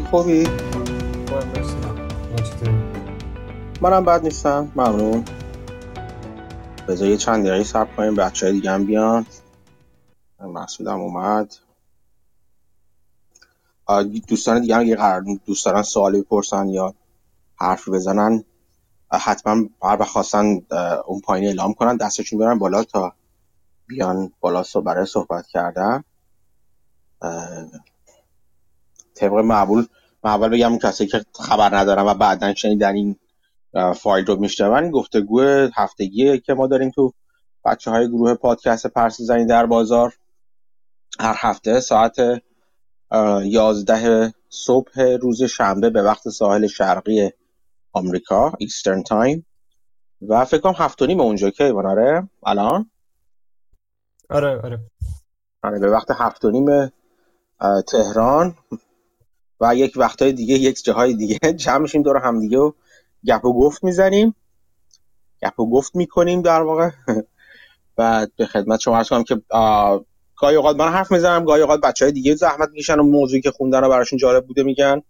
خوبی؟ منم بد نیستم. ممنون. بذار یه چند دقیقه صبر کنیم. بچه های دیگه هم بیان. محسودم اومد. دوستان دیگه هم اگه دوست دارن سوالی بپرسن یا حرف بزنن حتما هر وقت خواستن اون پایین اعلام کنن دستشون برن بالا تا بیان بالا برای صحبت کردن. طبق معمول اول بگم کسی که خبر ندارن و بعدا شنیدن این فایل رو میشنون گفتگو هفتگی که ما داریم تو بچه های گروه پادکست پرسه زنی در بازار. هر هفته ساعت یازده صبح روز شنبه به وقت ساحل شرقی آمریکا Eastern Time و فکر کنم هفت و نیم اونجا که آره؟ الان؟ آره آره. آره به وقت هفت و نیم تهران. و یک وقتهای دیگه یک جاهای دیگه جمع میشیم دور هم دیگه و گپ و گفت می‌زنیم. گپ و گفت می‌کنیم در واقع. و به خدمت شما عرض کنم که گاهی اوقات من حرف می‌زنم گاهی اوقات بچه های دیگه زحمت می‌کشن و موضوعی که خوندن رو براشون جالب بوده میگن.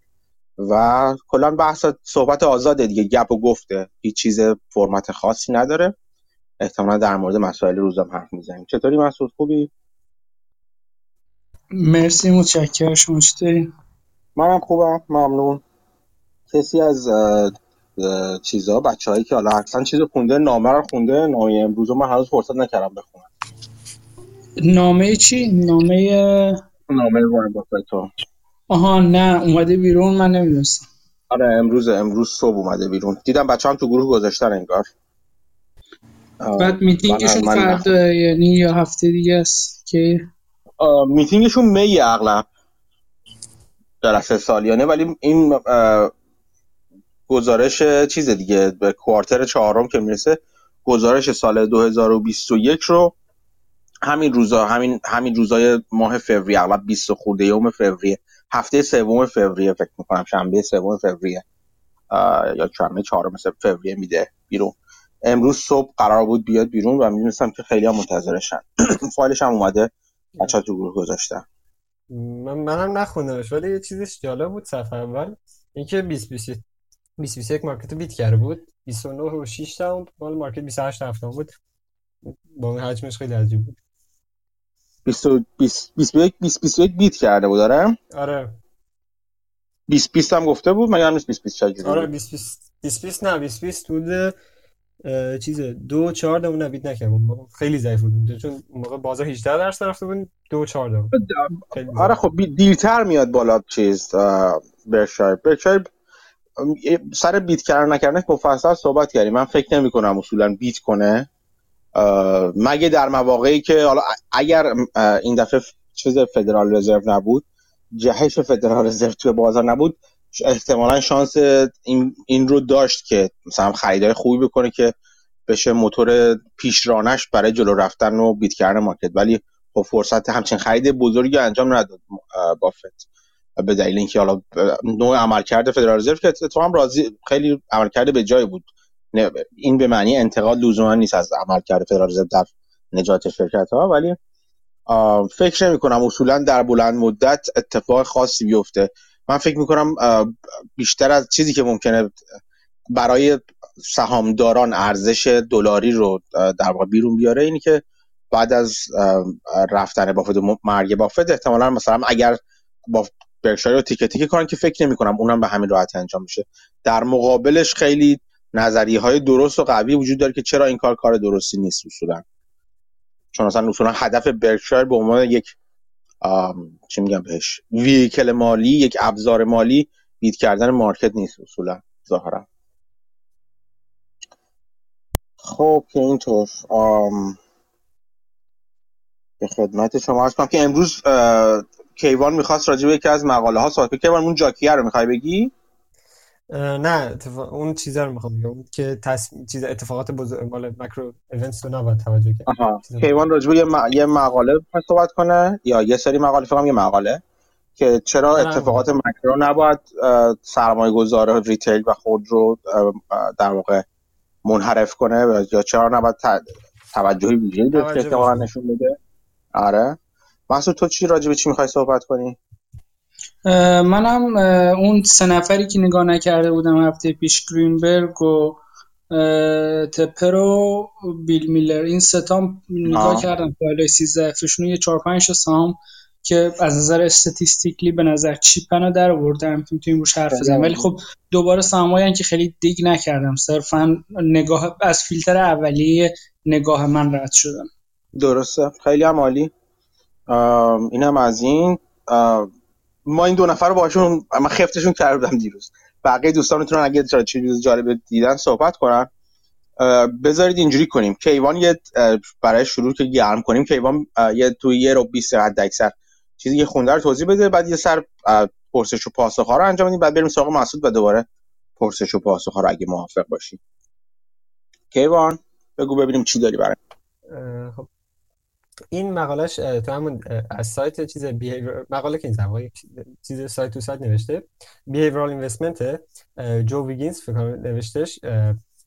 و کلا بحث صحبت آزاده دیگه گپ و گفته. هیچ چیز فرمت خاصی نداره. احتمالا در مورد مسائل روزم حرف می‌زنیم. چطوری مسعود؟ خوبی؟ مرسی متشکرم. شما چطوری؟ منم خوبم ممنون. کسی از چیزا بچه که حالا اصلا چیز خونده نامه رو خونده؟ نامه امروز من هنوز فرصت نکردم بخونم. نامه چی؟ نامه نامه وارن تو. آها نه اومده بیرون من نمی‌دونستم. آره امروز امروز صبح اومده بیرون. دیدم بچه هم تو گروه گذاشتن انگار. بعد میتینگشون فردا یعنی یا هفته دیگه است که؟ میتینگشون می اغلب. جلسه سالیانه ولی این گزارش چیز دیگه به کوارتر چهارم که می‌رسه گزارش سال 2021 رو همین روزا همین همین روزای ماه فوریه اغلب 20 خورده یوم فوریه هفته سوم فوریه فکر می‌کنم شنبه سوم فوریه یا شنبه چهارم فوریه میده بیرون. امروز صبح قرار بود بیاد بیرون و می‌دونستم که خیلی منتظرشن. فایلش هم اومده بچه تو گروه گذاشتم من منم نخوندمش ولی یه چیزش جالب بود صفحه اول اینکه 20 21 مارکت رو بیت کرده بود 29 و 6 تا مال مارکت 28 هفتم بود با اون حجمش خیلی عجیب بود 20 20 21 20 21 بیت کرده بود آره آره 20 20 هم گفته بود مگر نیست 20 20 چجوری آره 20 20 20 نه 20 20 بود چیز دو چهار دمون نبید نکرد. خیلی ضعیف بود. چون موقع بازار 18 درصد رفته بود دو چهار دمون آره خب دیرتر میاد بالا چیز برشایر برشایر سر بیت کردن نکردن مفصل صحبت کردیم. من فکر نمی کنم اصولا بیت کنه. مگه در مواقعی که حالا اگر این دفعه چیز فدرال رزرو نبود جهش فدرال رزرو توی بازار نبود احتمالا شانس این, این رو داشت که مثلا خریدای خوبی بکنه که بشه موتور پیشرانش برای جلو رفتن و بیت کردن مارکت. ولی خب فرصت همچین خرید بزرگی انجام نداد بافت. به دلیل اینکه حالا نوع عملکرد فدرال رزرو که هم راضی خیلی عملکرد به جای بود. این به معنی انتقاد لزوما نیست از عملکرد فدرال رزرو در نجات شرکت ها ولی فکر نمی کنم اصولا در بلند مدت اتفاق خاصی بیفته. من فکر می کنم بیشتر از چیزی که ممکنه برای سهامداران ارزش دلاری رو در واقع بیرون بیاره اینی که بعد از رفتن بافت و مرگ بافت احتمالا مثلا اگر با برکشایر رو تیکه تیکه کارن که فکر نمی کنم اونم به همین راحت انجام میشه در مقابلش خیلی نظریه های درست و قوی وجود داره که چرا این کار کار درستی نیست اصولا. چون اصلا اصولا هدف برکشایر به عنوان یک چی میگم بهش؟ ویکل مالی یک ابزار مالی بیت کردن مارکت نیست اصولا ظاهرا. خب که اینطور. به خدمت شما هست که امروز کیوان می‌خواست راجع به یکی از مقاله ها صحبت کیوان اون جاکیه رو می‌خوای بگی؟ نه اون چیزا رو می‌خوام بگم. که تص... چیز اتفاقات بزرگ مال ماکرو ایونتس رو نباید توجه کرد. کیوان راجع به یه, مقاله صحبت کنه؟ یا یه سری مقاله فقط یه مقاله. که چرا اتفاقات ماکرو نباید سرمایه گذار ریتیل و خود رو در واقع منحرف کنه؟ یا چرا نباید توجهی ویژه‌ای که نشون بده؟ آره. محسود تو چی راجع به چی می‌خوای صحبت کنی؟ منم اون سه نفری که نگاه نکرده بودم هفته پیش گرینبرگ و تپر و بیل میلر این ستام نگاه کردم بالای 13 فشون یه 4 5 سام که از نظر استاتیستیکلی به نظر چیپن در آوردم. می‌تونیم روش حرف بزنیم ولی خب دوباره سامایی که خیلی دیگ نکردم. صرفا نگاه از فیلتر اولیه نگاه من رد شدم. درسته. خیلی هم عالی. اینم از این. ما این دو نفر رو باشون من خفتشون کردم دیروز. بقیه دوستان می‌تونن اگه چیزی جالب دیدن صحبت کنن. بذارید اینجوری کنیم. کیوان یه برای شروع که گرم کنیم. کیوان یه توی یه رو 20 حد اکثر چیزی که خونده رو توضیح بده بعد یه سر پرسش و پاسخ ها رو انجام بدیم. بعد بریم سراغ مسعود و دوباره پرسش و پاسخ ها رو اگه موافق باشی. کیوان بگو ببینیم چی داری برای خب این مقالش تو همون از سایت چیز بیهیور مقاله که این زمان چیز سایت تو سایت نوشته. بیهیورال اینوستمنت جو ویگینز فکر نوشتهش.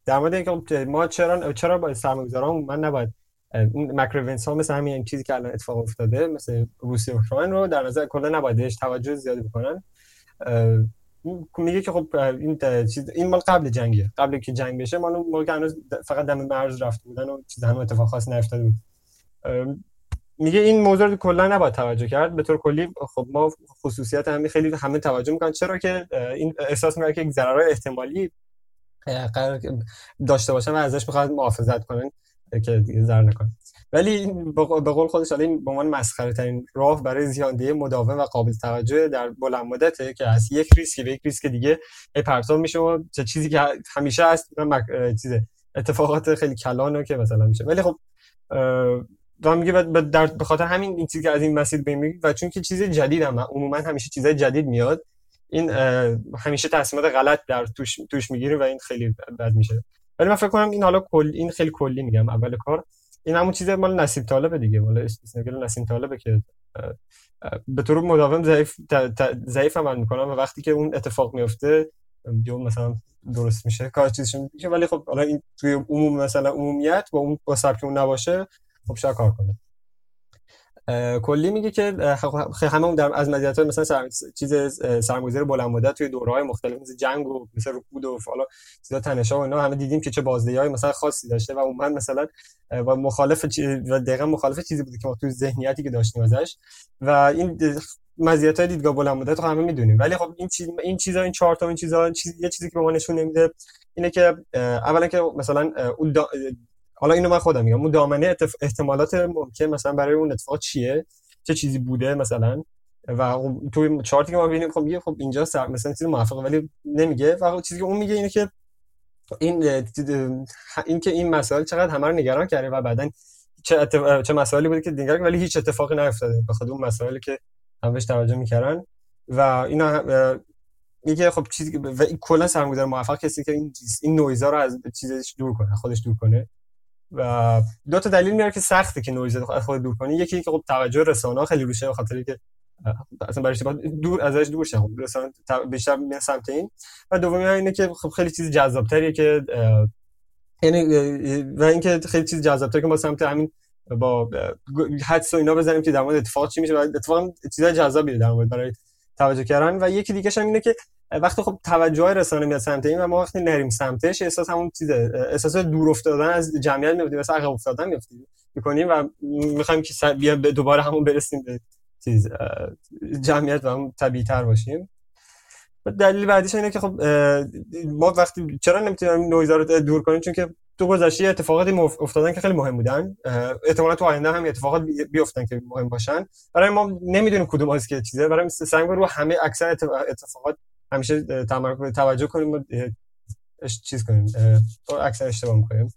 در مورد اینکه ما چرا چرا با سرمایه‌گذاران من نباید اون مکروونس ها مثل همین چیزی که الان اتفاق افتاده مثل روسیه و اوکراین رو در نظر کلا نباید بهش توجه زیادی بکنن. میگه که خب این چیز این مال قبل جنگه قبل که جنگ بشه مال که هنوز فقط دم مرز رفته بودن و چیز هنوز اتفاق خاص نیفتاده بود. میگه این موضوع رو کلا نباید توجه کرد. به طور کلی خب ما خصوصیت همین خیلی همه توجه می‌کنن. چرا که این احساس می‌کنه که یک ضرر احتمالی قرار داشته باشن و ازش می‌خواد محافظت کنن که ضرر نکنه. ولی به قول خودش این به عنوان مسخره ترین راه برای زیاندهی مداوم و قابل توجه در بلند مدته که از یک ریسک به یک ریسک دیگه پرتاب میشه و چه چیزی که همیشه هست چیز اتفاقات خیلی کلانه که مثلا میشه. ولی خب و میگه در به خاطر همین این چیزی که از این مسیر بیم و چون که چیز جدید هم عموما همیشه چیزای جدید میاد این همیشه تصمیمات غلط در توش توش می‌گیره و این خیلی بد میشه. ولی من فکر کنم این حالا کل این خیلی کلی میگم اول کار. این همون چیز مال نسیم طالب دیگه مال استثناگل نسیم طالبه که به طور مداوم ضعیف ضعیف عمل می‌کنن و وقتی که اون اتفاق میفته جو مثلا درست میشه کار چیزشون میشه. ولی خب حالا این توی عموم مثلا عمومیت با اون با سبک اون نباشه خب شاید کار کنه. کلی میگه که همه اون در از مزیت مثلا سر... چیز سرمایه‌گذاری بلند مدت توی دوره‌های مختلف مثل جنگ و مثل رکود و حالا چیزا تنشا و اینا همه دیدیم که چه بازدهی‌های مثلا خاصی داشته و عموما مثلا و مخالف و دقیقا مخالف چیزی بوده که ما تو ذهنیتی که داشتیم ازش. و این مزیت های دیدگاه بلند مدت رو همه می‌دونیم. ولی خب این چیز این چیزا این چهار تا این چیزا چیز... یه چیزی که به ما نشون نمیده اینه که اولا که مثلا اون حالا اینو من خودم میگم اون دامنه احتمالات ممکن مثلا برای اون اتفاق چیه؟ چه چیزی بوده مثلا؟ و توی چارتی که ما ببینیم خب میگه خب اینجا سر مثلا چیز موافقه ولی نمیگه. و چیزی که اون میگه اینه که این این که این مسائل چقدر همه رو نگران کرده و بعدا چه چه مسائلی بوده که نگران ولی هیچ اتفاقی نیفتاده به خاطر اون مسائلی که هم بهش توجه می‌کردن. و اینا میگه خب چیزی و کلا سرمایه‌گذار موفق کسی که این این نویزا رو از چیزش دور کنه خودش دور کنه. دو تا دلیل میاره که سخته که نویز خود دور کنی. یکی که خب توجه رسانه خیلی روشه به خاطر که اصلا برای دور ازش دور شه خب رسانه بیشتر میاد سمت این. و دومی اینه که خب خیلی چیز جذابتریه که یعنی و اینکه خیلی چیز جذابتره که ما سمت همین با حدس و اینا بزنیم که در مورد اتفاق چی میشه. و اتفاقا چیزای جذابیه در مورد برای توجه کردن. و یکی دیگه هم اینه که وقتی خب توجه رسانه میاد سمت این و ما وقتی نریم سمتش احساس همون چیزه. احساس دور افتادن از جمعیت میفتیم مثلا عقب افتادن میفتیم می‌کنیم و می‌خوایم که بیا دوباره همون برسیم به چیز جمعیت و هم طبیعی تر باشیم دلیل بعدیش اینه که خب ما وقتی چرا نمی‌تونیم نویزا رو دور کنیم؟ چون که تو گذشته اتفاقاتی افتادن که خیلی مهم بودن. احتمالا تو آینده هم اتفاقات بیفتن که مهم باشن. برای ما نمی‌دونیم کدوم از که چیزه. برای سعی رو همه اکثر اتفاقات همیشه تمرکز توجه کنیم و چیز کنیم اکثر اشتباه می‌کنیم.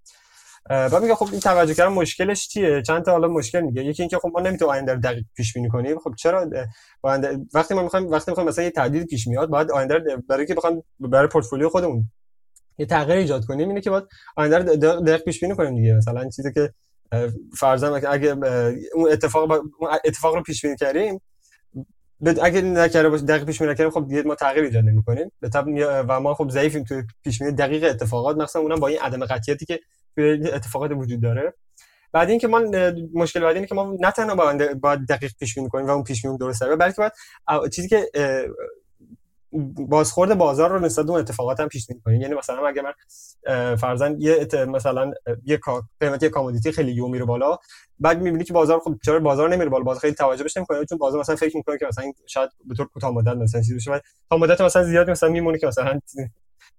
و میگه خب این توجه کردن مشکلش چیه؟ چند تا حالا مشکل میگه. یکی اینکه خب ما نمی‌تونیم آینده رو دقیق پیش بینی کنیم. خب چرا وقتی ما می‌خوایم وقتی می‌خوایم مثلا یه تعدیل پیش میاد باید آینده برای اینکه بخوام برای پورتفولیو خودمون یه تغییر ایجاد کنیم اینه که باید آینده رو دقیق پیش بینی کنیم دیگه. مثلا چیزی که فرضاً اگه اون اتفاق اتفاق رو پیش بینی کردیم اگه نکرده باشه دقیق پیش نکردیم خب دیگه ما تغییر ایجاد نمی‌کنیم. به طب و ما خب ضعیفیم تو پیش بینی دقیق اتفاقات مثلا اونم با این عدم قطعیتی که اتفاقات وجود داره. بعد اینکه ما مشکل بعد اینه که ما نه تنها باید دقیق پیش بینی کنیم و اون پیش بینی درست بلکه باید چیزی که بازخورد بازار رو نسبت اون اتفاقات هم پیش بینی یعنی مثلا اگه من فرضاً یه مثلا یه قیمت یه commodity خیلی یومی رو بالا بعد می‌بینی که بازار خب چرا بازار نمیره بالا بازار خیلی توجه بهش نمی‌کنه چون بازار مثلا فکر می‌کنه که مثلا شاید به طور کوتاه مدت مثلا چیزی بشه تا مدت مثلا زیاد مثلا میمونه که مثلا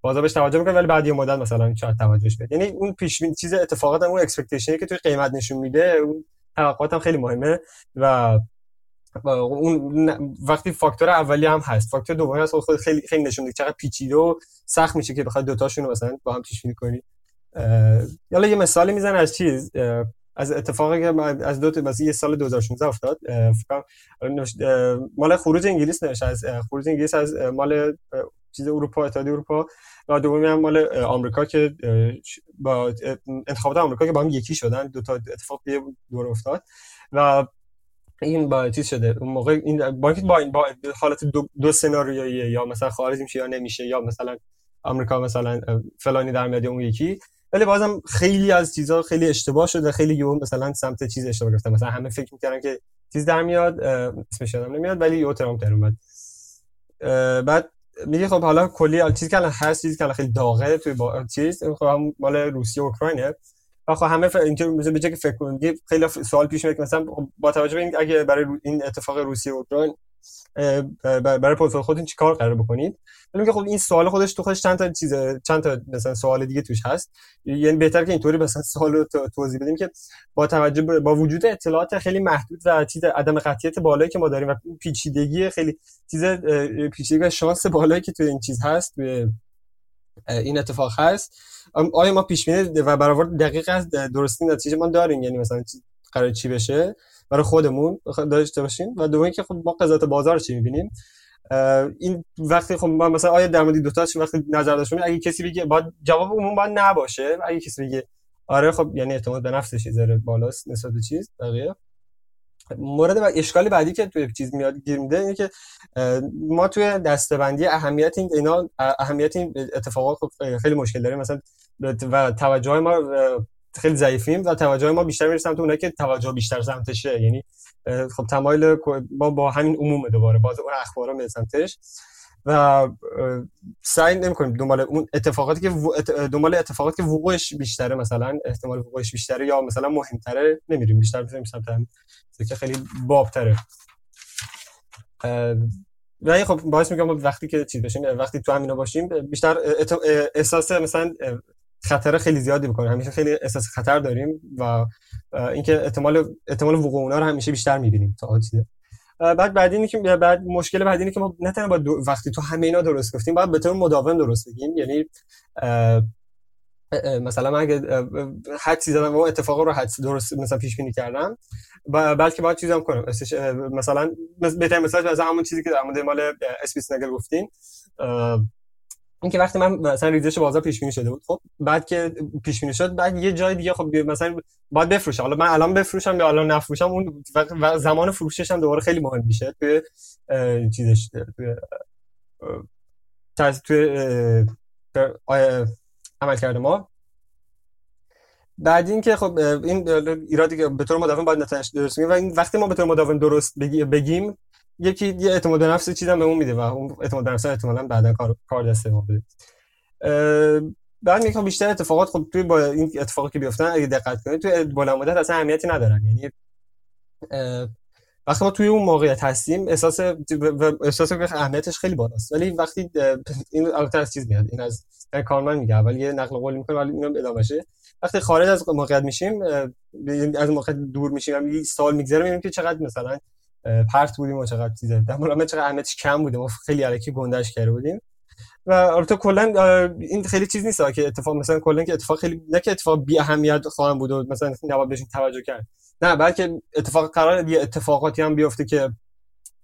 بازار بهش توجه می‌کنه ولی بعد یه مدت مثلا شاید توجهش بده. یعنی اون پیش بینی چیز اتفاقات اون expectation ی که توی قیمت نشون میده اون توقعات خیلی مهمه و اون وقتی فاکتور اولی هم هست فاکتور دومی هست خود خیلی خیلی نشون میده چقدر پیچیده و سخت میشه که بخواد دوتاشون رو مثلا با هم پیش بینی کنی یالا یه مثالی می‌زنه از چیز از اتفاقی که از دو تا یه سال 2016 افتاد. مال خروج انگلیس نوشته از خروج انگلیس از مال چیز اروپا اتحادیه اروپا و دومی هم مال آمریکا که با انتخابات آمریکا که با هم یکی شدن. دو تا اتفاق دور افتاد. و این با چیز شده. اون موقع این با با, این با حالت دو, دو سناریویه یا مثلا خارج میشه یا نمیشه یا مثلا آمریکا مثلا فلانی در میاد اون یکی ولی بازم خیلی از چیزها خیلی اشتباه شده. خیلی یو مثلا سمت چیز اشتباه گرفتن مثلا همه فکر می‌کردن که چیز در میاد اسمش یادم نمیاد ولی یو ترامپ در اومد. بعد میگه خب حالا کلی چیزی که الان هست چیزی که خیلی داغه توی با چیز. خب مال روسیه و اوکراینه. خب همه ف... اینطور به جای که فکر کنید خیلی سوال پیش میاد مثلا با توجه به این اگه برای این اتفاق روسیه و اوکراین برای پورتفولیو خودتون چیکار قرار بکنید؟ ولی که خب این سوال خودش تو خودش چند تا چیز چند تا مثلا سوال دیگه توش هست. یعنی بهتر که اینطوری مثلا سوال رو توضیح بدیم که با توجه با وجود اطلاعات خیلی محدود و چیز عدم قطعیت بالایی که ما داریم و پیچیدگی خیلی چیز پیچیدگی شانس بالایی که تو این چیز هست توی این اتفاق هست. آیا ما پیش بینی و برآورد دقیق از درستی نتیجه ما داریم؟ یعنی مثلا قرار چی بشه؟ برای خودمون داشته باشیم. و دومی که خب ما قضاوت بازار چی می‌بینیم؟ این وقتی خب مثلا آیا در مورد دو تاش وقتی نظر داشتیم اگه کسی بگه با جواب عموم باید نباشه اگه کسی بگه آره خب یعنی اعتماد به نفسش ذره بالاست نسبت چیز بقیه. مورد و اشکال بعدی که توی چیز میاد گیر میده اینه که ما توی دستبندی اهمیت این اینا اهمیت این اتفاقات خب خیلی مشکل داریم. مثلا و توجه ما خیلی ضعیفیم و توجه ما بیشتر میره سمت اونایی که توجه بیشتر سمتشه. یعنی خب تمایل ما با همین عموم دوباره باز اون اخبارا میره سمتش. و سعی نمی‌کنیم دنبال اون اتفاقاتی که دنبال اتفاقاتی که وقوعش بیشتره مثلا احتمال وقوعش بیشتره یا مثلا مهمتره نمیریم بیشتر میریم سمت که خیلی بابتره. و خب باعث میگم وقتی که چیز بشیم وقتی تو همینا باشیم بیشتر احساس مثلا خطر خیلی زیادی بکنه. همیشه خیلی احساس خطر داریم و اینکه احتمال احتمال وقوع اونا رو همیشه بیشتر می‌بینیم تا چیزه بعد بعد اینه که بعد مشکل بعد اینه که ما نه تنها وقتی تو همه اینا درست گفتیم باید به طور مداوم درست بگیم. یعنی مثلا من اگه حدسی زدم و اتفاق رو حدس درست مثلا پیش بینی کردم بلکه باید چیزام کنم. مثلا بهترین مثال از همون چیزی که در مورد مال اسپیس نگل گفتین. اینکه وقتی من مثلا ریزش بازار پیش بینی شده بود خب بعد که پیش بینی شد بعد یه جای دیگه خب مثلا باید بفروشم. حالا من الان بفروشم یا الان نفروشم اون زمان فروشش هم دوباره خیلی مهم میشه. توی چیزش توی توی عمل کرده ما. بعد اینکه خب این ایرادی که به طور مداوم باید نتایج درست و این وقتی ما به طور مداوم درست بگیم یکی یه اعتماد به نفس چیزم به اون میده و اون اعتماد به نفس احتمالاً بعدا کار کار دست ما بده. بعد میگم بیشتر اتفاقات خب توی با این اتفاقی که بیفتن اگه دقت کنید توی بلند مدت اصلا اهمیتی ندارن. یعنی وقتی ما توی اون موقعیت هستیم احساس احساس اهمیتش خیلی بالاست. ولی وقتی این البته از چیز میاد. این از کارمند میگه. اول یه نقل قول می‌کنه ولی اینو ادامه وقتی خارج از موقعیت میشیم از موقعیت دور میشیم یه سال میگذره می‌بینیم که چقدر مثلا پرت بودیم و چقدر چیزا در مورد چقدر اهمیتش کم بوده. ما خیلی الکی گندش کرده بودیم. و البته کلا این خیلی چیز نیست که اتفاق مثلا کلا که اتفاق خیلی نه که اتفاق بی اهمیت خواهم بود و مثلا نباید بهش توجه کرد. نه بلکه اتفاق قرار یه اتفاقاتی هم بیفته که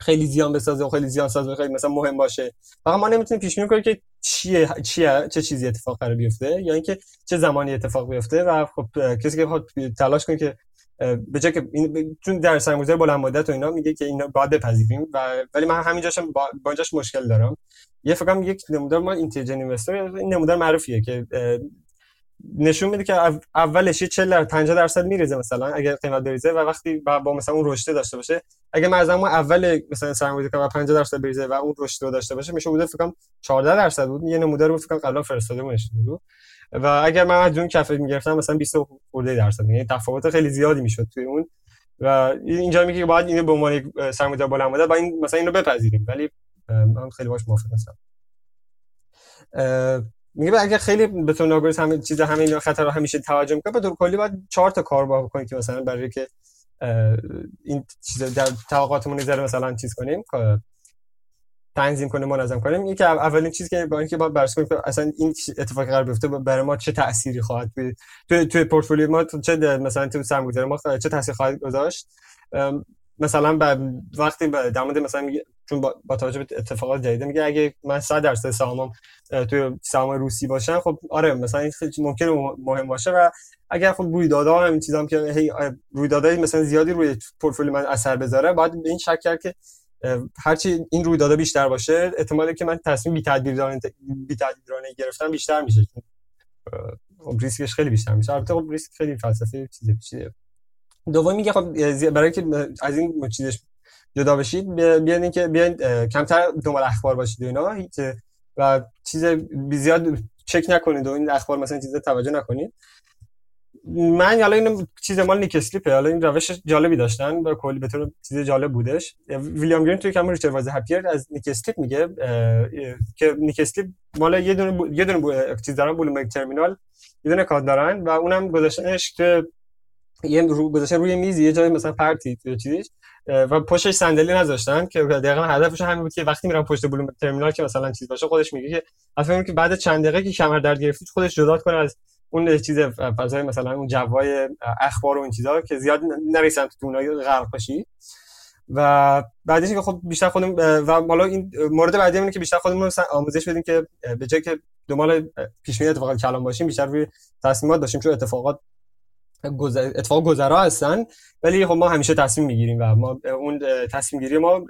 خیلی زیان بسازه و خیلی زیان سازه خیلی مثلا مهم باشه. فقط ما نمی‌تونیم پیش بینی کنیم که چیه چیه چه چیزی اتفاق قرار بیفته یا اینکه چه زمانی اتفاق بیفته. و خب کسی که بخواد تلاش کنه که به جای که این چون در سرمایه‌گذاری بلند مدت و اینا میگه که اینا باید بپذیریم و ولی من همینجاشم با, با اینجاش مشکل دارم. یه فکرم یک نمودار ما اینتلیجنت اینوستر این نمودار معروفیه که نشون میده که اولش یه 40 درصد 50 درصد میریزه مثلا اگر قیمت بریزه و وقتی با, با مثلا اون رشد داشته باشه اگه اون اول مثلا سرمایه که 50 درصد بریزه و اون رشد رو داشته باشه میشه بوده فکر کنم 14 درصد بود. یه نمودار رو فکر کنم قبلا فرستاده بود و اگر من از اون کفه می‌گرفتم مثلا 20 خورده درصد یعنی تفاوت خیلی زیادی می‌شد توی اون. و اینجا میگه که باید اینو به عنوان سرمایه‌گذار بلند مدت با این مثلا اینو بپذیریم. ولی من خیلی باش موافق هستم میگه اگه خیلی به تو ناگوریز همه چیز همه این خطر رو همیشه توجه می‌کنه به طور کلی باید چهار تا کار با بکنید که مثلا برای که این چیز در توقعاتمون ذره مثلا چیز کنیم تنظیم کنیم منظم کنیم. این که اولین چیزی که با اینکه باید بررسی کنیم اصلا این اتفاقی قرار بیفته برای ما چه تأثیری خواهد توی توی, توی پورتفولیو ما چه مثلا تو سرمایه‌گذاری ما چه تأثیری خواهد گذاشت؟ مثلا وقتی در مورد مثلا چون با, با توجه به اتفاقات جدید میگه اگه من 100 درصد سهامم توی سهام روسی باشن خب آره مثلا این خیلی ممکنه مهم باشه و اگر خب رویدادها هم این چیزام که هی رویدادهای مثلا زیادی روی پورتفولیو من اثر بذاره باید به این شک کرد که هرچی این رویدادها بیشتر باشه احتمالی که من تصمیم بی تدبیرانه بی گرفتم بیشتر میشه. خب ریسکش خیلی بیشتر میشه. البته خب ریسک خیلی فلسفه چیز پیچیده. دوم میگه خب برای که از این چیزش جدا بشید بیاین که بیاین کمتر دنبال اخبار باشید و اینا. و چیز زیاد چک نکنید و این اخبار مثلا چیز توجه نکنید. من حالا این چیز مال نیک اسلیپه حالا این روش جالبی داشتن. و کلی به طور چیز جالب بودش. ویلیام گرین توی کتاب Richer, Wiser, Happier از نیک اسلیپ میگه که نیک اسلیپ مال یه دونه بو... یه دونه چیز دارن بلومبرگ ترمینال. یه دونه کاد دارن و اونم گذاشتنش که یه رو گذاشتن روی میز یه جای مثلا پرتی توی چیزش و پشتش صندلی نذاشتن که دقیقا هدفش همین بود که وقتی میرن پشت بلوم ترمینال که مثلا چیز باشه خودش میگه که اصلا که بعد چند دقیقه که کمر درد گرفتید خودش جدا کنه از اون چیز فضای مثلا اون جوای اخبار و این چیزا که زیاد نریسن تو دونای غرق باشی و بعدش که خب بیشتر خودم و حالا این مورد بعدی اینه که بیشتر خودمون آموزش بدیم که به جای که دنبال پیش بینی اتفاقات کلام باشیم بیشتر روی تصمیمات داشتیم چون اتفاقات اتفاق گذرا هستن ولی خب ما همیشه تصمیم می‌گیریم و ما اون تصمیم گیری ما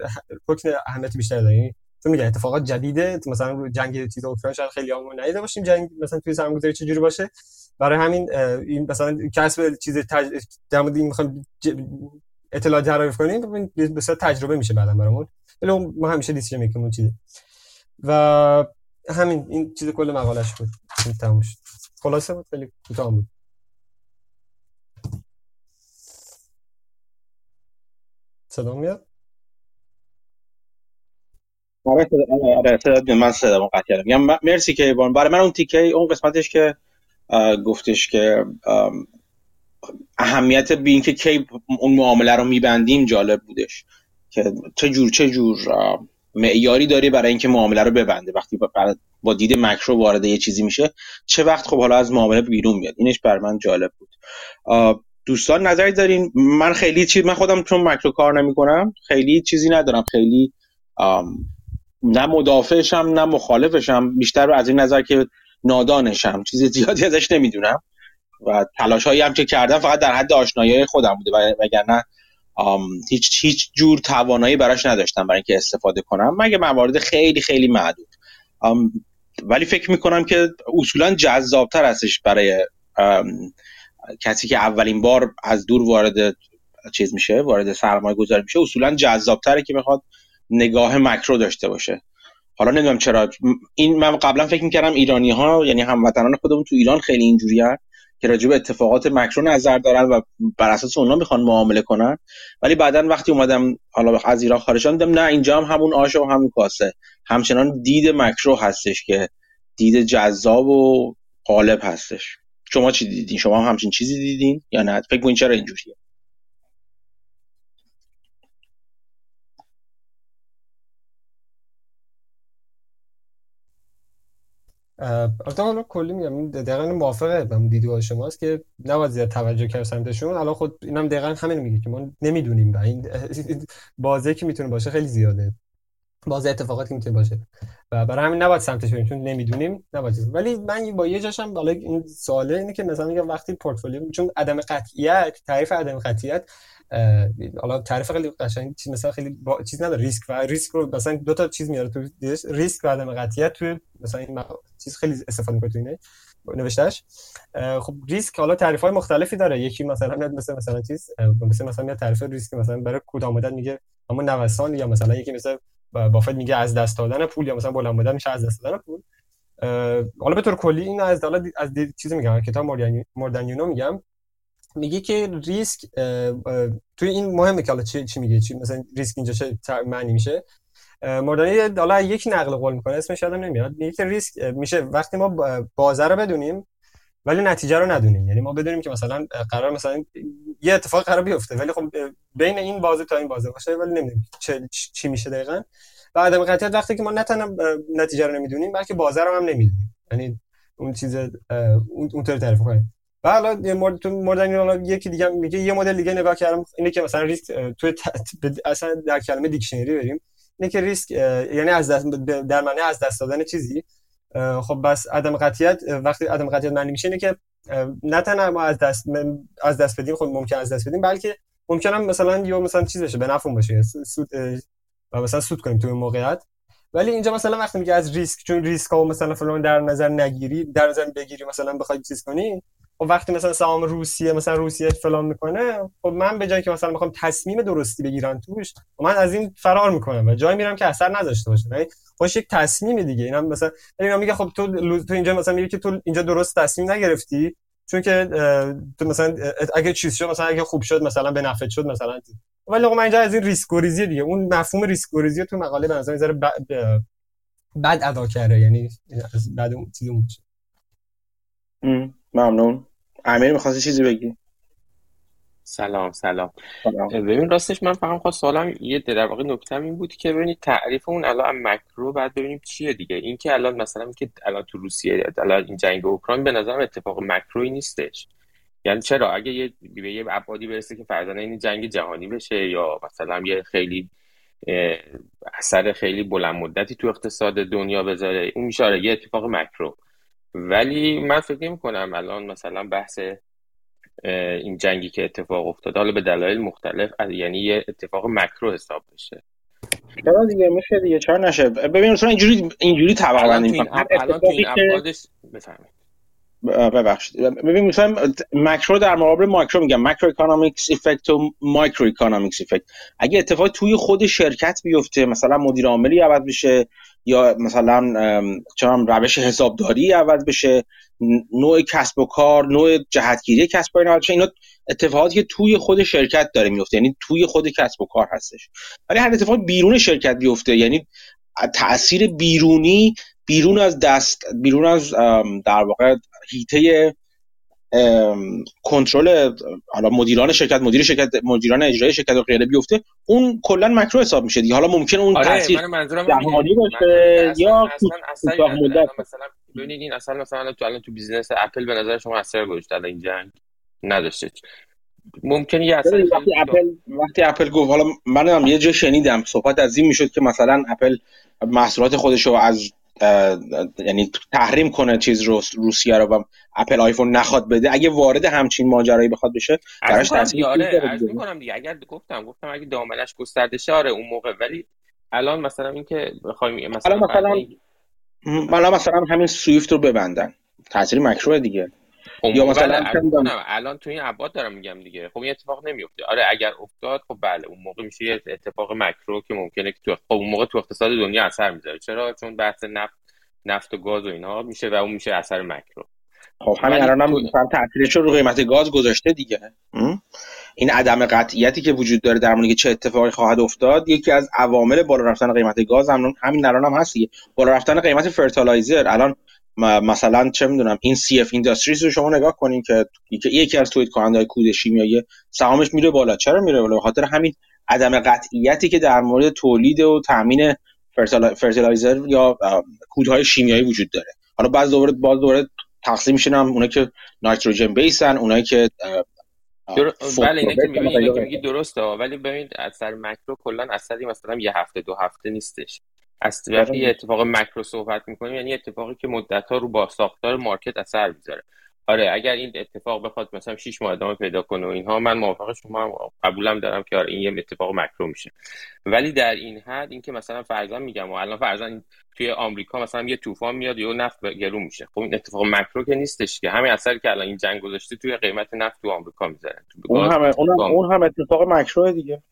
رکن اهمیت بیشتری داره چون میگه اتفاقات جدیده مثلا جنگ چیز اوکراین شاید خیلی همون ندیده باشیم جنگ مثلا توی سرمایه‌گذاری چجوری باشه. برای همین این مثلا کسب چیز تج... در مورد این می‌خوایم ج... اطلاع جراف کنیم به تجربه میشه بعدا برامون. ولی ما همیشه دیسیژن می‌کنیم چیزه. و همین این چیز کل مقالش بود. تموم شد. خلاصه بود خیلی کوتاه بود. صدا میاد؟ آره آره من صدا قطع کردم. مرسی که برای من اون تیکه اون قسمتش که گفتش که اهمیت بین که کی اون معامله رو میبندیم جالب بودش. که چه جور چه جور معیاری داری برای اینکه معامله رو ببنده. وقتی با دید مکرو وارد یه چیزی میشه چه وقت خب حالا از معامله بیرون میاد؟ اینش بر من جالب بود. دوستان نظری دارین؟ من خیلی چیز من خودم چون مکرو کار نمی‌کنم خیلی چیزی ندارم. خیلی نه مدافعشم نه مخالفشم بیشتر از این نظر که نادانشم. چیز زیادی ازش نمی‌دونم. و تلاش هایی هم که کردم فقط در حد آشنایی خودم بوده. و وگرنه هیچ هیچ جور توانایی براش نداشتم برای اینکه استفاده کنم. مگه موارد خیلی خیلی معدود. ولی فکر می‌کنم که اصولا جذابتر هستش برای کسی که اولین بار از دور وارد چیز میشه وارد سرمایه گذاری میشه اصولا جذابتره که بخواد نگاه مکرو داشته باشه. حالا نمی‌دونم چرا. این من قبلا فکر می‌کردم ایرانی ها یعنی هموطنان خودمون تو ایران خیلی اینجوری که راجع به اتفاقات مکرو نظر دارن و بر اساس اونا می‌خوان معامله کنن. ولی بعدا وقتی اومدم حالا از ایران خارج شدم نه اینجا هم همون آش و همون کاسه. همچنان دید مکرو هستش که دید جذاب و غالب هستش. شما چی دیدین؟ شما هم همچین چیزی دیدین یا نه؟ فکر کنین چرا اینجوریه؟ البته حالا کلی میگم دقیقا موافقه با دیدگاه شماست که نباید زیاد توجه کرد سمتشون الان خود اینم دقیقا همین میگه که ما نمی‌دونیم و این بازه که می‌تونه باشه خیلی زیاده. بازه اتفاقاتی می‌تونه باشه. و برای همین نباید سمتش بریم چون نمی‌دونیم نباید ولی من با یه جاشم حالا این سواله اینه که مثلا میگم وقتی پورتفولیو چون عدم قطعیت تعریف عدم قطعیت حالا تعریف خیلی قشنگ چیز مثلا خیلی با... چیز نداره ریسک و ریسک رو مثلا دو تا چیز میاره تو ریسک و عدم قطعیت تو مثلا این چیز خیلی استفاده می‌کنه تو اینه نوشتهش خب ریسک حالا تعریف های مختلفی داره. یکی مثلا میاد مثل مثلا چیز مثل مثلا میاد تعریف ریسک مثلا برای کوتاه مدت میگه اما نوسان یا مثلا یکی مثل بافت میگه از دست دادن پول یا مثلا بلند مدت میشه از دست دادن پول. حالا به طور کلی این از حالا از چیزی میگم کتاب موردن یونو میگم. میگه که ریسک توی این مهمه که حالا چی, چی میگه؟ چی مثلا ریسک اینجا چه معنی میشه؟ مردانی حالا یک نقل قول می‌کنه اسمش یادم نمیاد. میگه که ریسک میشه وقتی ما بازار رو بدونیم ولی نتیجه رو ندونیم. یعنی ما بدونیم که مثلا قرار مثلا یه اتفاق قرار بیفته ولی خب بین این بازه تا این بازه باشه ولی نمی‌دونیم چه چی میشه دقیقاً. و عدم قطعیت وقتی که ما نه تنها نتیجه رو نمی‌دونیم بلکه بازار رو هم نمی‌دونیم. یعنی اون چیز اون طور تعریف کنیم و حالا یه مورد تو مورد یکی دیگه میگه یه مدل دیگه نگاه کردم اینه که مثلا ریسک تو اصلا در کلمه دیکشنری بریم. اینه که ریسک یعنی از دست در معنی از دست دادن چیزی. خب بس عدم قطعیت وقتی عدم قطعیت معنی میشه اینه که نه تنها ما از دست از دست بدیم خب ممکن از دست بدیم بلکه ممکنه مثلا یا مثلا چیز بشه به نفعمون باشه سود و مثلا سود کنیم تو موقعیت. ولی اینجا مثلا وقتی میگه از ریسک چون ریسک ها مثلا فلان در نظر نگیری در نظر بگیری مثلا بخوای چیز کنی خب وقتی مثلا سهام روسیه مثلا روسیه فلان می‌کنه خب من به جای که مثلا بخوام تصمیم درستی بگیرم توش من از این فرار می‌کنم و جای میرم که اثر نذاشته باشه. یعنی خوش یک تصمیم دیگه. اینا مثلا اینا میگه خب تو تو اینجا مثلا میگه که تو اینجا درست تصمیم نگرفتی چون که تو مثلا اگه چیز شد مثلا اگه خوب شد مثلا به نفع شد مثلا ولی خب من اینجا از این ریسک دیگه. اون مفهوم ریسک تو مقاله به نظر بد ادا کرده. یعنی بعد اون چیزی ممنون. امیر می‌خواستی چیزی بگی؟ سلام سلام. ببین راستش من فهم خواست سوالم یه در واقع نکتم این بود که ببینید تعریف اون الان مکرو بعد ببینیم چیه دیگه. این که الان مثلا که الان تو روسیه الان این جنگ اوکراین به نظرم اتفاق مکروی نیستش. یعنی چرا؟ اگه یه به یه ابعادی برسه که فرضاً این جنگ جهانی بشه یا مثلا یه خیلی اثر خیلی بلند مدتی تو اقتصاد دنیا بذاره اون میشه یه اتفاق مکرو. ولی من فکر نمی کنم الان مثلا بحث این جنگی که اتفاق افتاده حالا به دلایل مختلف یعنی یه اتفاق مکرو حساب بشه. چرا دیگه میشه دیگه چرا نشه؟ ببین مثلا اینجوری اینجوری طبقه بندی الان تو این ابعادش بفهمید ببخشید. ببین مثلا مکرو در مقابل مایکرو میگم. macroeconomics effect و microeconomics effect اگه اتفاق توی خود شرکت بیفته مثلا مدیر عاملی عوض بشه یا مثلا چنان روش حسابداری عوض بشه نوع کسب و کار نوع جهتگیری کسب و کار اینا اتفاقاتی که توی خود شرکت داره میفته. یعنی توی خود کسب و کار هستش. ولی هر اتفاق بیرون شرکت بیفته. یعنی تاثیر بیرونی بیرون از دست بیرون از در واقع هیته کنترل حالا مدیران شرکت مدیر شرکت مدیران اجرایی شرکت و غیره بیفته اون کلا مکرو حساب میشه دیگه. حالا ممکن اون آره تاثیر جهانی باشه یا کوتاه مدت. مثلا ببینید این اصلا مثلا تو الان تو business اپل به نظر شما اثر گذاشته الان این جنگ نداشته. ممکن یه اثر وقتی اپل وقتی اپل گفت حالا منم یه جا شنیدم صحبت از این می‌شد که مثلا اپل محصولات خودش رو از یعنی تحریم کنه چیز رو روسیه رو و اپل آیفون نخواد بده. اگه وارد همچین ماجرایی بخواد بشه براش تاثیر آره می‌کنم دیگه. اگر گفتم گفتم اگه دامنش گسترده شه آره اون موقع. ولی الان مثلا اینکه بخوایم مثلا مثلا مثلا مثلا همین سویفت رو ببندن. تاثیر مکرو دیگه. یا مثلا الان, الان تو این ابعاد دارم میگم دیگه. خب این اتفاق نمیفته. آره اگر افتاد خب بله اون موقع میشه یه اتفاق مکرو که ممکنه که تو خب اون موقع تو اقتصاد دنیا اثر می‌ذاره. چرا؟ چون بحث نفت نفت و گاز و اینها میشه و اون میشه اثر مکرو. خب همین الان هم. تاثیرش رو قیمت گاز گذاشته دیگه. این عدم قطعیتی که وجود داره در مورد چه اتفاقی خواهد افتاد یکی از عوامل بالا رفتن قیمت گاز هم همین الان هم هست دیگه. بالا رفتن قیمت fertilizer. الان مثلا چه می‌دونم این CF Industries رو شما نگاه کنین که یکی از تولید کنندهای کود شیمیایی سهامش میره بالا. چرا میره بالا؟ خاطر همین عدم قطعیتی که در مورد تولید و تامین fertilizer یا کودهای شیمیایی وجود داره. حالا بعض دوباره باز دوباره تقسیم میشن هم اونایی که nitrogen base ان اونایی که در... بله اینا که میگی درسته ولی ببینید اثر مکرو کلا اثری مثلا یه هفته دو هفته نیستش. از وقتی یه اتفاق مکرو صحبت می‌کنیم یعنی اتفاقی که مدت ها رو با ساختار market اثر می‌ذاره. آره اگر این اتفاق بخواد مثلا 6 ماه ادامه پیدا کنه و اینها من موافق شما هم قبولم دارم که آره این یه اتفاق مکرو میشه. ولی در این حد اینکه مثلا فرضاً میگم و الان فرضاً توی آمریکا مثلا یه طوفان میاد یا نفت گرو میشه. خب این اتفاق مکرو که نیستش که. همین اثری که الان این جنگ گذاشته توی قیمت نفت تو آمریکا می‌ذاره. اون هم اون هم اتفاق مکرو دیگه.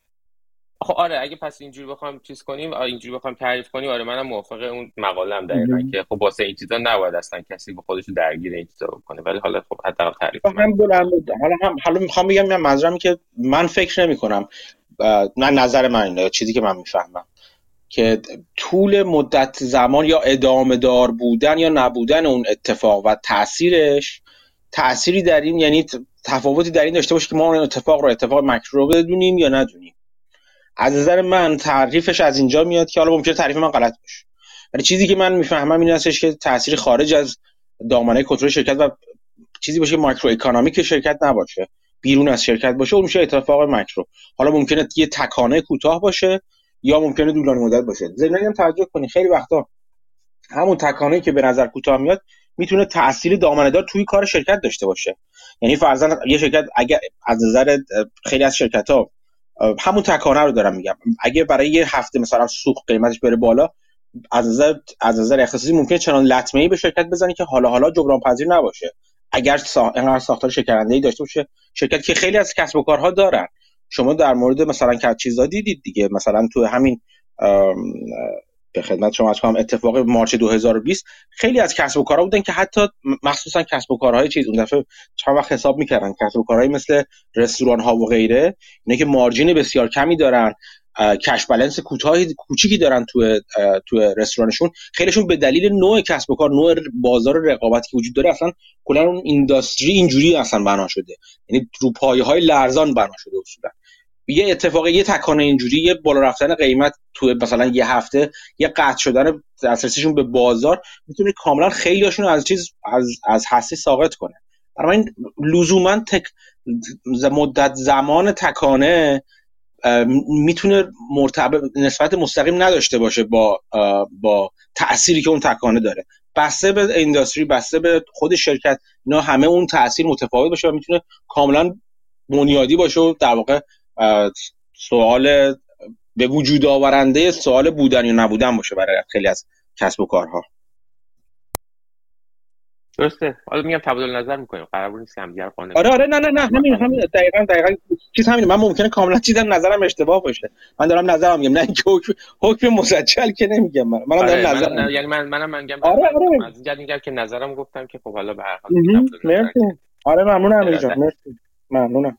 خب آره اگه پس اینجوری بخوام چیز کنیم اینجوری بخوام تعریف کنیم آره منم موافق اون مقالم دقیقا که خب واسه این چیزا نباید اصلا کسی به خودش درگیر این چیزا بکنه. ولی حالا خب حداقل تعریف هم بلند حالا هم حالا می‌خوام بگم من منظورم که من فکر نمی کنم نه نظر من اینه چیزی که من می‌فهمم. که طول مدت زمان یا ادامه دار بودن یا نبودن اون اتفاق و تاثیرش تأثیری در این یعنی تفاوتی در این داشته باشه که ما اون اتفاق رو اتفاق مکرو بدونیم یا ندونیم. از نظر من تعریفش از اینجا میاد که حالا ممکنه تعریف من غلط باشه. ولی چیزی که من می‌فهمم این هستش که تاثیر خارج از دامنه کنترل شرکت و چیزی باشه ماکرو اکانومیک شرکت نباشه بیرون از شرکت باشه اون میشه اتفاق ماکرو حالا ممکنه یه تکانه کوتاه باشه یا ممکنه طولانی مدت باشه. ضمن هم توجه کنی خیلی وقتا همون تکانه که به نظر کوتاه میاد می‌تونه تاثیر دامنه دار توی کار شرکت داشته باشه. یعنی فرضاً یه شرکت اگر از نظر خیلی از شرکت ها همون تکانه رو دارم میگم. اگه برای یه هفته مثلا سوق قیمتش بره بالا از نظر از نظر اختصاصی ممکنه چنان لطمه ای به شرکت بزنه که حالا حالا جبران پذیر نباشه. اگر سا... انقدر ساختار شکرنده ای داشته باشه شرکت که خیلی از کسب و کارها دارن. شما در مورد مثلا چیزا دیدید دیگه. مثلا تو همین به خدمت شما از کنم اتفاق مارچ 2020 خیلی از کسب و کارها بودن که حتی مخصوصا کسب و کارهای چیز اون دفعه چند وقت حساب می‌کردن کسب و کارهایی مثل رستوران ها و غیره اینه که مارجین بسیار کمی دارن کش بالانس کوتاهی کوچیکی دارن تو تو رستورانشون. خیلیشون به دلیل نوع کسب و کار نوع بازار رقابتی که وجود داره اصلا کلا اون اینداستری اینجوری اصلا بنا شده. یعنی رو پایه های لرزان بنا شده اصولا. یه اتفاقی یه تکانه اینجوری یه بالا رفتن قیمت تو مثلا یه هفته یه قطع شدن دسترسیشون به بازار می‌تونه کاملا خیلیاشون از چیز از از هستی ساقط کنه. برای این لزوما تک مدت زمان تکانه می‌تونه مرتبط نسبت مستقیم نداشته باشه با با تأثیری که اون تکانه داره. بسته به انداستری بسته به خود شرکت اینا همه اون تاثیر متفاوت باشه و می‌تونه کاملا بنیادی باشه و در واقع سوال به وجود آورنده سوال بودن یا نبودن باشه برای خیلی از کسب و کارها. درسته. حالا میگم تبادل نظر می‌کنیم. قرار نیست هم دیگر قانع آره آره نه نه نه همین همین. دقیقاً دقیقاً. چیز همین من ممکنه کاملا چیزم نظرم اشتباه باشه. من دارم نظرم میگم. نه اینکه حکم حکم مسجل که نمیگم. من منم آره دارم من نظرم یعنی من منم میگم آره آره. از اینجا میگم که نظرم گفتم که خب حالا به هر حال مرسی. آره ممنونم اینجا مرسی. ممنونم.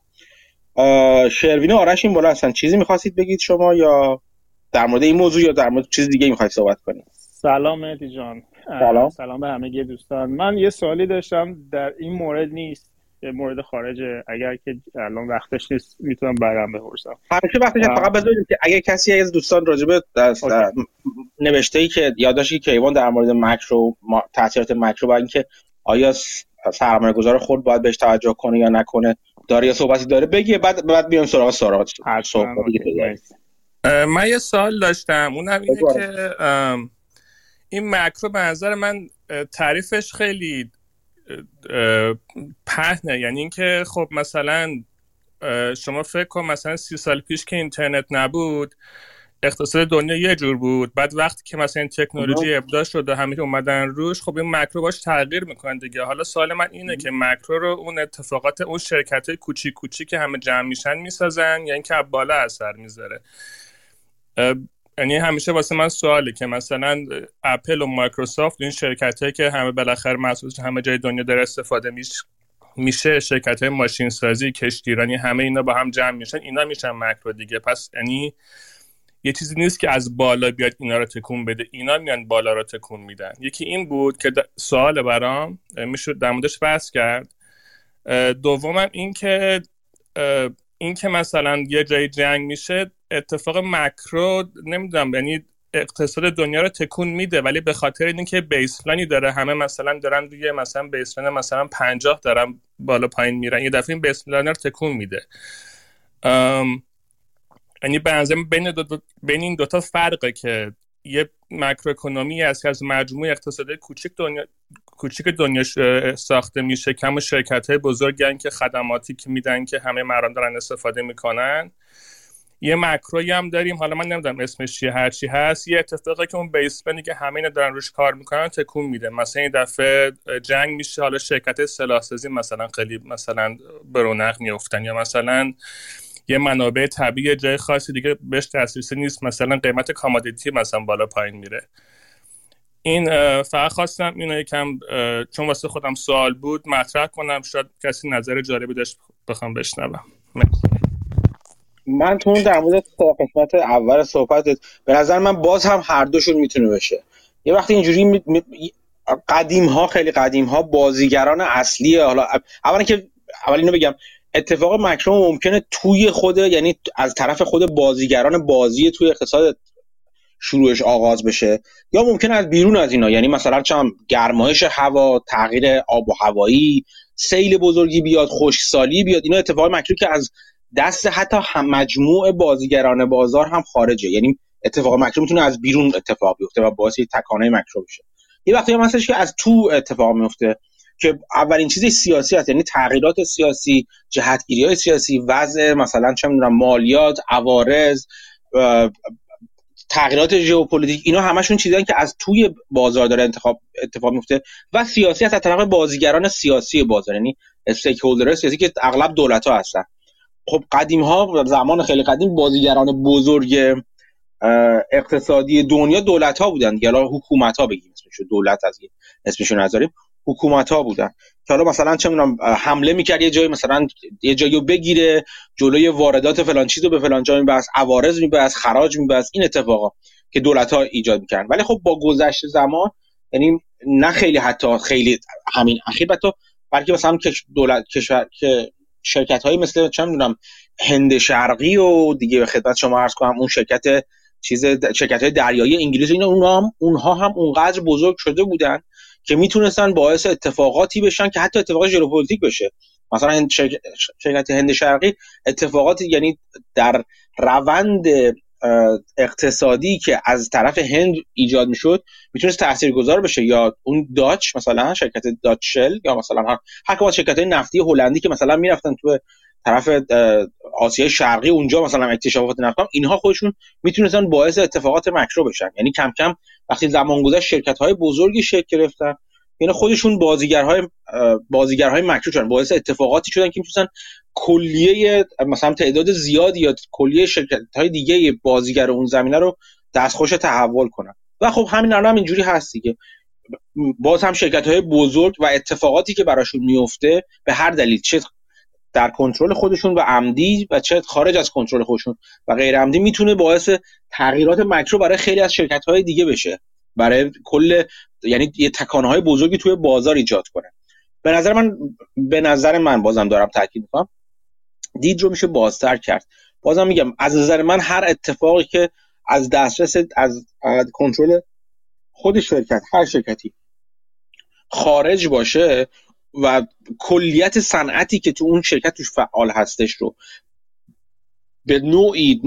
شروین آرش این بالا هستن. چیزی می‌خواستید بگید شما یا در مورد این موضوع یا در مورد چیز دیگه می‌خواید صحبت کنید؟ سلام مهدی جان. سلام. سلام به همه دوستان. من یه سوالی داشتم در این مورد نیست مورد خارجه اگر که الان وقتش نیست می‌تونم برام بپرسم. همیشه وقتش فقط بذارید که اگر کسی از دوستان راجبه نوشته ای که یادداشتی که ایوان در مورد مکرو تاثیرات مکرو و اینکه آیا سرمایه گذار خود باید بهش توجه کنه یا نکنه داره یا صحبتی داره بگی بعد بعد بیام سراغ سراغ من یه سوال داشتم. اونم اینه که این مکرو به نظر من تعریفش خیلی پهنه. یعنی اینکه خب مثلا شما فکر کن مثلا سی سال پیش که اینترنت نبود اقتصاد دنیا یه جور بود. بعد وقتی که مثلا این تکنولوژی ابداع شد و همه اومدن روش خب این مکرو باش تغییر می‌کنه دیگه. حالا سوال من اینه که مکرو رو اون اتفاقات اون شرکت های کوچیک کوچیک که همه جمع میشن می‌سازن یا اینکه بالا اثر می‌ذاره؟ یعنی همیشه واسه من سواله که مثلا اپل و مایکروسافت این شرکت هایی که همه بالاخره محصولش همه جای دنیا داره استفاده میشه میشه شرکت های ماشین سازی کشتیرانی همه اینا با هم جمع میشن اینا میشن مکرو دیگه. پس یعنی یه چیزی نیست که از بالا بیاد اینا رو تکون بده. اینا میان بالا رو تکون میدن. یکی این بود که سوال برام میشه در موردش بحث کرد. دومم این که این که مثلا یه جای جنگ میشه اتفاق مکرو نمی‌دونم یعنی اقتصاد دنیا رو تکون میده ولی به خاطر اینکه بیسلاینی داره. همه مثلا دارن روی مثلا بیسلاین مثلا 50 دارن بالا پایین میرن. یه دفعه این بیسلاین رو تکون میده. یعنی به بین, دو بین این دوتا فرقه که یه مکروکونومی است که از مجموع اقتصادی کوچک دنیا کوچیک دنیا ساخته میشه کم شرکت های بزرگن که خدماتی که میدن که همه مردم دارن استفاده می‌کنن. یه مکروی هم داریم حالا من نمی‌دونم اسمش چیه هرچی هست. یه اتفاقی که اون بیسبنی که همه اینا دارن روش کار می‌کنن تکون میده. مثلا این دفعه جنگ میشه حالا شرکت سلاح سازی مثلا خیلی مثلا برونق میفتن یا مثلا یه منابع طبیعی جای خاصی دیگه بهش تاثیر نیست. مثلا قیمت کامادیتی مثلا بالا پایین میره. این فقط خواستم اینو یکم چون واسه خودم سوال بود مطرح کنم. شاید کسی نظر جالبی داشت بخوام بشنوم. من تو در مورد قسمت اول صحبتت به نظر من باز هم هر دوشون می‌تونه بشه. یه وقتی اینجوری می... قدیم ها خیلی قدیم ها بازیگران اصلی حالا اولا که اول اینو بگم اتفاق مکرو ممکنه توی خود یعنی از طرف خود بازیگران بازی توی اقتصاد شروعش آغاز بشه یا ممکن از بیرون از اینا. یعنی مثلا چم گرمایش هوا تغییر آب و هوایی سیل بزرگی بیاد خشکسالی بیاد اینا اتفاق مکرو که از دست حتی هم مجموع بازیگران بازار هم خارجه. یعنی اتفاق مکرو می‌تونه از بیرون اتفاق بیفته و باعث تکانه مکرو بشه. یه وقتی هم هستش که از تو اتفاق میفته که اولین چیز سیاسی هست. یعنی تغییرات سیاسی جهتگیری های سیاسی وضع مثلا چه می‌دونم مالیات عوارض تغییرات ژئوپلیتیک اینا همشون چیزایی که از توی بازار داره انتخاب اتفاق میفته و سیاسی از طرف بازیگران سیاسی بازار یعنی stake سیاسی که اغلب دولت ها هستن. خب قدیم ها زمان خیلی قدیم بازیگران بزرگ اقتصادی دنیا دولت ها بودن یا حکومت ها بگیم اسمشو دولت از اسمشو نذاریم. حکومت ها بودن. که حالا مثلا چه می‌دونم حمله می‌کرد یه جایی مثلا یه جایی رو بگیره جلوی واردات فلان چیز رو به فلان جا میبست عوارض میبست خراج میبست این اتفاقا که دولت ها ایجاد می‌کردن. ولی خب با گذشت زمان یعنی نه خیلی حتی خیلی همین اخیر حتی بلکه مثلا دولت کشور که شرکت هایی مثل چه می‌دونم هند شرقی و دیگه به خدمت شما عرض کنم اون شرکت چیز شرکت های دریایی انگلیس اینا اونها هم اونها هم اونقدر بزرگ شده بودن که می‌تونستن باعث اتفاقاتی بشن که حتی اتفاق ژئوپلیتیک بشه. مثلا شرکت هند شرقی اتفاقاتی یعنی در روند اقتصادی که از طرف هند ایجاد می‌شد می‌تونست تاثیرگذار بشه. یا اون داچ مثلا شرکت داچشل یا مثلا هر کدوم شرکت های نفتی هلندی که مثلا می‌رفتن تو طرف آسیای شرقی اونجا مثلا اکتشافات نفت اینها خودشون می‌تونستن باعث اتفاقات مکرو بشن. یعنی کم کم وقتی زمان گذشت شرکت های بزرگی شکل گرفتن. یعنی خودشون بازیگرهای بازیگرهای مکرو شدن. باعث اتفاقاتی شدن که می‌تونن کلیه مثلا تعداد زیادی یا کلیه شرکت های دیگه بازیگر اون زمینه رو دستخوش تحول کنن. و خب همین الان هم اینجوری هست دیگه. باز هم شرکت های بزرگ و اتفاقاتی که براشون میفته به هر دلیل. چه در کنترل خودشون و عمدی و چه خارج از کنترل خودشون و غیر عمدی می‌تونه باعث تغییرات مکرو برای خیلی از شرکت های دیگه بشه. برای کل یعنی یه تکانه های بزرگی توی بازار ایجاد کنه. به نظر من به نظر من بازم دارم تاکید می‌کنم. دید رو میشه بازتر کرد. بازم میگم از نظر من هر اتفاقی که از دسترس از کنترل خود شرکت هر شرکتی خارج باشه و کلیت صنعتی که تو اون شرکت توش فعال هستش رو به نوعی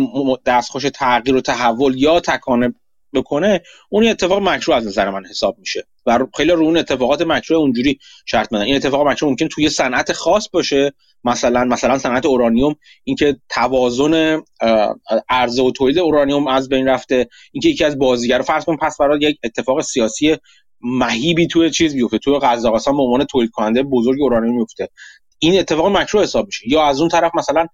دستخوش تغییر و تحول یا تکانه بکنه اون اتفاق مکرو از نظر من حساب میشه. و خیلی رو اون اتفاقات مکرو اونجوری شرط میدن. این اتفاق مکرو ممکن توی صنعت خاص باشه. مثلا مثلا صنعت اورانیوم اینکه توازن عرضه و تولید اورانیوم از بین رفته. اینکه یکی از بازیگر فرض کن پس برای یک اتفاق سیاسی مهیبی توی چیز بیفته توی قزاقستان به عنوان تولید کننده بزرگ اورانیوم میفته این اتفاق مکرو حساب میشه. یا از اون طرف مثلا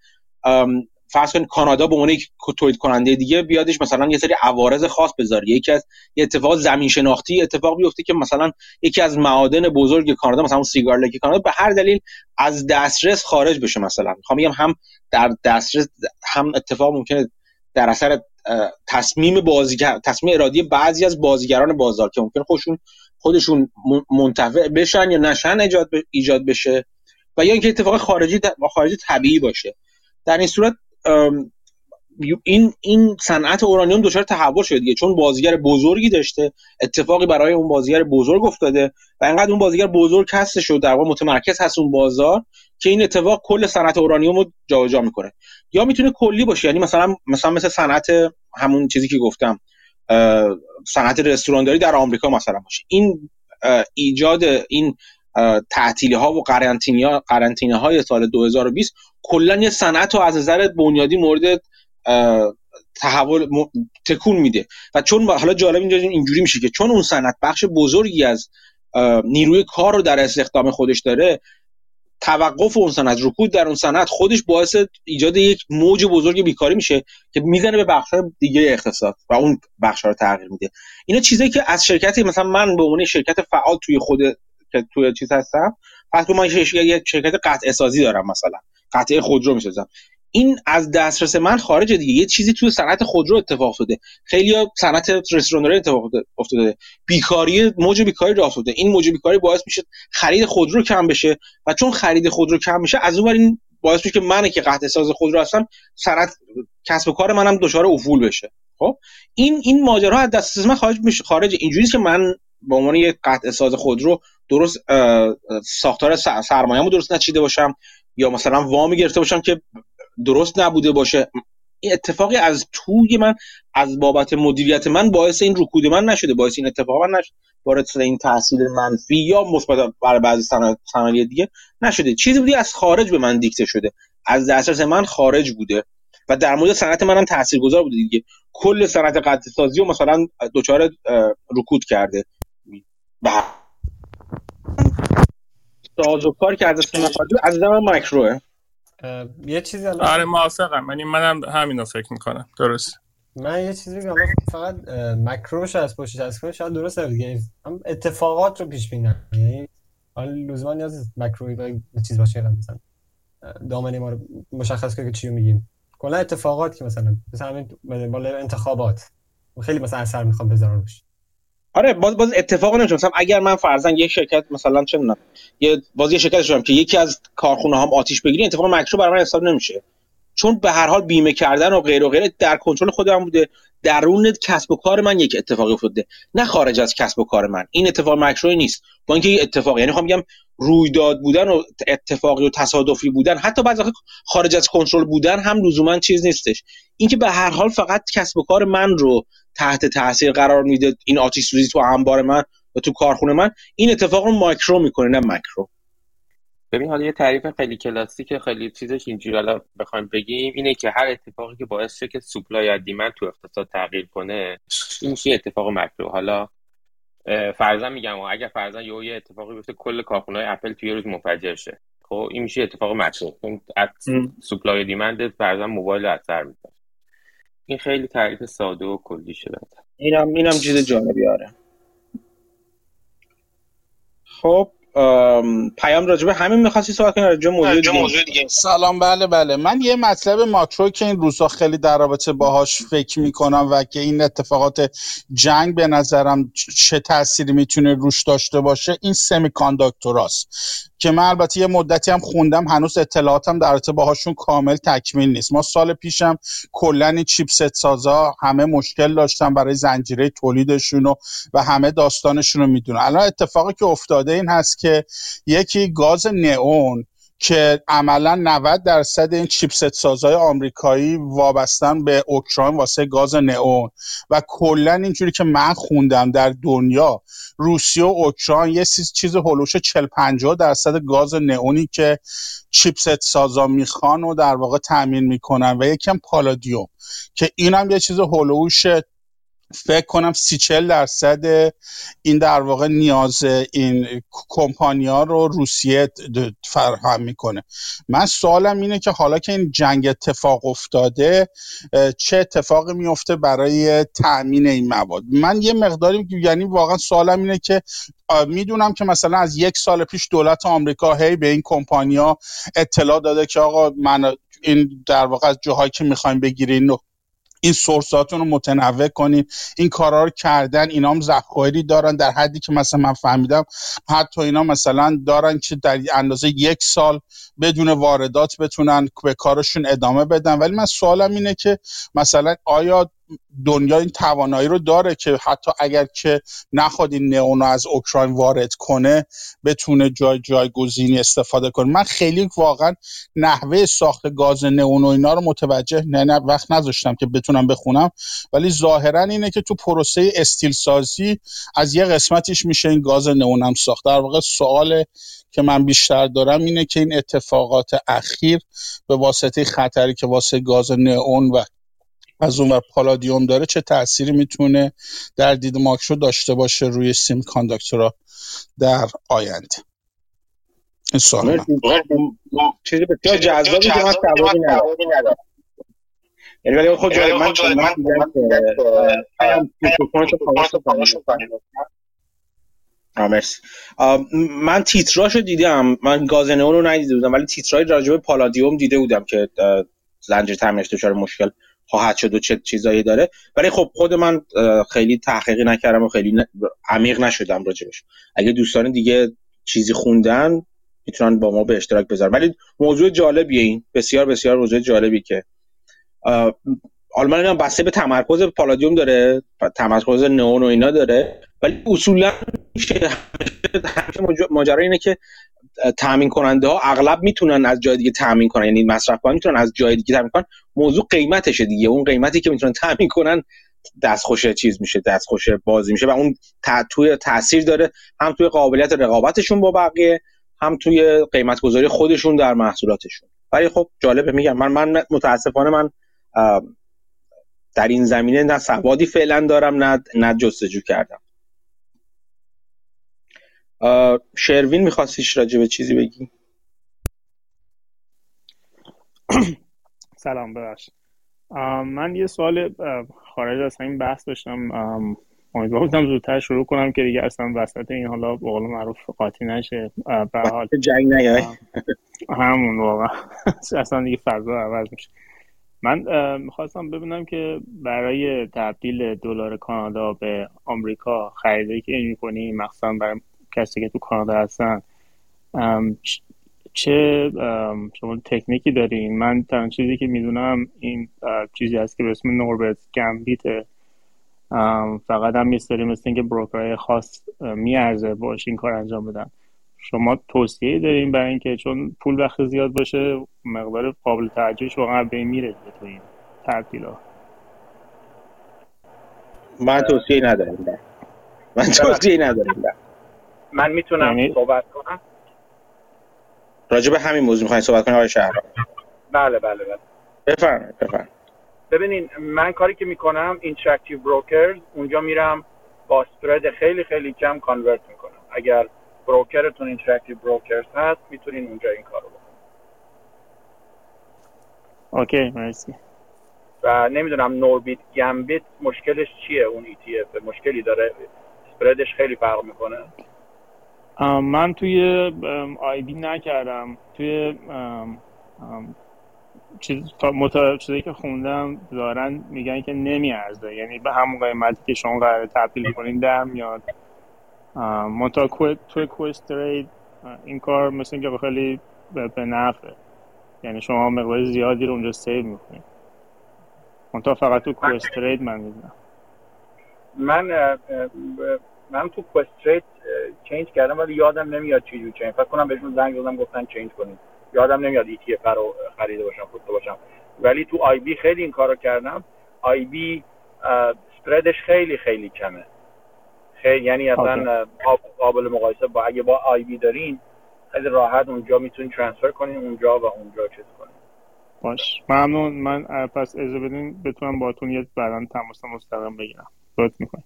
فرض کنید کانادا به عنوان یک تولید کننده دیگه بیادش مثلا یه سری عوارض خاص بذاره. یکی از یه اتفاق زمین شناختی اتفاق بیفته که مثلا یکی از معادن بزرگ کانادا مثلا سیگار لکی کانادا به هر دلیل از دسترس خارج بشه مثلا. می‌خوام بگم هم در دسترس هم اتفاق ممکنه در اثر تصمیم بازیگر تصمیم ارادی بعضی از بازیگران بازار که ممکن خودشون خودشون منتفع بشن یا نشن ایجاد بشه و یا اینکه اتفاق خارجی خارجی طبیعی باشه. در این صورت این این صنعت اورانیوم دچار تحول شده دیگه. چون بازیگر بزرگی داشته اتفاقی برای اون بازیگر بزرگ افتاده و انقدر اون بازیگر بزرگ هستش شد در واقع متمرکز هست اون بازار که این اتفاق کل صنعت اورانیوم رو جابجا می‌کنه. یا می‌تونه کلی باشه یعنی مثلا مثلا مثل صنعت همون چیزی که گفتم صنعت رستورانداری در آمریکا مثلا باشه. این ایجاد این تعطیلی ها و قرنطینه های سال 2020 کلا یه صنعت رو از نظر بنیادی مورد تحول تکون میده. و چون حالا جالب اینجا اینجوری میشه که چون اون صنعت بخش بزرگی از نیروی کار رو در استخدام خودش داره توقف اون صنعت رکود در اون صنعت خودش باعث ایجاد یک موج بزرگ بیکاری میشه که می‌زنه به بخش دیگه اقتصاد و اون بخش رو تغییر میده. اینا چیزایی که از شرکتی مثلا من به عنوان شرکت فعال توی خود که توی چیز هستم پس من یک شرکت قطع سازی دارم مثلا. قطعه خودرو می‌سازم. این از دسترس من خارج دیگه. یه چیزی توی صنعت خودرو اتفاق افتاده. خیلی صنعت رستوران اتفاق افتاده بیکاری موج بیکاری راه افتاده. این موج بیکاری باعث میشه خرید خودرو کم بشه و چون خرید خودرو کم میشه از اون این باعث میشه که من که قطع ساز خودرو هستم صنعت کسب و کار منم دچار افول بشه. خب؟ این این ماجرا از دسترس من خارج میشه خارج اینجوریه که من به عنوان یک قطع ساز خودرو درست ساختار سرمایه‌مو درست نچیده باشم یا مثلا وامی گرفته باشم که درست نبوده باشه. این اتفاقی از توی من از بابت مدیریت من باعث این رکود من نشده باعث این اتفاق من نشده. وارد این تاثیر منفی یا مثبت برای بعضی صنایع دیگه نشده. چیزی بودی از خارج به من دیکته شده. از دسترس من خارج بوده و در مورد صنعت منم تاثیرگذار بوده دیگه. کل صنعت قطع سازی و مثلا دچار رکود کرده. و ساز و کار که از از من مایکروه یه چیزی آره موافقم. من منم همینو فکر می‌کنم. درست. من یه چیزی بگم فقط مکروش از پشت از کنه شاید درست دیگه هم اتفاقات رو پیش بینم یعنی حالا لزوما نیاز مکروی و چیز باشه مثلا دامنه ما رو مشخص کنه که چی میگیم. کلا اتفاقات که مثلا مثلا همین بالا انتخابات. خیلی مثلا اثر می‌خوام بذارن روش. آره باز باز اتفاق نمیشه مثلا اگر من فرضاً یک شرکت مثلا چه می‌دونم یه باز یه شرکت شدم که یکی از کارخونه هم آتیش بگیری اتفاق مکرو برای من حساب نمیشه. چون به هر حال بیمه کردن و غیر و غیره در کنترل خودم بوده. درون کسب و کار من یک اتفاقی افتاده. نه خارج از کسب و کار من. این اتفاق مکروی نیست. با اینکه یه اتفاق یعنی میگم رویداد بودن و اتفاقی و تصادفی بودن حتی بعضی خارج از کنترل بودن هم لزوما چیز نیستش. اینکه به هر حال فقط کسب و کار من رو تحت تاثیر قرار میده این آتیش سوزی تو انبار من و تو کارخونه من. این اتفاق رو مایکرو می‌کنه نه مکرو. ببین حالا یه تعریف خیلی کلاسیک خیلی چیزش اینجوری حالا بخوایم بگیم اینه که هر اتفاقی که باعث شه که سوپلای یا دیمند تو اقتصاد تغییر کنه این میشه اتفاق مکرو؟ حالا فرضاً میگم اگر فرضاً یه اتفاقی بیفته کل کارخونه اپل توی روز منفجر شه. خب این میشه اتفاق مکرو. سوپلای دیمند فرضاً موبایل اثر می‌کنه این خیلی تعریف ساده و کلی شده. اینم اینم چیز جالبی آره. خب پیام راجبه همین می‌خواستی صحبت کنی راجبه موضوع دیگه. موضوع دیگه. سلام بله بله. من یه مطلب ماکرو که این روزا خیلی در رابطه باهاش فکر می‌کنم و که این اتفاقات جنگ به نظرم چه تأثیری می‌تونه روش داشته باشه این سمی کانداکتوراست که من البته یه مدتی هم خوندم هنوز اطلاعاتم در رابطه باهاشون کامل تکمیل نیست. ما سال پیشم کلا این چیپست سازا همه مشکل داشتن برای زنجیره تولیدشون و, و همه داستانشون رو می‌دونن. الان اتفاقی که افتاده این هست که یکی گاز نئون که عملا 90 درصد این چیپست سازای آمریکایی وابستن به اوکراین واسه گاز نئون. و کلا اینجوری که من خوندم در دنیا روسیه و اوکراین یه چیز هلوش 40 50 درصد گاز نئونی که چیپست سازا می‌خوان و در واقع تامین می‌کنن. و یکم پالادیوم که اینم یه چیز هلوش فکر کنم سی چل درصد این در واقع نیاز این کمپانیا رو روسیه فراهم می‌کنه. من سوالم اینه که حالا که این جنگ اتفاق افتاده چه اتفاقی میفته برای تأمین این مواد؟ من یه مقداری یعنی واقعا سوالم اینه که می‌دونم که مثلا از یک سال پیش دولت آمریکا هی به این کمپانیا اطلاع داده که آقا من این در واقع از جاهایی که می‌خوایم بگیرین این سورساتون رو متنوع کنین. این کارا رو کردن اینا هم زخوری دارن در حدی که مثلا من فهمیدم حتی اینا مثلا دارن که در اندازه یک سال بدون واردات بتونن به کارشون ادامه بدن. ولی من سوالم اینه که مثلا آیا دنیا این توانایی رو داره که حتی اگر که نخواد این نئون از اوکراین وارد کنه بتونه جای جایگزینی استفاده کنه. من خیلی واقعا نحوه ساخت گاز نئون و اینا رو متوجه نه, نه وقت نذاشتم که بتونم بخونم. ولی ظاهرا اینه که تو پروسه استیل سازی از یه قسمتیش میشه این گاز نئون هم ساخت. در واقع سوال که من بیشتر دارم اینه که این اتفاقات اخیر به واسطه خطری که واسه گاز نئون و از اون پالادیوم داره چه تأثیری می‌تونه در دید ماکرو داشته باشه روی سیم کانداکتورها در آینده؟ این سوال من. چیزی بسیار جذابی که من جوابی ندارم. یعنی ولی خود جالب من من مرسی. من تیتراشو دیدم. من گازنئون رو ندیده بودم ولی تیترای راجب پالادیوم دیده بودم که زنجیر تامینش دچار مشکل خواهد شد و چه چیزایی داره. ولی خب خود من خیلی تحقیقی نکردم و خیلی عمیق نشدم راجبش. اگه دوستان دیگه چیزی خوندن می‌تونن با ما به اشتراک بذارن. ولی موضوع جالبیه این. بسیار بسیار موضوع جالبی که آلمان هم بسته به تمرکز پالادیوم داره. تمرکز نئون و اینا داره. ولی اصولا ماجرا اینه که تامین کننده ها اغلب می‌تونن از جای دیگه تامین کنن. یعنی مصرف کنن می‌تونن از جای دیگه تامین کنن. موضوع قیمتشه دیگه. اون قیمتی که می‌تونن تامین کنن دستخوش چیز میشه دستخوش بازی میشه و اون توی تاثیر داره هم توی قابلیت رقابتشون با بقیه هم توی قیمت گذاری خودشون در محصولاتشون. ولی خب جالبه میگم من من متاسفانه من در این زمینه نه سوادی فعلا دارم نه نه جستجو کردم. شروین میخواستیش راجع به چیزی بگی؟ سلام ببخش. من یه سوال خارج از این بحث داشتم. امیدوار بودم زودتر شروع کنم که دیگه اصلا وسط این حالا به قول معروف قاطی نشه. به حال. جنگ نیای. همون واقعا. اصلا دیگه فضا عوض میشه. من می‌خواستم ببینم که برای تبدیل دلار کانادا به آمریکا خریدی که این می‌کنی مخصوصا برای کسی که تو کانادا هستن چه شما تکنیکی دارین من تنها چیزی که می‌دونم این چیزی هست که به اسم نوربت گمبیته فقط هم یه سری مثل اینکه بروکرهای خاص میارزه باش این کار انجام بدن. شما توصیه دارین برای اینکه چون پول وقت زیاد باشه مقدار قابل توجهش واقعا به میره تو این تبدیلا من توصیه ندارم من توصیه ندارم من می‌تونم یعنی... صحبت کنم؟ راجع به همین موضوع می‌خواین صحبت کنیم آقای شهر بله بله بله. بفرمایید بفرمایید. ببینین من کاری که می‌کنم Interactive Brokers اونجا میرم با spread خیلی خیلی کم convert می‌کنم. اگر broker تون Interactive Brokers هست می‌تونین اونجا این کارو بکنید. OK مرسی. و نمی‌دونم Norbert's Gambit مشکلش چیه؟ اون ETF مشکلی داره؟ spread ش خیلی فرق می‌کنه؟ من توی IB نکردم. توی چیز چیزی که خوندم دارن میگن که نمیارزه. یعنی به همون قیمتی که شما قراره تبدیل کنین در میاد. منتها توی کوست ترید این کار مثل اینکه خیلی به نفعه. یعنی شما مقدار زیادی رو اونجا سیو می‌کنید منتها فقط تو کوست من می‌دونم. من من تو کوست ترید چینج کردم ولی یادم نمیاد چی جو چینج فکر کنم بهشون زنگ زدم گفتن چینج کنید. یادم نمیاد تی رو خریده باشم خودت باشم. ولی تو آی بی خیلی این کارو کردم. آی بی سپردش خیلی خیلی کمه. خیلی یعنی اصلا قابل مقایسه با اگه با آی بی دارین خیلی راحت اونجا می‌تونین ترانسفر کنین اونجا و اونجا چیز کنین. باش. ممنون. من پس اجازه بدین بتونم باتون یه بعدا تماس مستقیم بگیرم. لطف می‌کنم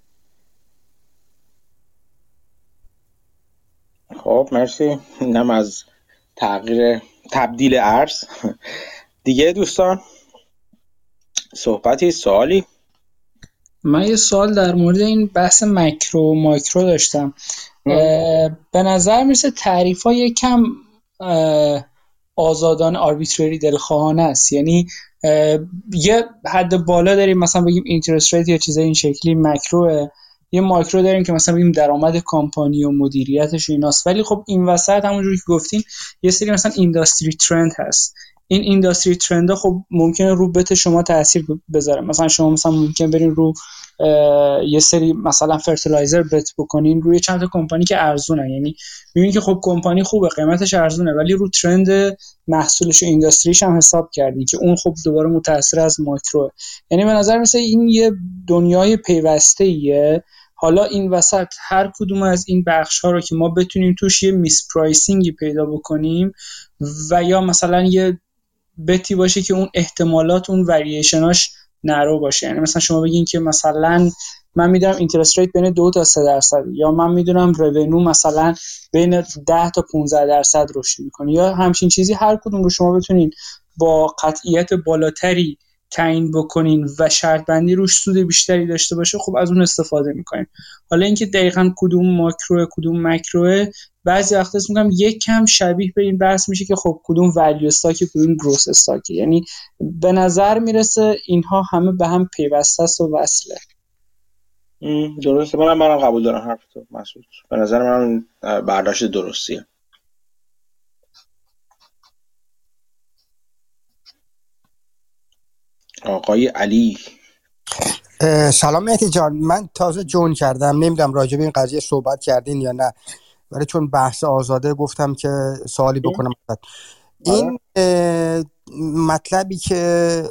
خب مرسی. اینم از تغییر تبدیل ارز دیگه دوستان صحبتی سوالی؟ من یه سوال در مورد این بحث مکرو و مایکرو داشتم. به نظر می‌رسه تعریف ها یکم آزادانه arbitrary دلخواهانه است. یعنی یه حد بالا داریم مثلا بگیم interest rate یا چیزای این شکلی مکروه. یه مایکرو داریم که مثلا بگیم درآمد کامپانی و مدیریتش و ایناست. ولی خب این وسط همونجوری که گفتین یه سری مثلا industry trend هست. این industry trend خب ممکنه رو bet شما تاثیر بذاره. مثلا شما مثلا ممکنه برین رو یه سری مثلا fertilizer bet بکنین روی چند تا کمپانی که ارزونه یعنی می‌بینید که خب کمپانی خوبه قیمتش ارزونه ولی رو trend محصولش و industry ش هم حساب کردین که اون خب دوباره متاثر از ماکرو یعنی به نظر مثل این یه دنیای پیوسته ایه حالا این وسط هر کدوم از این بخش ها رو که ما بتونیم توش یه mispricing ی پیدا بکنیم و یا مثلا یه بتی باشه که اون احتمالات اون وریشناش نرو باشه. یعنی مثلا شما بگین که مثلا من می‌دونم اینترست ریت بین دو تا سه درصد یا من می‌دونم رونو مثلا بین 10 تا 15 درصد رشد می‌کنه یا همچین چیزی هر کدوم رو شما بتونین با قطعیت بالاتری تعیین بکنین و شرط بندی روش سود بیشتری داشته باشه خب از اون استفاده می‌کنین. حالا اینکه دقیقا کدوم ماکرو کدوم مکروه بعضی وقتا اسم میگم یک کم شبیه به این بحث میشه که خب کدوم ولیو استاک کدوم گروس استاک یعنی به نظر می‌رسه اینها همه به هم پیوسته و وصله. درسته. منم منم قبول دارم حرف تو مسعود. به نظر من برداشت درستیه. آقای علی. سلام مهدی جان. من تازه جون کردم. نمی‌دونم راجع به این قضیه صحبت کردین یا نه. ولی چون بحث آزاده گفتم که سوالی بکنم این مطلبی که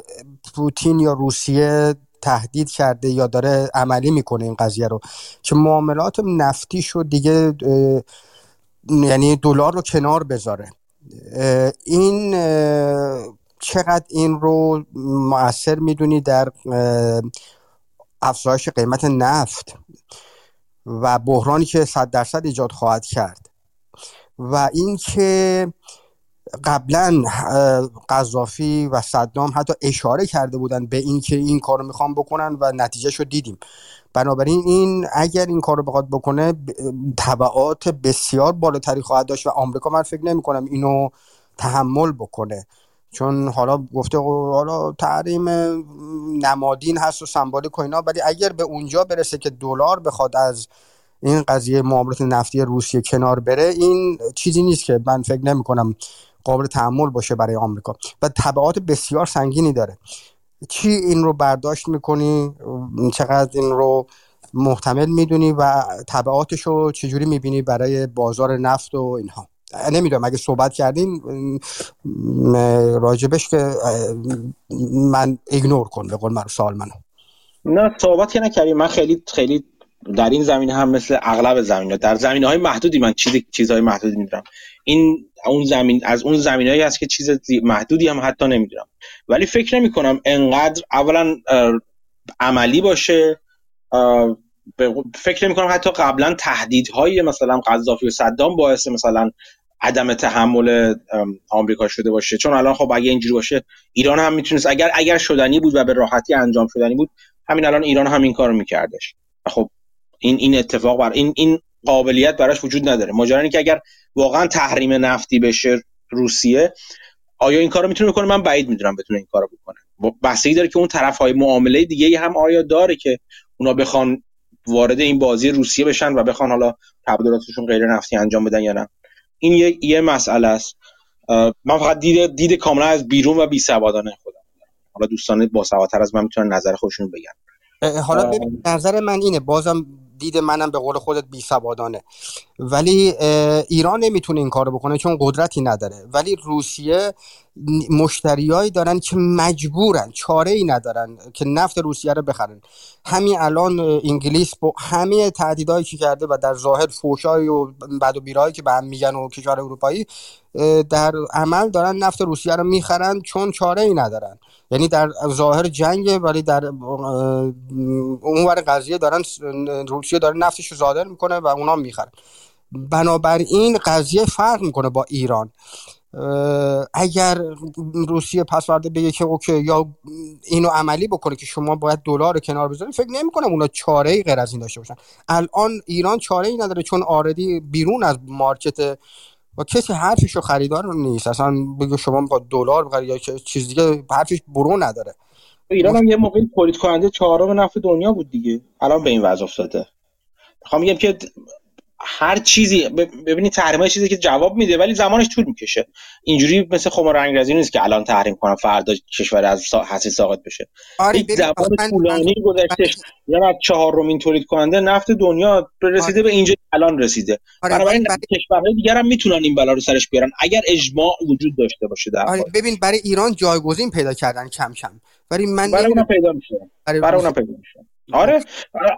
پوتین یا روسیه تهدید کرده یا داره عملی می‌کنه این قضیه رو که معاملات نفتی شد دیگه یعنی دلار رو کنار بذاره. این چقدر این رو مؤثر می‌دونی در افزایش قیمت نفت و بحرانی که صد درصد ایجاد خواهد کرد. و اینکه قبلا قذافی و صدام حتی اشاره کرده بودن به اینکه این کار رو می‌خوام بکنن و نتیجه رو دیدیم. بنابراین این اگر این کار رو بخواد بکنه طبعات بسیار بالاتری خواهد داشت و آمریکا من فکر نمی کنم اینو تحمل بکنه. چون حالا گفته حالا تحریم نمادین هست و سمبولیک و اینا ولی اگر به اونجا برسه که دلار بخواد از این قضیه معاملات نفتی روسیه کنار بره این چیزی نیست که من فکر نمی کنم قابل تحمل باشه برای آمریکا. و تبعات بسیار سنگینی داره. چی این رو برداشت می‌کنی؟ چقدر این رو محتمل می‌دونی و تبعاتش رو چجوری می‌بینی برای بازار نفت و اینها؟ نمی‌دونم اگه صحبت کردین راجبش که من ایگنور کن به قول من سوال منو. نه صحبت که نکردیم من خیلی خیلی در این زمینه هم مثل اغلب زمینه در زمینه های محدودی من چیز چیزهای محدودی می‌دونم. این اون زمین از اون زمینهایی هست که چیز محدودی هم حتی نمی‌دونم. ولی فکر نمی کنم انقدر اولا عملی باشه فکر نمی کنم حتی قبلا تهدیدهای مثلا قذافی و صدام باعث مثلا عدم تحمل آمریکا شده باشه. چون الان خب اگه اینجوری باشه ایران هم می‌تونست. اگر اگر شدنی بود و به راحتی انجام شدنی بود همین الان ایران هم این کارو میکردش. خب این این اتفاق بر این این قابلیت براش وجود نداره. ماجرا که اگر واقعا تحریم نفتی بشه روسیه آیا این کارو می‌تونه بکنه؟ من بعید می‌دونم بتونه این کارو بکنه. بستگی داره که اون طرف های معامله دیگه هم آیا داره که اونا بخوان وارد این بازی روسیه بشن و بخوان حالا تبادلاتشون غیر نفتی انجام بدن یا نه؟ این یه, یه مسئله است. من فقط دید دید کاملا از بیرون و بی سوادانه خودم. حالا دوستان با سوادتر از من می‌تونن نظر خودشون بگن. حالا ببین نظر من اینه بازم دید منم به قول خودت بی سوادانه. ولی ایران نمی‌تونه این کارو بکنه چون قدرتی نداره. ولی روسیه مشتریایی دارن که مجبورن چاره ای ندارن که نفت روسیه رو بخرن. همین الان انگلیس با همه تهدیدهایی که کرده و در ظاهر فوشای و بد و بیرایی که به هم میگن و کشور اروپایی در عمل دارن نفت روسیه رو می‌خرن چون چاره ای ندارن. یعنی در ظاهر جنگ ولی در اون ور قضیه دارن روسیه داره نفتش رو صادر می‌کنه و اونا می‌خرن. بنابراین قضیه فرق می‌کنه با ایران. اگر روسیه پس بگه که اوکی یا اینو عملی بکنه که شما باید دلار کنار بذارید فکر نمی کنم اونا چاره ای غیر از این داشته باشن. الان ایران چاره ای نداره چون آردی بیرون از مارکت و کسی حرفش رو خریدار نیست. اصلا بگه شما با دلار بخرید یا چیز دیگه حرفش برو نداره. ایران هم یه موقعی تولید کننده چهارم نفت دنیا بود دیگه. الان به این وضع افتاده. می‌خوام بگم که هر چیزی ببینید تحریم چیزی که جواب میده ولی زمانش طول می‌کشه. اینجوری مثل خمر رنگرزی نیست که الان تحریم کنم فردا کشور از حسی ساقط بشه. آره یک زمان طولانی گذشته یا از چهارمین تولید کننده نفت دنیا رسیده آره. به اینجا الان رسیده. آره بنابراین کشورهای دیگر هم می‌تونن این بلا رو سرش بیارن اگر اجماع وجود داشته باشه در آره ببین برای ایران جایگزین پیدا کردن کم کم. ولی من برای اونم پیدا میشه. برای اونم پیدا میشه. آره.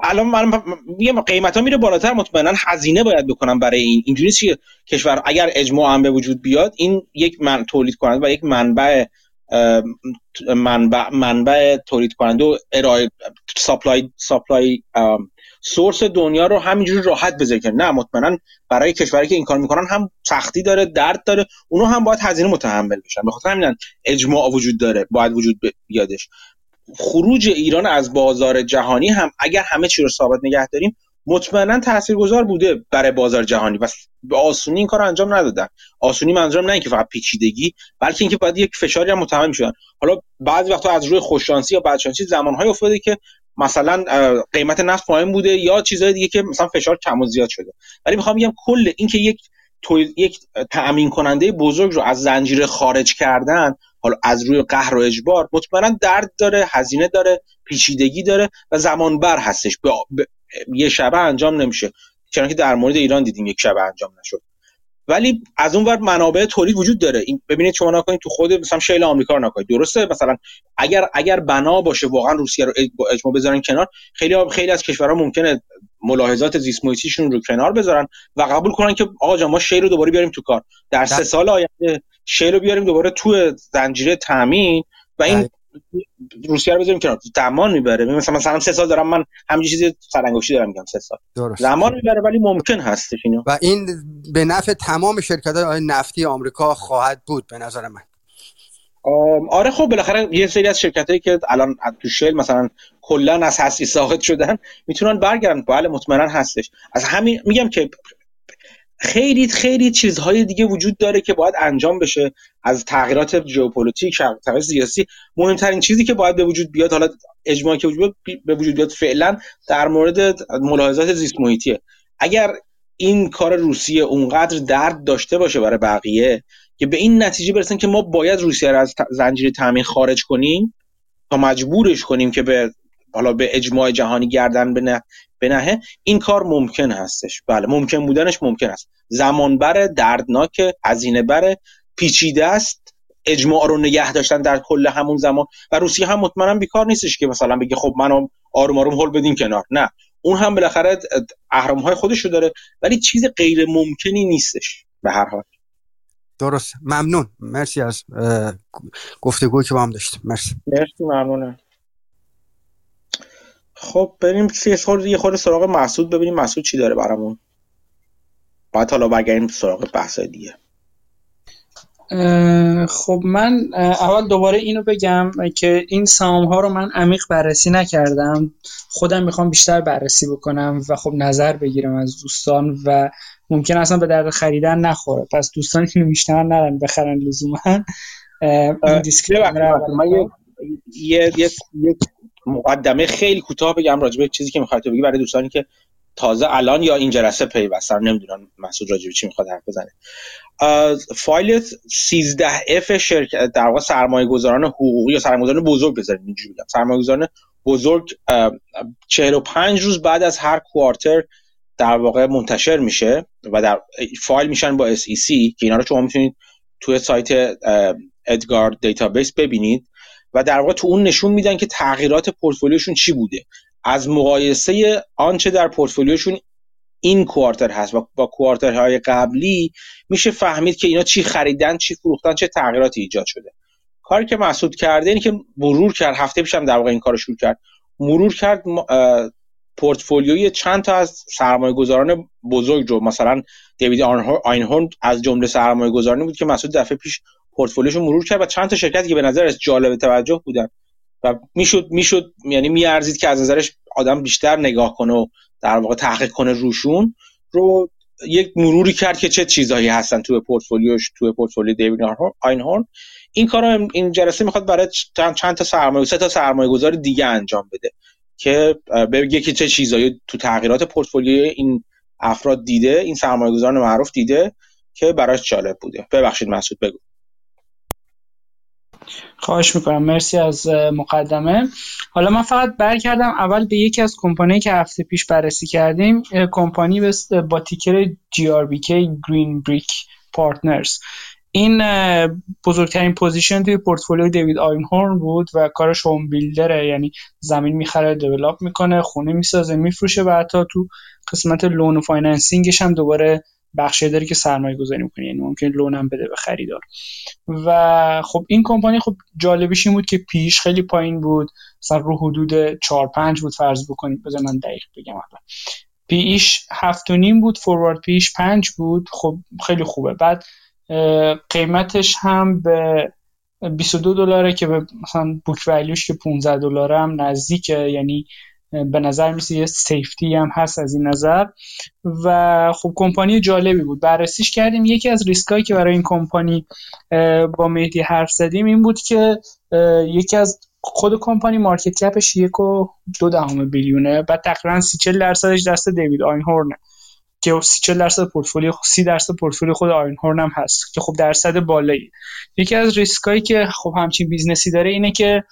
الان من میگم قیمت میره بالاتر. مطمئنا هزینه باید بکنم برای این. اینجوری چیه؟ کشور اگر اجماع هم به وجود بیاد این یک من تولید کننده و یک منبع منبع منبع تولید کننده و ارائه سپلای سپلای سورس دنیا رو همینجوری راحت بذاره. نه مطمئنا برای کشوری که این کار می‌کنن هم سختی داره درد داره. اونو هم باید هزینه متحمل بشن. خاطر همین اجماع وجود داره. باید وجود بیادش. خروج ایران از بازار جهانی هم اگر همه چی رو ثابت نگه داریم مطمئنا تاثیرگذار بوده برای بازار جهانی. و به آسونی این کار رو انجام ندادن. آسونی منظورم نه اینکه فقط پیچیدگی بلکه اینکه باید یک فشاری هم متحمل شدن حالا بعضی وقتا از روی خوششانسی یا بدشانسی زمانهای افتاده که مثلا قیمت نفت پایین بوده یا چیزهای دیگه که مثلا فشار کم و زیاد شده. ولی می‌خوام بگم کل اینکه یک یک تأمین کننده بزرگ رو از زنجیره خارج کردن حالا از روی قهر و اجبار مطمئنا درد داره هزینه داره پیچیدگی داره و زمان بر هستش. به یه شبه انجام نمیشه. چون که در مورد ایران دیدیم یک شبه انجام نشد. ولی از اون ور منابع تولید وجود داره. این ببینید شما نکنید تو خود مثلا شیل آمریکا رو نکنید. درسته؟ مثلا اگر اگر بنا باشه واقعا روسیه رو اجماع بذارن کنار خیلی خیلی از کشورها ممکنه ملاحظات زیست رو کنار بذارن و قبول کنن که آقا جان ما شیل رو دوباره بیاریم تو کار. در سه سال آینده شیل رو بیاریم دوباره تو زنجیره تامین و این روسیه رو بذاریم کنار. زمان می‌بره. مثلا مثلا سه سال دارم من همین چیزی سرانگشتی دارم میگم سه سال. درست. زمان می‌بره ولی ممکن هستش اینو. و این به نفع تمام شرکت های نفتی آمریکا خواهد بود به نظر من. آره خب بالاخره یه سری از شرکت هایی که الان تو شل مثلا کلا از هستی ساخت شدن می‌تونن برگردن. بله مطمئنا هستش. از همین میگم که خیلی خیلی چیزهای دیگه وجود داره که باید انجام بشه. از تغییرات ژئوپلیتیک تغییرات سیاسی مهمترین چیزی که باید به وجود بیاد حالا اجماعی که وجود به وجود بیاد فعلا در مورد ملاحظات زیست محیطیه. اگر این کار روسیه اونقدر درد داشته باشه برای بقیه که به این نتیجه برسن که ما باید روسیه رو از زنجیره تامین خارج کنیم تا مجبورش کنیم که به حالا به اجماع جهانی گردن به نه این کار ممکن هستش. بله ممکن بودنش ممکن است. زمان بره دردناک هزینه بره پیچیده است. اجماع رو نگه داشتن در کل همون زمان. و روسیه هم مطمئنا بیکار نیستش که مثلا بگه خب منو آروم آروم هول بدین کنار. نه. اون هم بالاخره اهرام های خودش رو داره. ولی چیز غیر ممکنی نیستش به هر حال. درست. ممنون. مرسی از گفتگوی که با هم داشتیم. مرسی. مرسی ممنونم. خب بریم یه خورده یه خورده سراغ محسود ببینیم محسود چی داره برامون. بعد حالا برگردیم سراغ بحث دیگه. خب من اول دوباره اینو بگم که این سهام ها رو من عمیق بررسی نکردم. خودم می‌خوام بیشتر بررسی بکنم و خب نظر بگیرم از دوستان و ممکن اصلا به درد خریدن نخوره. پس دوستان اینو بیشتر نرن بخرن لزوما. این یه یه مقدمه خیلی کوتاه بگم راجع به چیزی که می‌خواد بگی برای دوستانی که تازه الان به این جلسه پیوستن. نمی‌دونن مسعود راجع به چی می‌خواد حرف بزنه. فایل 13F شرکت در واقع سرمایه گذاران حقوقی یا سرمایه گذاران بزرگ بذاریم اینجوری بگم. سرمایه گذاران بزرگ 45 روز بعد از هر quarter در واقع منتشر میشه و در فایل میشن با SEC که اینا رو شما می‌تونید توی سایت EDGAR database ببینید و در واقع تو اون نشون میدن که تغییرات پورتفولیوشون چی بوده. از مقایسه آنچه در پورتفولیوشون این کوارتر هست و با کوارترهای قبلی میشه فهمید که اینا چی خریدن چی فروختن چه تغییراتی ایجاد شده. کاری که محسود کرده اینه که مرور کرد هفته پیشم در واقع این کارو شروع کرد. مرور کرد پورتفولیوی چند تا از سرمایه گذاران بزرگ رو مثلا دیوید آینهورن از جمله سرمایه گذارانی بود که مسعود دفعه پیش پورتفولیوشو مرور کرد و چند تا شرکتی که به نظرش جالب توجه بودن و می‌شد می‌شد یعنی میارزید که از نظرش آدم بیشتر نگاه کنه و در واقع تحقیق کنه روشون رو یک مروری کرد که چه چیزهایی هستن توی پورتفولیوش توی پورتفولیو دیوید آینهورن. این کارو این جلسه می‌خواد برای چند, چند تا سرمایه سه تا سرمایه گذار دیگه انجام بده. که بگه که چه چیزهایی تو تغییرات پورتفولیو این افراد دیده این سرمایه گذاران معروف دیده که براش جالب بوده. ببخشید مسعود بگو. خواهش می‌کنم. مرسی از مقدمه. حالا من فقط برگردم اول به یکی از کمپانی که هفته پیش بررسی کردیم کمپانی با ticker GRBK Green Brick Partners. این بزرگترین position توی پورتفولیو دیوید آینهورن بود و کارش home builder ه. یعنی زمین می‌خره develop می‌کنه خونه می‌سازه میفروشه و حتی تو قسمت loan و financing ش هم دوباره بخشی داره که سرمایه گذاری می‌کنه. یعنی ممکنه loan هم بده به خریدار. و خب این کمپانی خب جالبش این بود که پیش خیلی پایین بود. مثلا رو حدود 4 5 بود فرض بکنید. بذار من دقیق بگم اول. پیش هفت و نیم بود فوروارد پیش پنج بود. خب خیلی خوبه. بعد قیمتش هم به 22 دلاره که به مثلا بوک ولیوش که 15 دلاره هم نزدیکه. یعنی به نظر میسه یه سیفتی هم هست از این نظر. و خب کمپانی جالبی بود. بررسیش کردیم. یکی از ریسکایی که برای این کمپانی با مهدی حرف زدیم این بود که یکی از خود کمپانی مارکت کپش یک و دو دهم billion ه. بعد تقریبا سی چل درصدش دست دیوید آینهورنه. که 30 درصد پورتفولیو 30 درصد پورتفولیو خود آینهورن هم هست که خب درصد بالایی یکی از ریسکایی که خب همچین business ی داره اینه که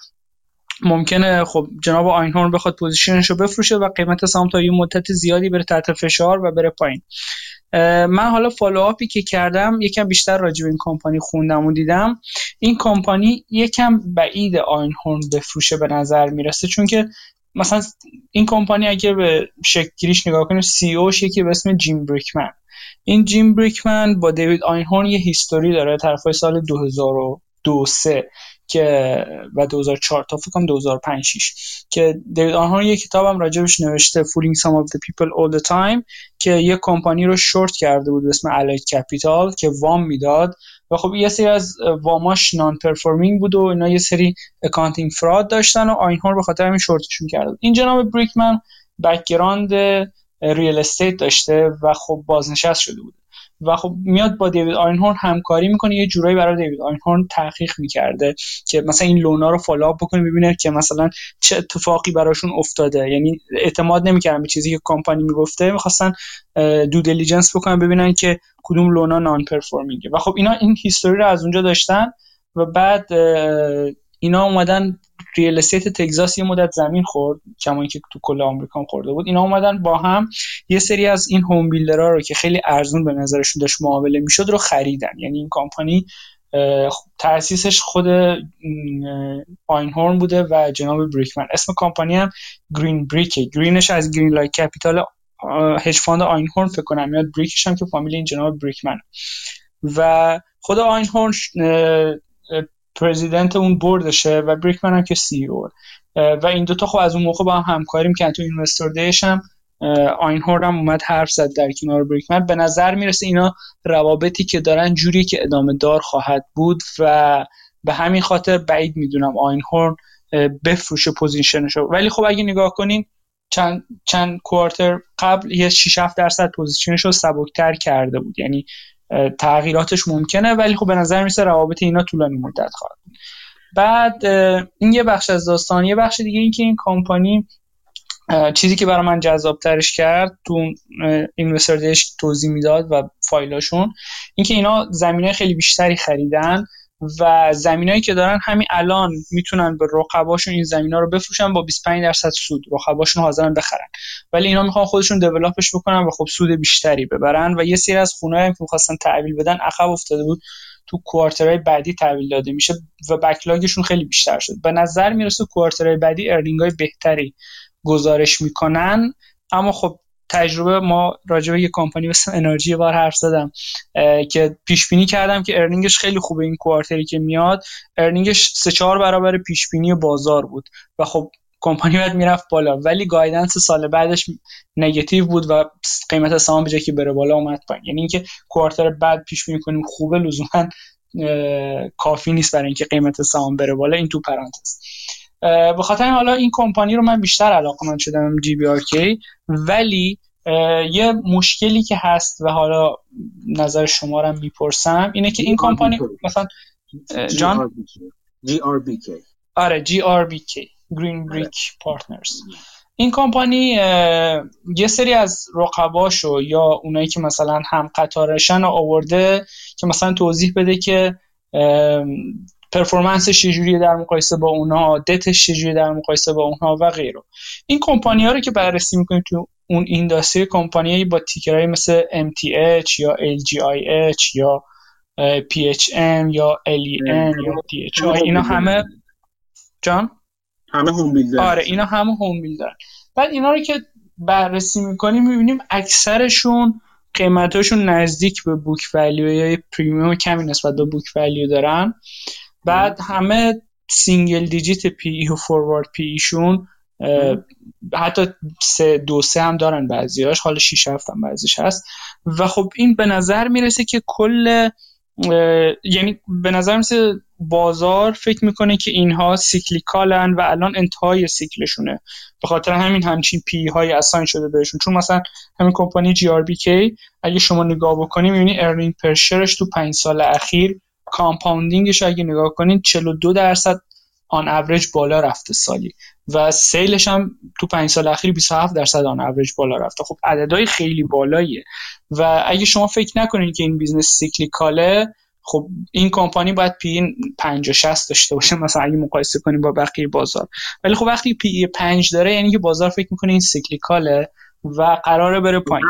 ممکنه خب جناب آینهورن بخواد position ش رو بفروشه و قیمت سهام تا یه مدت زیادی بره تحت فشار و بره پایین. من حالا follow-up ی که کردم یکم بیشتر راجع به این کمپانی خوندم و دیدم. این کمپانی یکم بعید آینهورن بفروشه به نظر می‌رسه چون که مثلا این کمپانی اگه به شکلگیریش نگاه کنیم CEO ش یکی به اسم جیم بریکمن. این جیم بریکمن با دیوید آینهورن یه history داره طرفای سال 2002 که و 2004 تا فکر کنم 2005 6 که دیوید آینهورن یه کتابم راجبش نوشته Fooling Some of the People All the Time که یه کمپانی رو شورت کرده بود به اسم Allied Capital که وام می‌داد و خب یه سری از واماش non-performing بود و اینا یه سری accounting fraud داشتن و آینهورن به خاطر همین شورتشون بود. این جناب بریکمن background real estate داشته و خب بازنشست شده بود. و خب میاد با دیوید آینهورن همکاری می‌کنه یه جورایی برای دیوید آینهورن تحقیق می‌کرده که مثلا این loan ا رو follow up بکنه ببینه که مثلا چه اتفاقی براشون افتاده. یعنی اعتماد نمی‌کردن به چیزی که کمپانی می‌گفته می‌خواستن due diligence بکنن ببینن که کدوم loan ا non-performing ه و خب اینا این history رو از اونجا داشتن و بعد اینا اومدن real estate تگزاس یه مدت زمین خورد کما که تو کل آمریکا هم خورده بود. اینا اومدن با هم یه سری از این home builder ها رو که خیلی ارزون به نظرشون داشت معامله می‌شد رو خریدن. یعنی این کمپانی تاسیسش خود آینهورن بوده و جناب بریکمن. اسم کمپانی هم Green Brick ه. Green ش از Greenlight Capital hedge fund آینهورن فکر کنم. میاد Brick ش هم که فامیل این جناب بریکمن. و خود آینهورن president اون board شه و بریکمن هم که CEO و این دوتا خب از اون موقع با هم همکاری می‌کنن تو investor day ش هم آینهورن هم اومد حرف زد در کنار بریکمن. به نظر می‌رسه اینا روابطی که دارن جوری که ادامه دار خواهد بود و به همین خاطر بعید می‌دونم آینهورن بفروشه position شو. ولی خب اگه نگاه کنین چند چند quarter قبل یه 6 7 درصد position ش رو سبکتر کرده بود. یعنی تغییراتش ممکنه ولی خب به نظر می‌رسه روابط اینا طولانی مدت خواهد بود این یه بخش از داستان. یه بخش دیگه این که این کمپانی چیزی که برای من جذاب ترش کرد تو اینوستر توضیح می‌داد و فایلاشون اینکه اینا زمینه خیلی بیشتری خریدن. و زمینایی که دارن همین الان می‌تونن به رقباشون این زمینا رو بفروشن با 25 درصد سود. رقباشون حاضرن بخرن. ولی اینا می‌خوان خودشون دیولاپش بکنن و خب سود بیشتری ببرن و یه سری از خونه‌ای که می‌خواستن تحویل بدن عقب افتاده بود. تو کوارترهای بعدی تحویل داده میشه و بکلاگشون خیلی بیشتر شد. به نظر می‌رسه کوارترهای بعدی ارنینگ های بهتری گزارش می‌کنن. اما خب تجربه ما راجع به یه کمپانی مثل انرژی بار حرف زدم که پیش بینی کردم که earning ش خیلی خوبه این quarter ی که میاد earning ش سه چهار برابر پیش بینی بازار بود و خب کمپانی باید می‌رفت بالا. ولی guidance سال بعدش نگاتیو بود و قیمت سهام به که بره بالا اومد پایین. یعنی اینکه quarter بعد پیش بینی کنیم خوبه لزوما کافی نیست برای اینکه قیمت سهام بره بالا. این تو پرانتز. به خاطر حالا این کمپانی رو من بیشتر علاقه من شدم جی بی آر کی. ولی یه مشکلی که هست و حالا نظر شما رو می‌پرسم اینه که این کمپانی مثلا جان؟ GRBK آره GRBK Green Brick Partners این کمپانی یه سری از رقباشو یا اونایی که مثلا هم قطارشن آورده که مثلا توضیح بده که پرفورمنس چجوریه در مقایسه با اونها دتش چجوریه در مقایسه با اونها و غیره. این کمپانی ها رو که بررسی می‌کنیم تو اون اینداستری کمپانیایی با تیکرهایی مثل MTH یا LGIH یا PHM یا LEN یا DHI اینا همه جان؟ همه هوم بیلدر آره اینا همه هوم بیلدر بعد اینا رو که بررسی می‌کنیم می‌بینیم اکثرشون قیمتاشون نزدیک به بوک ولیو یا پریمیوم کمی نسبت به بوک ولیو دارن. بعد همه single digit P/E و forward P/E شون حتی سه دو سه هم دارن بعضیاش حالا 6 هفت هم بعضیش هست. و خب این به نظر می‌رسه که کل یعنی به نظر مثل بازار فکر می‌کنه که اینها cyclical ن و الان انتهای سیکلشونه. به خاطر همین همچین P/E های assign شده بهشون. چون مثلا همین کمپانی GRBK اگه شما نگاه بکنی می‌بینی earning per share ش تو پنج سال اخیر compounding ش اگه نگاه کنین 42 درصد on average بالا رفته سالی و sale ش هم تو پنج سال اخیر 27 درصد on average بالا رفته. خب عددهای خیلی بالاییه و اگه شما فکر نکنین که این business cyclical ه خب این کمپانی باید P/E 50 60 داشته باشه. مثلا اگه مقایسه کنیم با بقیه بازار. ولی خب وقتی P/E 5 داره یعنی که بازار فکر می‌کنه این cyclical ه و قراره بره پایین.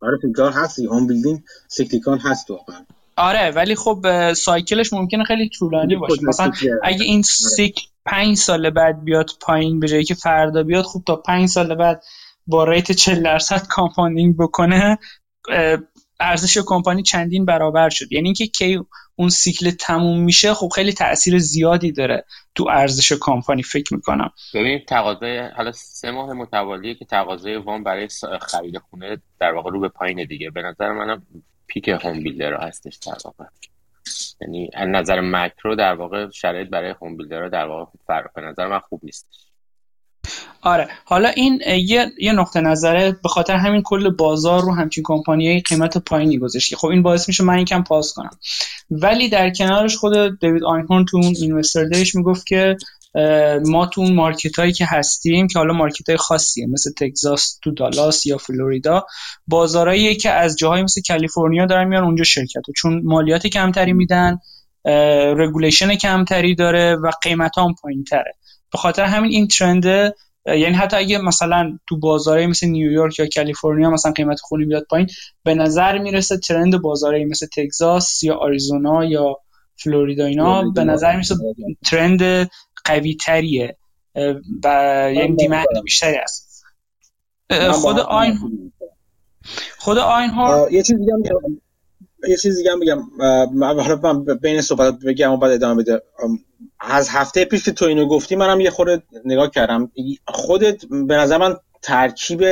آره cyclical هست home building cyclical هست واقعا. آره ولی خب cycle ش ممکنه خیلی طولانی باشه. مثلا اگه این سیکل پنج سال بعد بیاد پایین به جایی که فردا بیاد خوب تا پنج سال بعد با rate 40 درصد compounding بکنه ارزش کمپانی چندین برابر شد. یعنی اینکه کی اون سیکل تموم میشه خب خیلی تاثیر زیادی داره تو ارزش کمپانی فکر می‌کنم. ببین تقاضای حالا سه ماه متوالیه که تقاضای وام برای خرید خونه در واقع رو به پایین دیگه. به نظر منم پیک هوم بیلدر هستش در واقع. یعنی از نظر مکرو در واقع شرایط برای هوم بیلدر در واقع فرق به نظر من خوب نیستش آره حالا این یه, یه نقطه نظره به خاطر همین کل بازار رو همچین کمپانیای قیمت پایینی گذاشت خب این باعث میشه من یکم پاس کنم. ولی در کنارش خود دیوید آینهورن تو اون اینوستر دیش می‌گفت که ما تو اون market هایی که هستیم که حالا market های خاصیه مثل تگزاس تو دالاس یا فلوریدا بازارهایی که از جاهای مثل کالیفرنیا دارن میان اونجا شرکت. و چون مالیات کمتری میدن regulation کمتری داره و قیمت هم پایین تره به خاطر همین این trend ه یعنی حتی اگه مثلا تو بازارهای مثل نیویورک یا کالیفرنیا مثلا قیمت خونه بیاد پایین به نظر می‌رسه trend بازارهای مثل تگزاس یا آریزونا یا فلوریدا اینا به نظر می‌رسه ترند قوی تریه و یعنی دیمند بیشتری است خود آین خود آین ها یه چیز دیگه یه چیز دیگه بگم حالا من بین صحبت بگم و بعد ادامه بده. از هفته پیش که تو اینو گفتی منم یه خورده نگاه کردم. خودت به نظر من ترکیب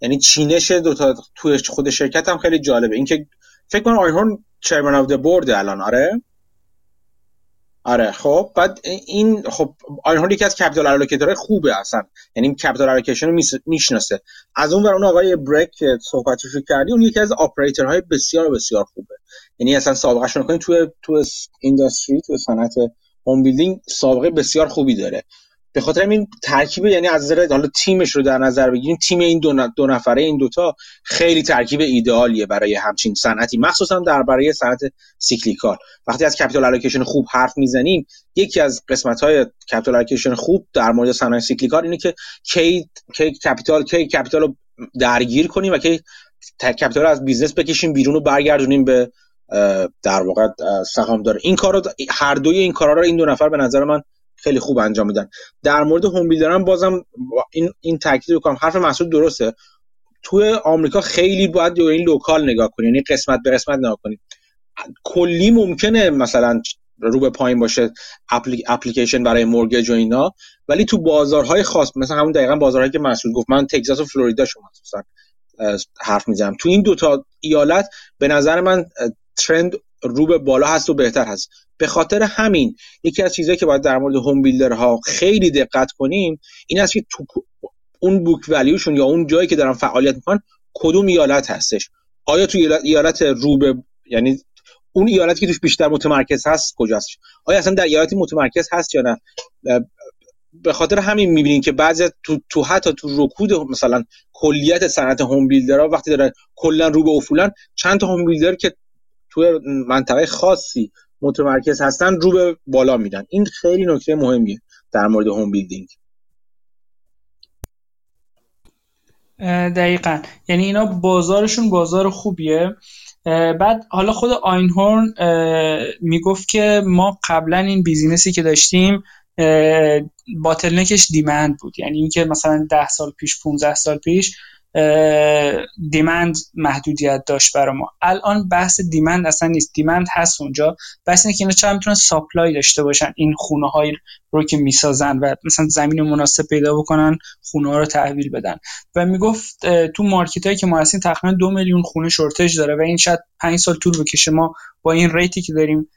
یعنی چینش دو تا توی خود شرکت هم خیلی جالبه. اینکه فکر کنم آینهورن chairman of board الان. آره؟ آره خب بعد این خب آینهورن یکی از capital allocator های خوبه اصلا. یعنی capital allocation رو می‌شناسه. از اون ور اون آقای بریک که صحبتش رو کردی اون یکی از اپراتورهای بسیار بسیار خوبه. یعنی اصلا سابقه شون کنید تو تو industry تو صنعت home building سابقه بسیار خوبی داره. به خاطر این ترکیب یعنی از نظر حالا تیمش رو در نظر بگیریم تیم این دو, دو نفره این دوتا خیلی ترکیب ایدئالیه برای همچین صنعتی مخصوصا در برای صنعت cyclical. وقتی از capital allocation خوب حرف می‌زنیم یکی از قسمت های capital allocation خوب در مورد صنایع cyclical اینه که کی کی capital کی capital رو درگیر کنیم و کی capital از business بکشیم بیرون و برگردونیم به در واقع سهام داره این کارو هر دوی این کارا رو این دو نفر به نظر من خیلی خوب انجام میدن. در مورد home builder م بازم این این تاکید بکنم حرف مسعود درسته. توی آمریکا خیلی باید این local نگاه کنی یعنی قسمت به قسمت نگاه کنی. کلی ممکنه مثلا رو به پایین باشه اپلیکیشن برای mortgage و اینا ولی تو بازارهای خاص مثلا همون دقیقا بازارهایی که مسعود گفت من تگزاس و فلوریدا شما حرف می‌زنم. تو این دوتا ایالت به نظر من trend رو به بالا هست و بهتر هست. به خاطر همین یکی از چیزهایی که باید در مورد هوم ها خیلی دقت کنیم این است که تو اون بوک ولیوشون یا اون جایی که دارن فعالیت می‌کنن کدوم ایالت هستش؟ آیا تو ایالت رو به یعنی اون ایالتی که توش بیشتر متمرکز هست کجاست؟ آیا اصلا در ایالتی متمرکز هست یا نه؟ به خاطر همین می‌بینین که بعضی تو, تو حتی تو رکود مثلا کلیت صنعت هوم بیلدرها وقتی دارن کلا رو به افولن چند تا هوم بیلدر که تو منطقه خاصی متمرکز هستن رو به بالا میدن. این خیلی نکته مهمیه در مورد home building دقیقا. یعنی اینا بازارشون بازار خوبیه. بعد حالا خود آینهورن می‌گفت که ما قبلا این business ی که داشتیم bottleneck ش demand بود. یعنی اینکه مثلا ده سال پیش 15 سال پیش demand محدودیت داشت برای ما. الان بحث demand اصلا نیست. demand هست اونجا. بحث اینه که اینا چقدر می‌تونن supply داشته باشن. این خونه های رو که می‌سازن و مثلا زمین مناسب پیدا بکنن خونه ها رو تحویل بدن. و می‌گفت تو market هایی که ما هستیم تقریبا دو میلیون خونه shortage داره و این شاید پنج سال طول بکشه. ما با این rate ی که داریم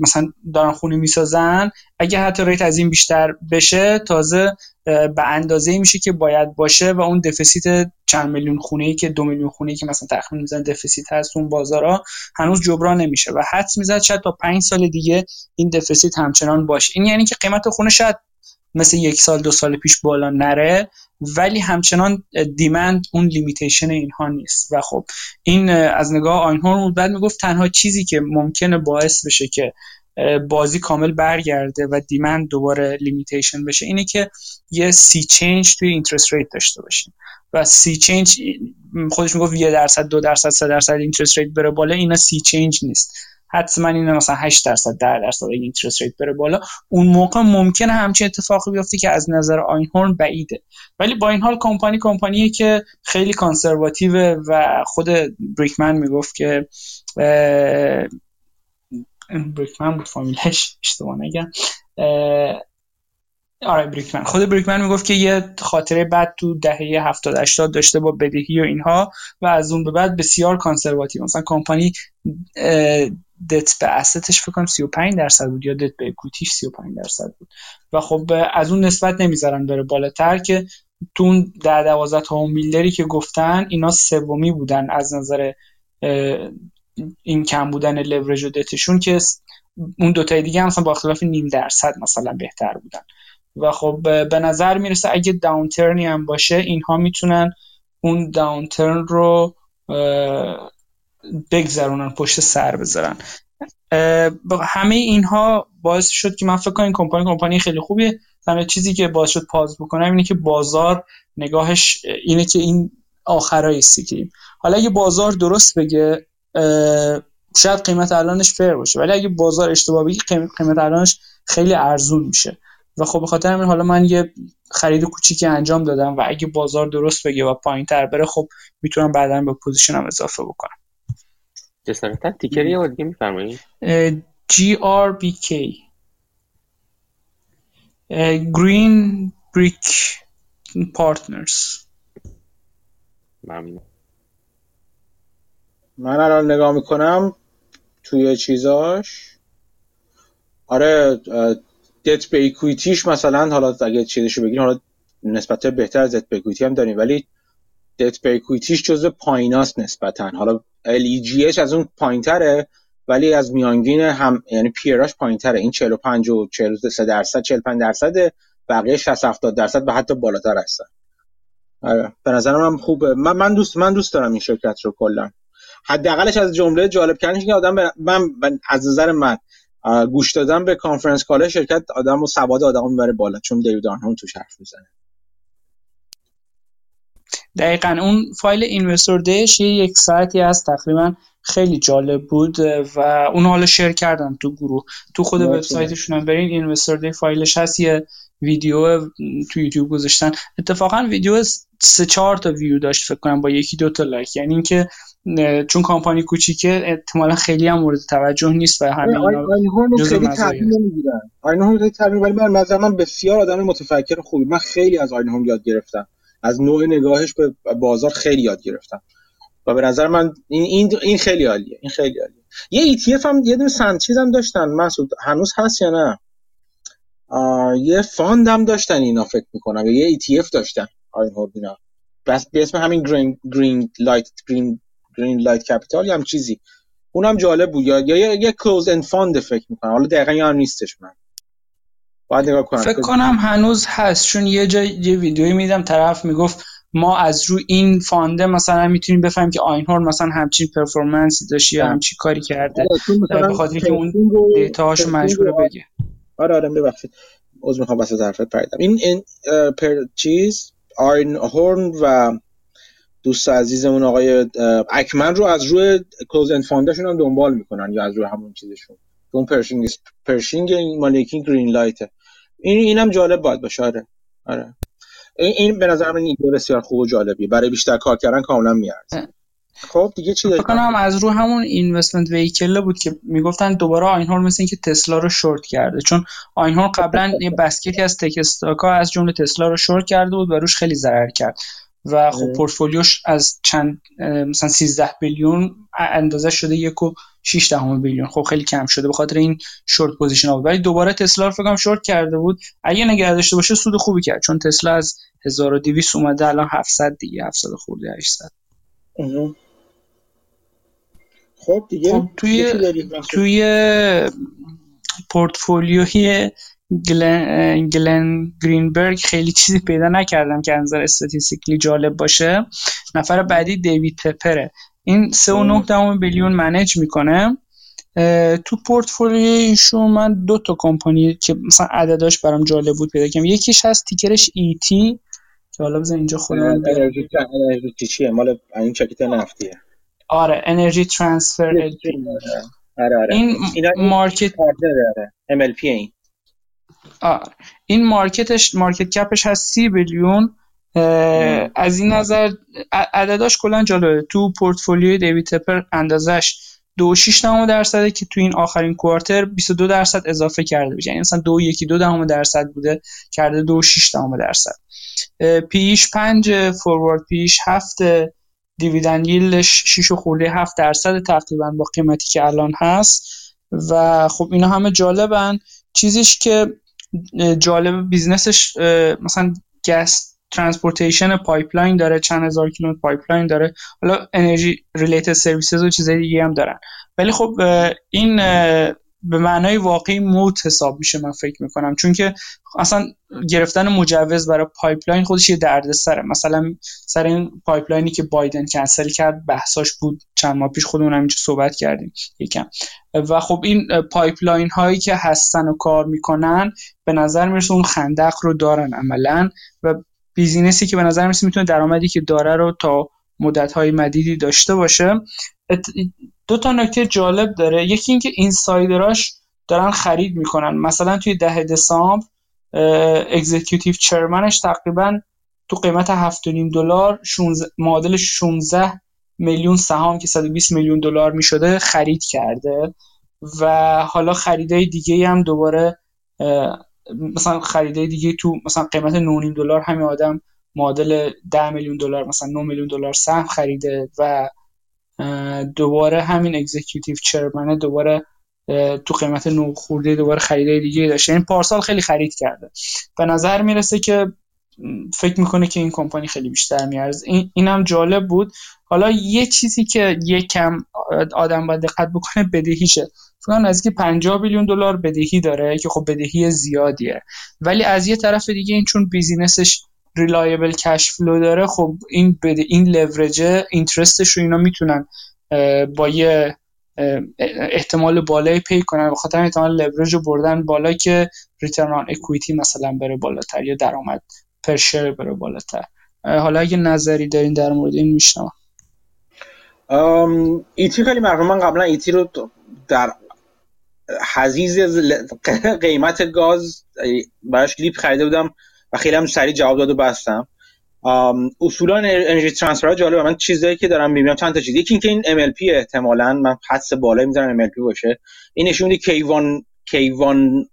مثلا دارن خونه می‌سازن اگه حتی rate از این بیشتر بشه تازه به اندازه میشه که باید باشه و اون deficit چند میلیون خونه ای که دو میلیون خونه ای که مثلا تخمین میزنن deficit هست اون بازارا هنوز جبران نمیشه و حدس می‌زد شاید تا پنج سال دیگه این deficit همچنان باشه. این یعنی که قیمت خونه شاید مثل یک سال دو سال پیش بالا نره ولی همچنان demand اون limitation اینها نیست. و خب این از نگاه آینهورن بود. بعد می‌گفت تنها چیزی که ممکنه باعث بشه که بازی کامل برگرده و demand دوباره limitation بشه اینه که یه sea change توی interest rate داشته باشیم. و sea change خودش می‌گفت یه درصد دو درصد سه درصد interest rate بره بالا اینا sea change نیست. حتما این مثلا 8 درصد 10 درصد interest rate بره بالا اون موقع ممکنه همچین اتفاقی بیفته که از نظر آینهورن بعیده. ولی با این حال کمپانی کمپانیه که خیلی conservative و خود بریکمن می‌گفت که بریکمن بود فامیلش اشتباه نگم. آره بریکمن. خود بریکمن می‌گفت که یه خاطره بعد تو دهه 70 80 داشته با بدهی و اینها و از اون به بعد بسیار کانسرواتیو. مثلا کمپانی دت به استش فکر کنم 35 درصد بود یا دت به اکویتیش 35 درصد بود. و خب از اون نسبت نمی‌ذارن بره بالاتر که تو اون ده 12 تا میلیاری که گفتن اینا سومی بودن از نظر این کم بودن لورج و دتشون که اون دوتای دیگه هم مثلا با اختلاف نیم درصد مثلا بهتر بودن. و خب به نظر می‌رسه اگه داونترنی هم باشه اینها می‌تونن اون داونترن رو بگذرونن پشت سر بذارن. همه اینها باعث شد که من فکر کنم کمپانی کمپانی خیلی خوبیه. تنها چیزی که باعث شد pause بکنم اینه که بازار نگاهش اینه که این آخرای سیکیم حالا اگه بازار درست بگه شاید قیمت الانش fair باشه ولی اگه بازار اشتباه بگه قیمت الانش خیلی ارزون میشه. و خب به خاطر همین حالا من یه خرید کوچیکی انجام دادم و اگه بازار درست بگه و پایین تر بره خب می‌تونم بعدا به position م اضافه بکنم. جسارتا ticker یه دیگه میفرمایید K. Green Brick Partners. ممنون. من الان نگاه می‌کنم توی چیزاش. آره debt به equity ش مثلا حالا اگه چیزشو بگیریم حالا نسبت بهتر از debt به equity هم داریم ولی debt به equity ش جزء پاییناست نسبتا. حالا LEGH از اون پایینتره ولی از میانگین هم یعنی پیراش پایینتره. این 45 و 43 درصد 45 درصد بقیه 60 70 درصد به حتی بالاتر هستن. آره به نظر من خوبه. من من دوست من دوست دارم این شرکت رو کلا. حداقلش از جمله جالب کردنش که آدم من, از نظر من گوش دادن به کانفرنس کال شرکت آدم و سواد آدم می‌بره بالا چون دیوید آنهون توش حرف می‌زنه. دقیقا. اون فایل اینوستور دیش یک ساعتی هست تقریبا خیلی جالب بود و اون حالا شیر کردن تو گروه. تو خود وبسایتشون هم برین اینوستور دی فایلش هست یه ویدیو تو یوتیوب گذاشتن. اتفاقا ویدیو سه چهار تا ویو داشت فکر کنم با یکی دو تا لایک. یعنی اینکه چون کامپانی کوچیکه احتمالا خیلی هم مورد توجه نیست و همه اینا خیلی تحویل نمی‌گیرن. آینهورن خیلی تحویل ولی من نظر من بسیار آدم متفکر خوبی. من خیلی از آینهورن یاد گرفتم. از نوع نگاهش به بازار خیلی یاد گرفتم. و به نظر من این این, این خیلی عالیه این خیلی عالیه. یه ETF هم یه دونه سند چیزم داشتن. مسعود هنوز هست یا نه؟ یه فاند هم داشتن اینا فکر می‌کنم. یه ETF داشتن آینهورن بس به اسم همین گرین گرین لایت گرین گرین لایت کپیتال یا هم چیزی. اونم جالب بود. یا یا یه کلوز اند فاند فکر می‌کنم. حالا دقیقا یا هم نیستش من. باید نگاه کنم. فکر کنم هنوز هست. چون یه جای یه ویدیویی میدم طرف می‌گفت ما از رو این fund ه مثلا می‌تونیم بفهمیم که آینهور مثلا همچین performance ی داشت یا. همچین کاری کرده. آره، به خاطر که اون data هاشو مجبوره بگه. آره آره ببخشید. عذر می‌خوام وسط حرفت پریدم این این پر چیز آین هورن و دوست عزیزمون آقای اکمن رو از روی closed-end fund شون هم دنبال می‌کنن یا از روی همون چیزشون. اون Pershing نیست Pershing این مال یکی Greenlight ه این اینم جالب باید باشه. آره. آره. این, این به نظر من ایده بسیار خوب و جالبیه. برای بیشتر کار کردن کاملا میارزه. خب دیگه چی داریم؟ کنم از رو همون investment vehicle بود که می‌گفتن دوباره آینهور مثل اینکه تسلا رو شورت کرده. چون آینهور قبلا یه basket ی از tech stock ا از جمله تسلا رو شورت کرده بود و روش خیلی ضرر کرد. و خب اه. پورتفولیوش از چند مثلا 13 billion اندازه شده یک و 6 دهم billion. خب خیلی کم شده به خاطر این short position ها. بود ولی دوباره تسلا رو فکر کنم شورت کرده بود. اگه نگه داشته باشه سود خوبی کرد چون تسلا از 1200 اومده الان 700 دیگه 700 خورده 800 اه. خب دیگه خب توی توی پورتفولیوی گلن, گلن گرینبرگ خیلی چیزی پیدا نکردم که از نظر statistically جالب باشه. نفر بعدی دیوید پپره. این 3.9 billion manage می‌کنه. تو پورتفولیوی ایشون من دو تا کمپانی که مثلا عدداش برام جالب بود پیدا کردم. یکیش هست ticker ش ET ی که حالا بزن اینجا خودم. انرژی چیه؟ مال این شرکت نفتیه. آره Energy Transfer آره آره. این این market داره. MLP این. این market ش market cap ش هست سی billion. از این نظر عدداش کلا جالبه. تو پورتفولیوی دیوید تپر اندازش دو شیش دهم درصده که تو این آخرین کوارتر 22 درصد اضافه کرده بشه یعنی مثلا دو یکی دو دهم درصد بوده کرده دو شیش دهم درصد. پیش پنج فوروارد پیش هفت دیویدند ییلدش 6 و خورده 7 درصد تقریبا با قیمتی که الان هست. و خب اینا همه جالبن. چیزیش که جالب business ش مثلا gas transportation pipeline داره چند هزار کیلومتر pipeline داره. حالا energy related services و چیزای دیگه هم دارن. ولی خب این به معنای واقعی moat حساب میشه من فکر می‌کنم. چون که اصلا گرفتن مجوز برای pipeline خودش یه دردسره. مثلا سر این pipeline ی که بایدن کنسل کرد بحثاش بود. چند ماه پیش خودمون اینجا صحبت کردیم. یکم. و خب این pipeline هایی که هستن و کار می‌کنن به نظر می‌رسه اون خندق رو دارن عملا. و business ی که به نظر می‌رسه می‌تونه درآمدی که داره رو تا مدت های مدیدی داشته باشه دو تا نکته جالب داره. یکی اینکه insider اش دارن خرید می‌کنن. مثلا توی ده دسامبر executive chairman ش تقریبا تو قیمت 7.5 دلار 16 معادل 16 میلیون سهام که 120 میلیون دلار می‌شده خرید کرده. و حالا خریدای دیگه هم دوباره مثلا خریدای دیگه تو مثلا قیمت 9.5 دلار همین آدم معادل 10 میلیون دلار مثلا 9 میلیون دلار سهم خریده و دوباره همین اگزیکیوتیو چرمنه دوباره تو قیمت 9 خورده دوباره خریدای دیگه داشته. این پارسال خیلی خرید کرده. به نظر می‌رسه که فکر می‌کنه که این کمپانی خیلی بیشتر میارزه. این جالب بود. حالا یه چیزی که یکم آدم باید دقت بکنه بدهیشه. فکر کنم نزدیک 50 billion دلار بدهی داره که خب بدهی زیادیه. ولی از یه طرف دیگه این چون business ش reliable cash flow داره خب این بده این leverage ه interest ش رو اینا می‌تونن با یه احتمال بالایی pay کنن بخاطر احتمال لورج رو بردن بالا که ریترن آن اکویتی مثلا بره بالاتر یا درآمد پر شیر بره بالاتر. حالا اگه نظری دارین در مورد این میشنم ایتی خیلی معروفه من قبلا ایتی رو در حزیز قیمت گاز براش کلیپ خریده بودم. و خیلی هم سریع جواب داد و بستم. اصولا انرژی ترانسفر جالبه. من چیزایی که دارم می‌بینم چند تا چیز. یکی اینکه این MLP احتمالاً من حدس بالایی می‌ذارم MLP باشه. این نشون میده K-1 K-1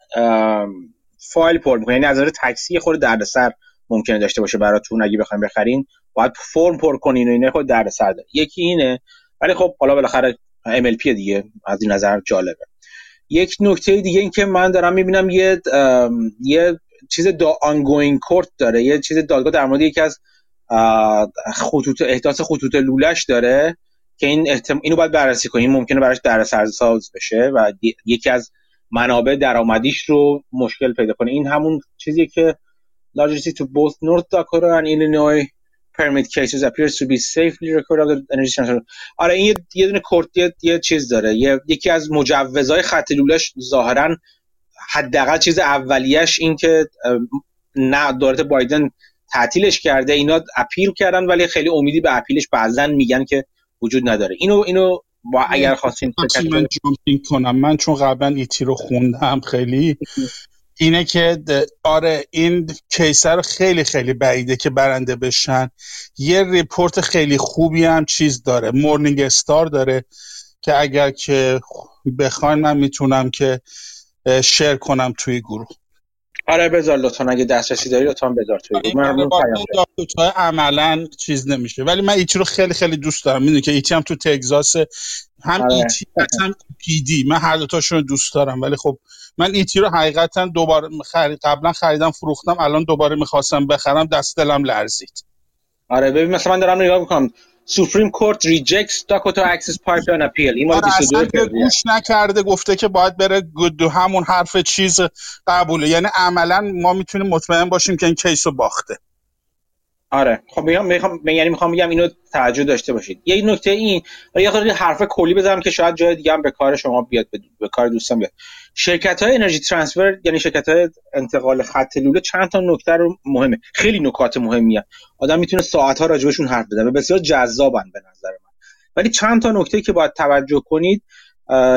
file پر می‌کنه. یعنی از نظر tax ی خود دردسر ممکنه داشته باشه براتون. اگه بخواید بخرین باید فرم پر کنین و اینا خود دردسر داره. یکی اینه ولی خب حالا بالاخره MLP دیگه از این نظر جالبه. یک نکته دیگه این که من دارم می‌بینم یه یه چیز the ongoing court داره. یه چیز دادگاه در مورد یکی از خطوط احداث خطوط لولش داره که این احتم... اینو باید بررسی کنیم. ممکنه براش دردسر ساز بشه و یکی از منابع درآمدیش رو مشکل پیدا کنه. این همون چیزی که largely to both North Dakota and Illinois permit cases appears to be safely recorded energy transfer آره این یه دونه کورت یه, چیز داره. یه، یکی از مجوزهای خط لولش ظاهرا حداقل چیز اولیش این که نه دولت بایدن تعطیلش کرده اینا appeal کردن ولی خیلی امیدی به appeal ش بعضا میگن که وجود نداره. اینو اینو با اگر خواستین من کنم. من چون قبلا ET رو خوندم خیلی اینه که آره این case رو خیلی خیلی بعیده که برنده بشن. یه report خیلی خوبی هم چیز داره. Morningstar داره که اگر که بخواین من می‌تونم که share کنم توی گروه. آره بذار لطفا اگه دسترسی داری لطفا بذار توی گروه. من عملا چیز نمیشه. ولی من ET رو خیلی خیلی دوست دارم. می‌دونی که ET هم تو تگزاس هم آره. ET هم PD من هر دوتاشون رو دوست دارم. ولی خب من ET رو حقیقتا دوباره خرید قبلا خریدم فروختم. الان دوباره می‌خواستم بخرم دست دلم لرزید. آره ببین مثلا من دارم نگاه می‌کنم. Supreme Court rejects Dakota Access Pipeline appeal. این 22 آره، گوش نکرده گفته که باید بره گدو همون حرف چیز قبوله. یعنی عملا ما می‌تونیم مطمئن باشیم که این کیس رو باخته. آره. خب میگم می‌خوام یعنی می‌خوام بگم اینو توجه داشته باشید. یه نکته این یه خورده حرف کلی بزنم که شاید جای دیگه هم به کار شما بیاد به کار دوستان بیاد. شرکت های انرژی ترانسفر یعنی شرکت های انتقال خط لوله چند تا نکته رو مهمه. خیلی نکات مهمیه. آدم می‌تونه ساعت ها راجبشون حرف بزنه بسیار جذابن به نظر من. ولی چند تا نکته که باید توجه کنید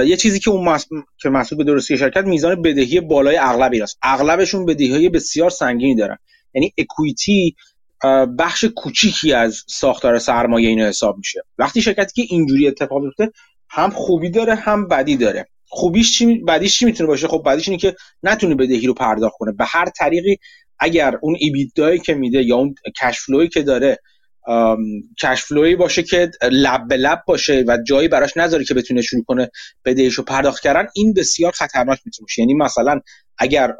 یه چیزی که اون که مسئول به درستی شرکت میزان بدهی بالای اغلبی است اغلبشون بدهی های بسیار سنگینی دارن. یعنی اکویتی بخش کوچیکی از ساختار سرمایه اینو حساب میشه. وقتی شرکتی که اینجوری اتفاق میفته هم خوبی داره هم بدی داره. خوبیش چی بدیش چی می‌تونه باشه؟ خب بدیش اینه که نتونه بدهی رو پرداخت کنه. به هر طریقی اگر اون ایبیدایی که میده یا اون cash flow ی که داره cash flow ی باشه که لب به لب باشه و جایی براش نذاره که بتونه شروع کنه بدهیش رو پرداخت کردن این بسیار خطرناک می‌تونه باشه. یعنی مثلا اگر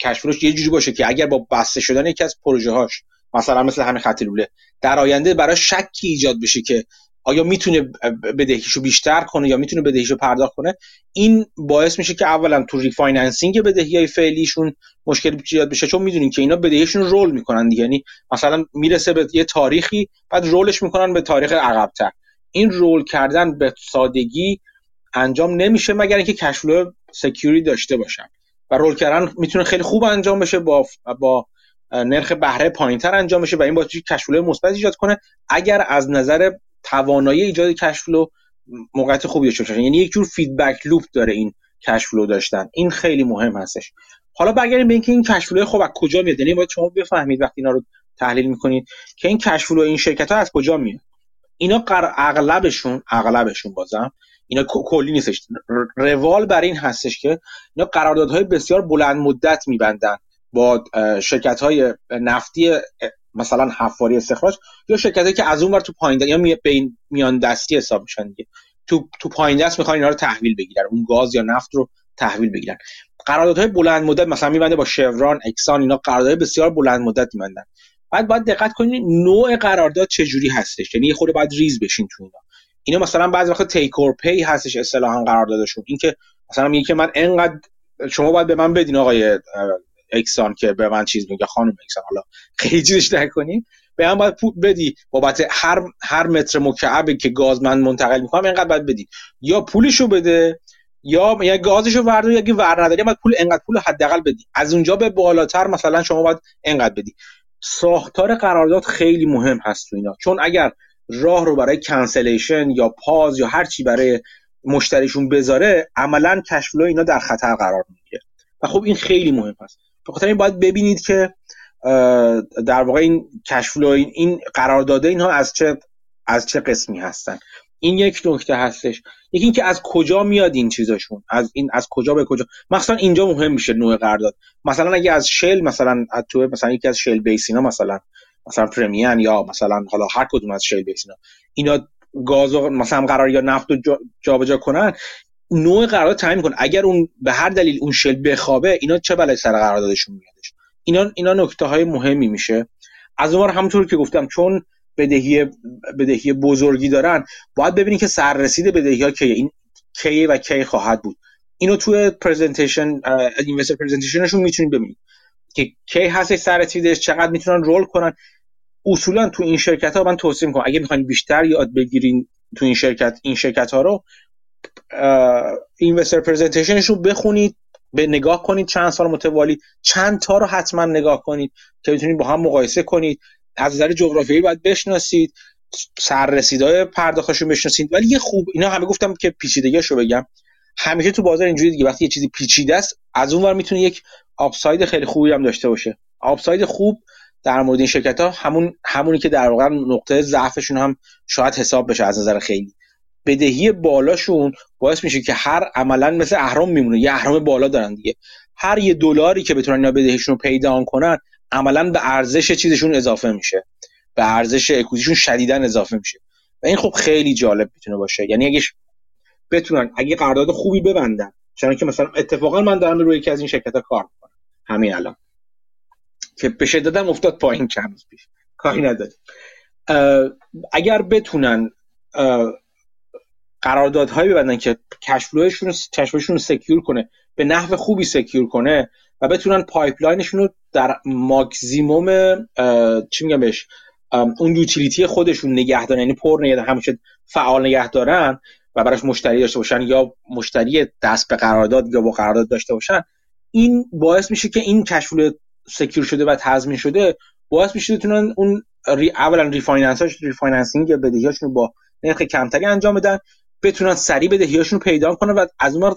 cash flow ش یه جوری باشه که اگر با بسته شدن یکی از پروژه هاش مثلا مثل همین خط لوله. در آینده برای شکی ایجاد بشه که آیا می‌تونه بدهیشو بیشتر کنه یا می‌تونه بدهیشو پرداخت کنه این باعث میشه که اولا تو refinancing بدهی های فعلیشون مشکل ایجاد بشه چون می‌دونین که اینا بدهیشون roll می‌کنن دیگه. یعنی مثلا می‌رسه به یه تاریخی بعد roll ش می‌کنن به تاریخ عقبتر. این roll کردن به سادگی انجام نمیشه مگر اینکه cash flow secure ی داشته باشن. و roll کردن می‌تونه خیلی خوب انجام بشه با با نرخ بهره پایینتر انجام بشه و این باعث cash flow مثبت ایجاد کنه. اگر از نظر توانایی ایجاد cash flow موقعیت خوبی داشته باشه. یعنی یک جور feedback loop داره این کشفلو داشتن. این خیلی مهم هستش. حالا برگردیم به اینکه این کشفلو خوب از کجا میاد؟ یعنی باید شما بفهمید وقتی اینا رو تحلیل می‌کنید که این کشفلو این شرکت ها از کجا میاد. اینا قر... اغلبشون اغلبشون بازم اینا کلی نیستش. روال بر این هستش که اینا قراردادهای بسیار بلند مدت میبندن. با شرکت های نفتی مثلا حفاری استخراج یا شرکتی که از اون ور تو پایین یا بین میان دستی حساب میشن دیگه. تو تو پایین دست می‌خوان اینا رو تحویل بگیرن. اون گاز یا نفت رو تحویل بگیرن. قراردادهای بلند مدت مثلا میبنده با شوران اکسان اینا قراردادهای بسیار بلند مدت میبندن. بعد باید دقت کنید نوع قرارداد چه جوری هستش. یعنی خورده باید ریز بشین تو اینا. اینا مثلا بعضی وقت تیک اور پی هستش اصطلاحا قراردادشون. اینکه مثلا میگه که من انقدر شما باید به من بدین آقای اکسان که به من چیز میگه خانم اکسان حالا خیلی چیزش نکنیم. به من باید پول بدی بابت هر هر متر مکعبی که گاز من منتقل می‌کنم اینقدر باید بدی. یا پولشو بده یا یا گازشو وردار یا ور نداری باید پول انقدر پول حداقل بدی. از اونجا به بالاتر مثلا شما باید انقدر بدی. ساختار قرارداد خیلی مهم هست تو اینا. چون اگر راه رو برای cancellation یا pause یا هر چی برای مشتریشون بذاره عملا cash flow اینا در خطر قرار می‌گیره. و خب این خیلی مهم هست. به خاطر این باید ببینید که در واقع این کشفلو این, این قرارداده اینها از چه از چه قسمی هستن. این یک نکته هستش. یکی اینکه از کجا میاد این چیزاشون؟ از این از کجا به کجا؟ مثلا اینجا مهم میشه نوع قرارداد. مثلا اگه از شل مثلا تو مثلا یکی از شل بیسینا مثلا مثلا پرمیان یا مثلا حالا هر کدوم از شل بیسینا اینا. گاز و مثلا قرار یا نفت رو جابجا جا کنن. نوع قرارداد تعیین کن اگر اون به هر دلیل اون شل بخوابه اینا چه بلای سر قراردادشون میادش؟ اینا اینا نکته های مهمی میشه. از اونور همونطور که گفتم چون بدهی بدهی بزرگی دارن باید ببینید که سررسید بدهی ها کی این کی و کی خواهد بود. اینو توی پرزنتیشن اینوستر پرزنتیشنشون می‌تونید ببینید. که کی هست سر چقدر می‌تونن رول کنن. اصولا تو این شرکت ها من توصیه می‌کنم اگه می‌خواین بیشتر یاد بگیرین تو این شرکت این شرکت ها رو اینوستر پرزنتیشنش رو بخونید به نگاه کنید چند سال متوالی چند تا رو حتما نگاه کنید که بتونید با هم مقایسه کنید. از نظر جغرافیایی باید بشناسید سررسیدهای پرداختشون بشناسید. ولی یه خوب اینا همه گفتم که پیچیدگیشو بگم. همیشه تو بازار اینجوری دیگه. وقتی یه چیزی پیچیده است از اون ور می‌تونه یک آپساید خیلی خوبی هم داشته باشه. آپساید خوب در مورد این شرکت ها همون همونی که در واقع نقطه ضعفشون هم شاید حساب بشه از نظر خیلی. بدهی بالاشون باعث میشه که هر عملا مثل اهرام میمونه. یه اهرام بالا دارن دیگه. هر یه دلاری که بتونن اینا بدهیشون رو پیدا کنن عملا به ارزش چیزشون اضافه میشه. به ارزش اکوزیشون شدیدا اضافه میشه. و این خب خیلی جالب می‌تونه باشه. یعنی اگه بتونن اگه قرارداد خوبی ببندن چون که مثلا اتفاقا من دارم روی یکی از این شرکت ها کار می‌کنم. همین الان. که به شدت افتاد پایین چند روز پیش. کاری نداریم. اگر بتونن قراردادهایی ببندن که کشفلوشون کشفلوشون رو secure کنه به نحو خوبی secure کنه و بتونن pipeline شون رو در ماکسیموم چی میگم بهش؟ اون utility خودشون نگه دارن یعنی پر نگه همیشه فعال نگه دارن و براش مشتری داشته باشن یا مشتری دست به قرارداد یا با قرارداد داشته باشن این باعث میشه که این cash flow secure شده و تضمین شده باعث میشه بتونن اون ری اولا refinance اش refinancing یا بدهیاشون رو با نرخ کمتری انجام بدن بتونن سریع بدهیاشون رو پیدا کنن و از اون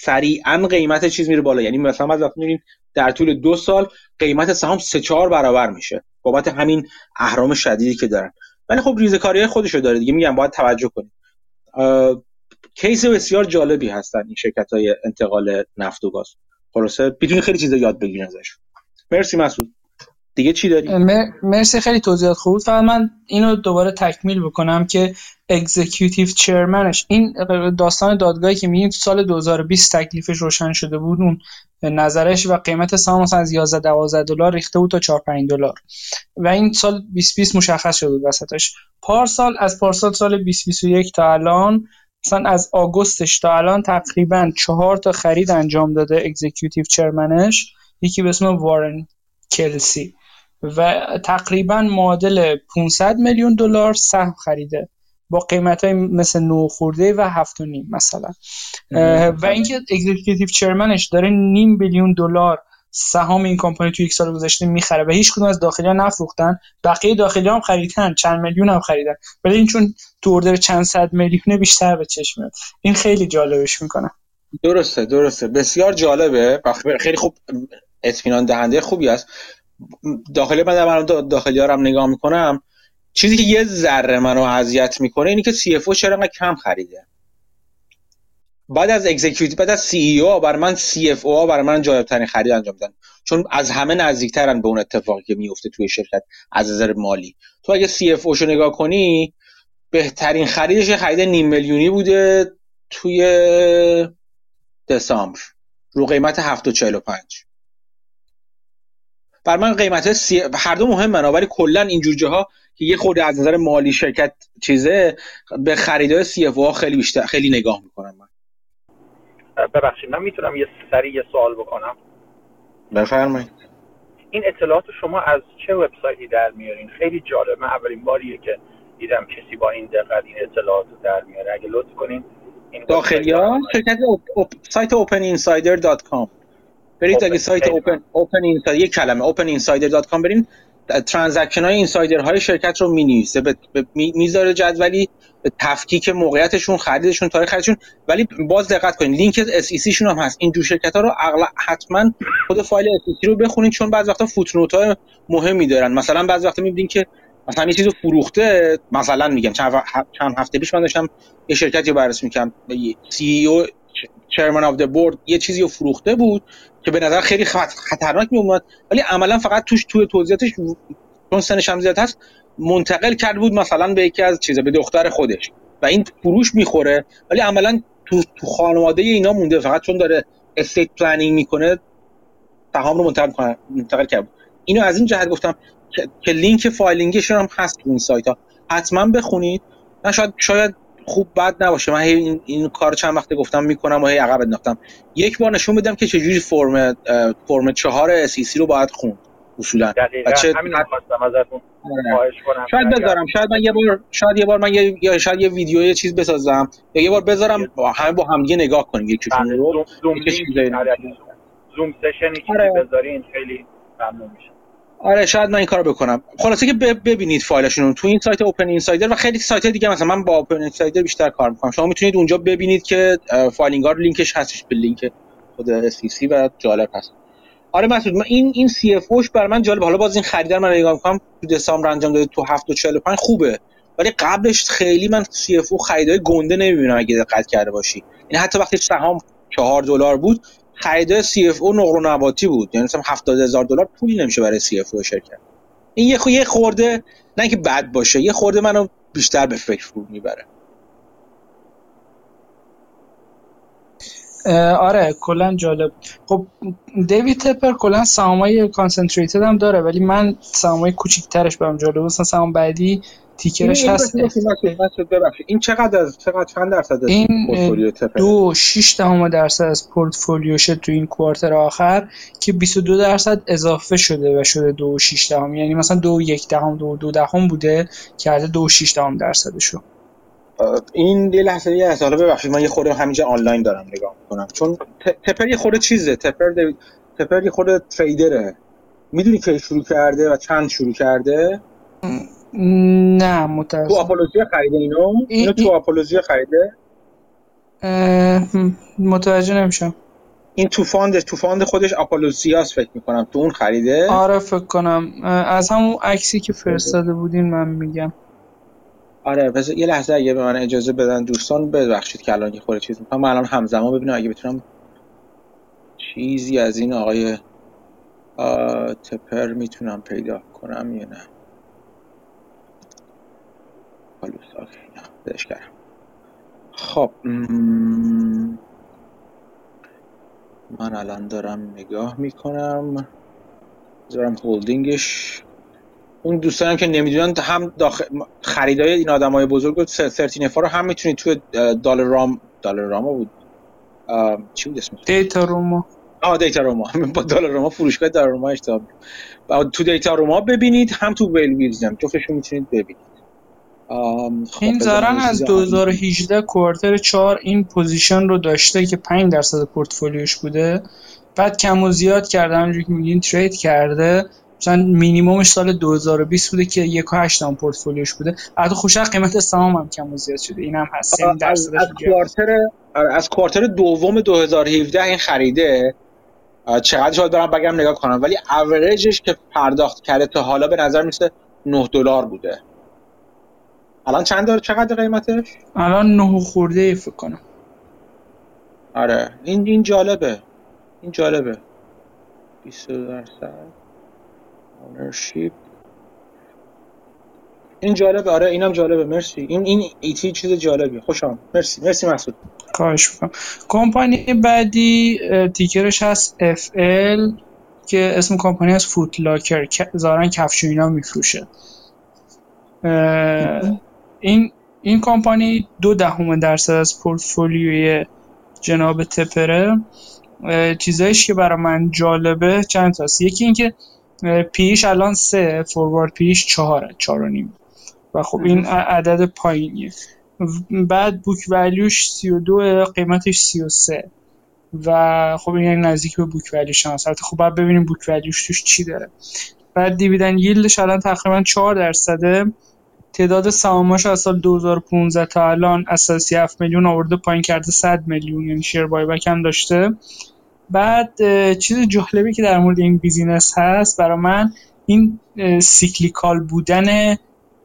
سریعا قیمت چیز میره بالا. یعنی مثلا ما وقتی می‌بینیم در طول دو سال قیمت سهام سه چهار برابر میشه. بابت همین اهرام شدیدی که دارن. ولی خب ریزکاری خودشو داره دیگه. میگم باید توجه کنیم. case بسیار جالبی هستن این شرکت های انتقال نفت و گاز. خلاصه بدون خیلی چیزا یاد بگیرن ازش مرسی مسعود. دیگه چی داری؟ مرسی خیلی توضیحات خوب فقط من اینو دوباره تکمیل بکنم که executive chairman ش این داستان دادگاهی که میگیم سال 2020 تکلیفش روشن شده بود اون نظرش و قیمت سهام مثلا از 11 12 دلار ریخته بود تا 4 5 دلار. و این سال 2020 مشخص شده بود وسطش. پارسال از پارسال سال 2021 تا الان مثلا از آگوستش تا الان تقریبا چهار تا خرید انجام داده executive chairman ش یکی به اسم Kelcy Warren و تقریبا معادل 500 میلیون دلار سهم خریده. با قیمت های مثل نو خورده و هفت و نیم مثلا. و اینکه executive chairman ش داره نیم billion دلار سهام این کمپانی تو یک سال گذشته می‌خره و هیچ کدوم از داخلی ها نفروختن بقیه داخلی هم خریدن چند میلیون هم خریدن. ولی این چون تو order چند صد میلیون بیشتر به چشم میاد. این خیلی جالبش می‌کنه. درسته درسته. بسیار جالبه. خیلی خوب اطمینان دهنده خوبی است. داخلی من داخلی ها نگاه می‌کنم چیزی که یه ذره منو اذیت می‌کنه اینه که CFO چرا کم خریده. بعد از executive بعد از CEO بر من CFO بر من جالب ترین خرید انجام میدن. چون از همه نزدیکترن به اون اتفاقی که میفته توی شرکت از نظر مالی. تو اگه CFO شو نگاه کنی بهترین خریدش خرید نیم میلیونی بوده توی دسامبر. رو قیمت 7.45 بر من قیمت سی... هر دو مهم من ولی کلا این جوجه ها که یه خورده از نظر مالی شرکت چیزه به خریدای CFO خیلی بیشتر خیلی نگاه می‌کنم من. ببخشید من می‌تونم یه سریع یه سوال بکنم؟ بفرمایید. این اطلاعات شما از چه وبسایتی در میارین؟ خیلی جالب من اولین باریه که دیدم کسی با این دقت این اطلاعات رو در میاره. اگه لطف کنین داخلی ها؟ شرکت اپ... سایت openinsider.com برید اگه سایت Open OpenInsider یک کلمه openinsider.com برین transaction های insider های شرکت رو می‌نویسه. می‌ذاره جدولی به تفکیک موقعیتشون خریدشون تاریخ خریدشون. ولی باز دقت کنید link SEC شون هم هست. این دو شرکت ها رو اقلا حتما خود file SEC رو بخونید چون بعض وقتا footnote های مهمی دارن. مثلا بعض وقتا می‌بینین که مثلا یه چیزو فروخته مثلا میگم چند, چند هفته پیش من داشتم یه شرکتی رو بررسی می‌کنم CEO chairman of board یه چیزی رو فروخته بود که به نظر خیلی خطرناک میومد ولی عملا فقط توش توی توضیحاتش چون سنش هم زیاد هست منتقل کرده بود مثلا به یکی از چیزا به دختر خودش. و این فروش می‌خوره ولی عملا تو, تو خانواده اینا مونده. فقط چون داره estate planning می‌کنه سهام رو منتقل کنه منتقل کرد. اینو از این جهت گفتم که link filing شون هم هست تو این سایت ها. حتما بخونید. شاید شاید خوب بد نباشه. من این, این کار چند وقته گفتم می‌کنم و هی عقب انداختم. یک بار نشون بدم که چجوری فرم فرم چهار اسیسی رو باید خوند اصولا. چه همین خواستم ازتون آره. کنم. شاید بذارم شاید من یه بار شاید یه بار من یه یا شاید یه ویدیو یه چیز بسازم. یا یه بار بذارم همه با هم نگاه کنیم یکیشون بله، رو. زوم زوم سشنی که آره. بذارین خیلی ممنون میشه آره شاید من این کارو بکنم. خلاصه که ببینید فایلشون تو این سایت اوپن اینسایدر و خیلی سایت دیگه مثلا من با اوپن اینسایدر بیشتر کار می‌کنم. شما می‌تونید اونجا ببینید که filing ها لینکش هستش به لینک خود SEC و جالب هست. آره مسعود من این این CFO ش بر من جالب. حالا باز این خریدار من نگاه می‌کنم تو دسامبر انجام داده تو 7 و 45 خوبه. ولی قبلش خیلی من CFO خریدای گنده نمی‌بینم اگه دقت کرده باشی. این حتی وقتی سهام 4 دلار بود خرید CFO نقل نباتی بود. یعنی مثلا 70 هزار دلار پولی نمیشه برای CFO شرکت این یه یه خورده نه که بد باشه یه خورده منو بیشتر به فکر فرو می‌بره. آره کلا جالب. خب دیوید تپر کلا سهامای کانسنتریتد هم داره ولی من سهامای کوچیک‌ترش برام جالب. مثلا سهام بعدی تیکرش هست. این چقدر از چقدر چند درصد این دو شیش دهم درصد از پورتفولیوشه تو این کوارتر آخر که 22 درصد اضافه شده و شده دو شیش دهم. یعنی مثلا دو یک دهم دو دو دهم بوده کرده دو شیش دهم درصدشو. این یه لحظه یه حالا ببخشید من یه خورده همینجا آنلاین دارم نگاه می‌کنم. چون تپر یه خورده چیزه. تپر تپر یه خورده تریدره. می‌دونی که شروع کرده و چند شروع کرده؟ نه متاسفم تو آپولوژیا خریده اینو؟ اینو تو آپولوژیا خریده؟ متوجه نمیشم. این تو فاند تو فاند خودش آپولوسیاس فکر می‌کنم. تو اون خریده؟ آره فکر کنم. از همون عکسی که فرستاده بودین من میگم. آره پس یه لحظه اگه به من اجازه بدن دوستان ببخشید که الان یه خورده چیز می‌کنم. من الان همزمان ببینم اگه بتونم چیزی از این آقای تپر می‌تونم پیدا کنم یا نه. خب من الان دارم نگاه می‌کنم. دارم هولدینگش. اون دوستانم که نمی‌دونن هم داخل خریدای این آدمای بزرگ و سرتینفا رو هم می‌تونید تو دالر رام دالر راما بود. چی بود اسمش؟ دیتا روما. آه دیتا روما. با دالر روما فروشگاه دالر روما اشتباه تو دیتا روما ببینید هم تو ویل ویلز هم. جفتشون می‌تونید ببینید. خب این زارن از 2018 quarter 4 این position رو داشته که 5 درصد پورتفولیوش بوده. بعد کم و زیاد کرده همونجوری که میگین trade کرده. مثلا مینیمومش سال 2020 بوده که یک و هشت پورتفولیوش بوده. البته خودش قیمت سهام هم کم و زیاد شده. اینم هست. از, از quarter آره، از quarter دوم 2017 این خریده. چقدر شاید برام بگم نگاه کنم. ولی اوریجش که پرداخت کرده تا حالا به نظر میرسه 9 دلار بوده. الان چند داره؟ چقدر قیمتش؟ الان 9 خورده فکر کنم. آره. این این جالبه. این جالبه. 20 درصد اونرشیپ این جالبه. آره اینم جالبه. مرسی. این این ایتی چیز جالبی. خوشم مرسی. مرسی مسعود خواهش می‌کنم. کمپانی بعدی تیکرش هست FL که اسم کمپانی از فوت لاکر زارن کفش اینا میفروشه. این این کمپانی دو دهم درصد از پورتفولیوی جناب تپره چیزایش که برای من جالبه چند تاست. یکی اینکه پیش الان سه فوروارد پیش چهاره چهار و نیم. و خب این عدد پایینیه. بعد بوک ولیوش سی و دو قیمتش سی و سه. و خب این یعنی نزدیک به book value ش هست خب باید ببینیم book value ش توش چی داره. بعد dividend yield ش الان تقریبا 4 درصده. تعداد سهاماش از سال 2015 تا الان اساسی 7 میلیون آورده پایین کرده 100 میلیون یعنی share buyback هم داشته. بعد چیز جالبی که در مورد این business هست برای من این cyclical بودن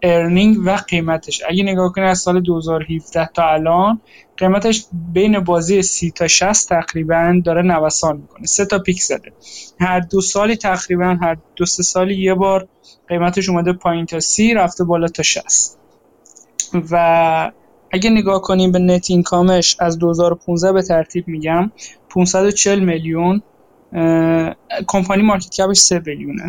earning و قیمتش. اگه نگاه کنید از سال 2017 تا الان قیمتش بین بازی 30 تا 60 تقریبا داره نوسان می‌کنه. سه تا پیک زده. هر دو سالی تقریبا هر دو سه سالی یه بار قیمتش اومده پایین تا 30 رفته بالا تا 60 و اگه نگاه کنیم به نت اینکامش از 2015 به ترتیب میگم 540 میلیون کمپانی مارکت کپش 3 بیلیونه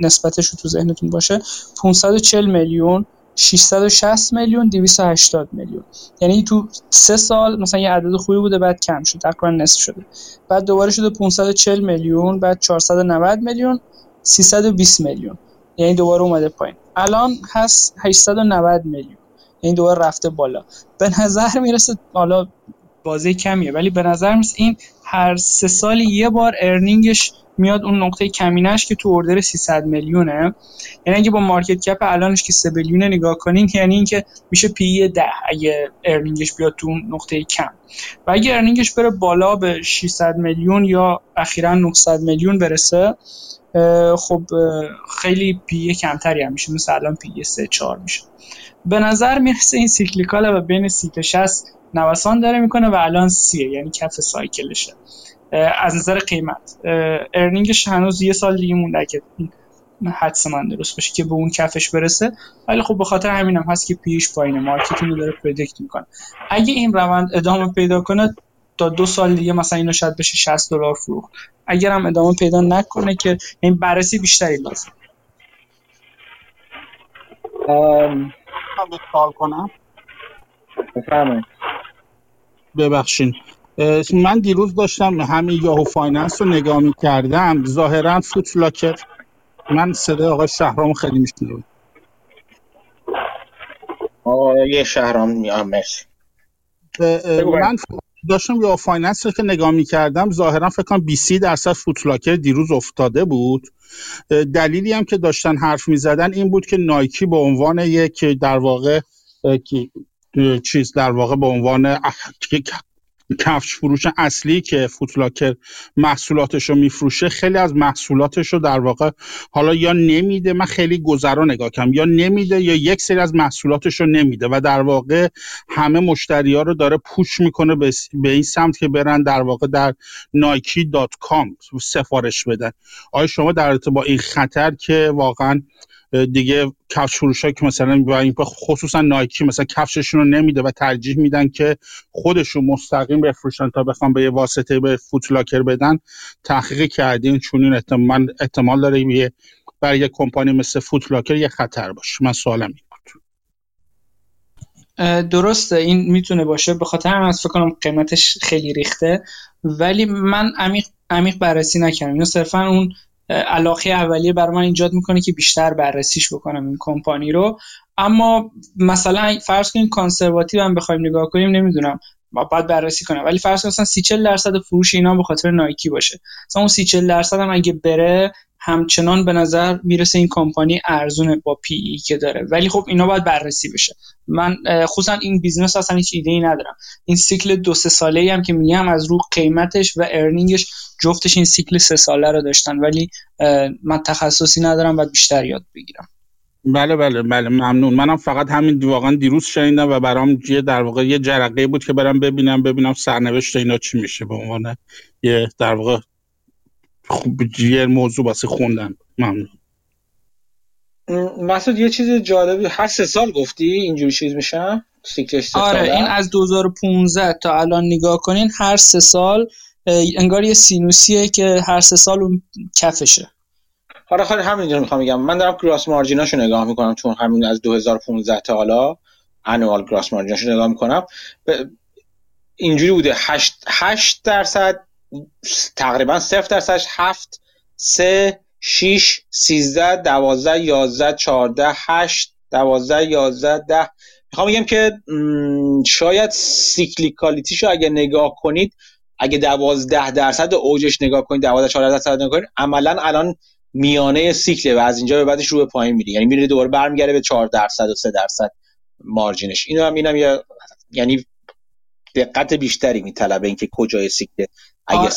نسبتش رو تو ذهنتون باشه. 540 میلیون 660 میلیون 280 میلیون. یعنی تو سه سال مثلا یه عدد خوبی بوده بعد کم شد. تقریبا نصف شده. بعد دوباره شده 540 میلیون بعد 490 میلیون 320 میلیون. یعنی دوباره اومده پایین. الان هست 890 میلیون. یعنی دوباره رفته بالا. به نظر می‌رسه حالا بازی کمیه. ولی به نظر می‌رسه این هر سه سال یه بار ارنینگش میاد اون نقطه کمینش که تو اردر 300 میلیونه. یعنی اگه با market cap الانش که 3 billion نگاه کنین یعنی اینکه میشه P/E 10 اگه earning ش بیاد تو نقطه کم. و اگه earning ش بره بالا به 600 میلیون یا اخیرا 900 میلیون برسه خب خیلی P/E کمتری هم میشه. مثلا الان P/E 3 4 میشه. به نظر می‌رسه این cyclical ه و بین 30 تا 60 نوسان داره می‌کنه و الان سیه یعنی کف cycle شه. از نظر قیمت. ارنینگش هنوز یه سال دیگه مونده که حدس من درست باشه که به اون کفش برسه. ولی خب به خاطر همینم هم هست که پیش پایینه. مارکت رو داره پردیکت می‌کنه. اگه این روند ادامه پیدا کنه تا دو سال دیگه مثلا اینو شاید بشه 60 دلار فروخت. اگر هم ادامه پیدا نکنه که این بررسی بیشتری لازم ام... کنم. بفرمایید. ببخشین. من دیروز داشتم همین Yahoo Finance رو نگاه می‌کردم. ظاهرا Foot Locker. من صدای آقای شهرام خیلی میشنوم آقای شهرام مرسی. من داشتم Yahoo Finance رو که نگاه می‌کردم ظاهرا فکر کنم 20 درصد Foot Locker دیروز افتاده بود. دلیلی هم که داشتن حرف می‌زدن این بود که نایکی به عنوان یک در واقع چیز در واقع به عنوان کفش فروش اصلی که فوتلاکر محصولاتش رو میفروشه خیلی از محصولاتش رو در واقع حالا یا نمیده من خیلی گذرا نگاه کردم یا نمیده یا یک سری از محصولاتش رو نمیده و در واقع همه مشتری ها رو داره پوش می‌کنه به این سمت که برن در واقع در نایکی دات کام سفارش بدن. آیا شما در با این خطر که واقعا دیگه کفش فروش که مثلا خصوصا نایکی مثلا کفششون رو نمیده و ترجیح میدن که خودشون مستقیم بفروشن تا بخوام به یه واسطه به فوتلاکر بدن تحقیق کردین چون این احتمال, احتمال داره یه برای یه کمپانی مثل فوتلاکر یه خطر باشه. من سوالم این بود درسته. این می‌تونه باشه. به خاطر هم از فکر کنم قیمتش خیلی ریخته. ولی من عمیق عمیق بررسی نکردم. اینو صرفا اون علاقه اولیه برای من ایجاد می‌کنه که بیشتر بررسیش بکنم این کمپانی رو. اما مثلا فرض کنیم conservative هم بخوایم نگاه کنیم نمی‌دونم باید بررسی کنم. ولی فرض مثلا 30 40 درصد فروش اینا به خاطر نایکی باشه. مثلا اون 30 40 درصد هم اگه بره همچنان به نظر می‌رسه این کمپانی ارزونه با P/E که داره. ولی خب اینا باید بررسی بشه. من خصوصا این business اصلا هیچ ایده ای ندارم. این سیکل دو سه ساله ای هم که میگم از رو قیمتش و earning ش جفتش این سیکل سه ساله رو داشتن. ولی من تخصصی ندارم و بیشتر یاد بگیرم. بله بله بله ممنون. منم فقط همین واقعا دیروز شنیدم و برام یه در واقع یه جرقه بود که برم ببینم ببینم سرنوشت اینا چی میشه. به عنوان یه در واقع خوب یه موضوع واسه خوندن. ممنون. مسعود یه چیز جالبی هر سه سال گفتی اینجوری چیز میشن آره این از 2015 تا الان نگاه کنین هر سه سال انگار یه سینوسیه که هر سه سال اون کفشه. آره خیلی همینجا می‌خوام بگم. من دارم کراس مارجیناشو نگاه می‌کنم چون همین از 2015 تا حالا. انوال کراس مارجیناشو نگاه می‌کنم. اینجوری بوده. 8 8 درصد تقریبا 0 درصدش 7 3 6 13 12 11 14 8 12 11 10 می‌خوام بگم که شاید cyclicality شو اگه نگاه کنید اگه 12 درصد اوجش نگاه کنید 12 14 درصد نگاه کنید عملا الان میانه سیکله و از اینجا به بعدش رو به پایین میره یعنی میره دوباره برمیگرده به 4 درصد و 3 درصد margin ش. اینو هم اینم یعنی دقت بیشتری میطلبه اینکه کجای سیکله اگه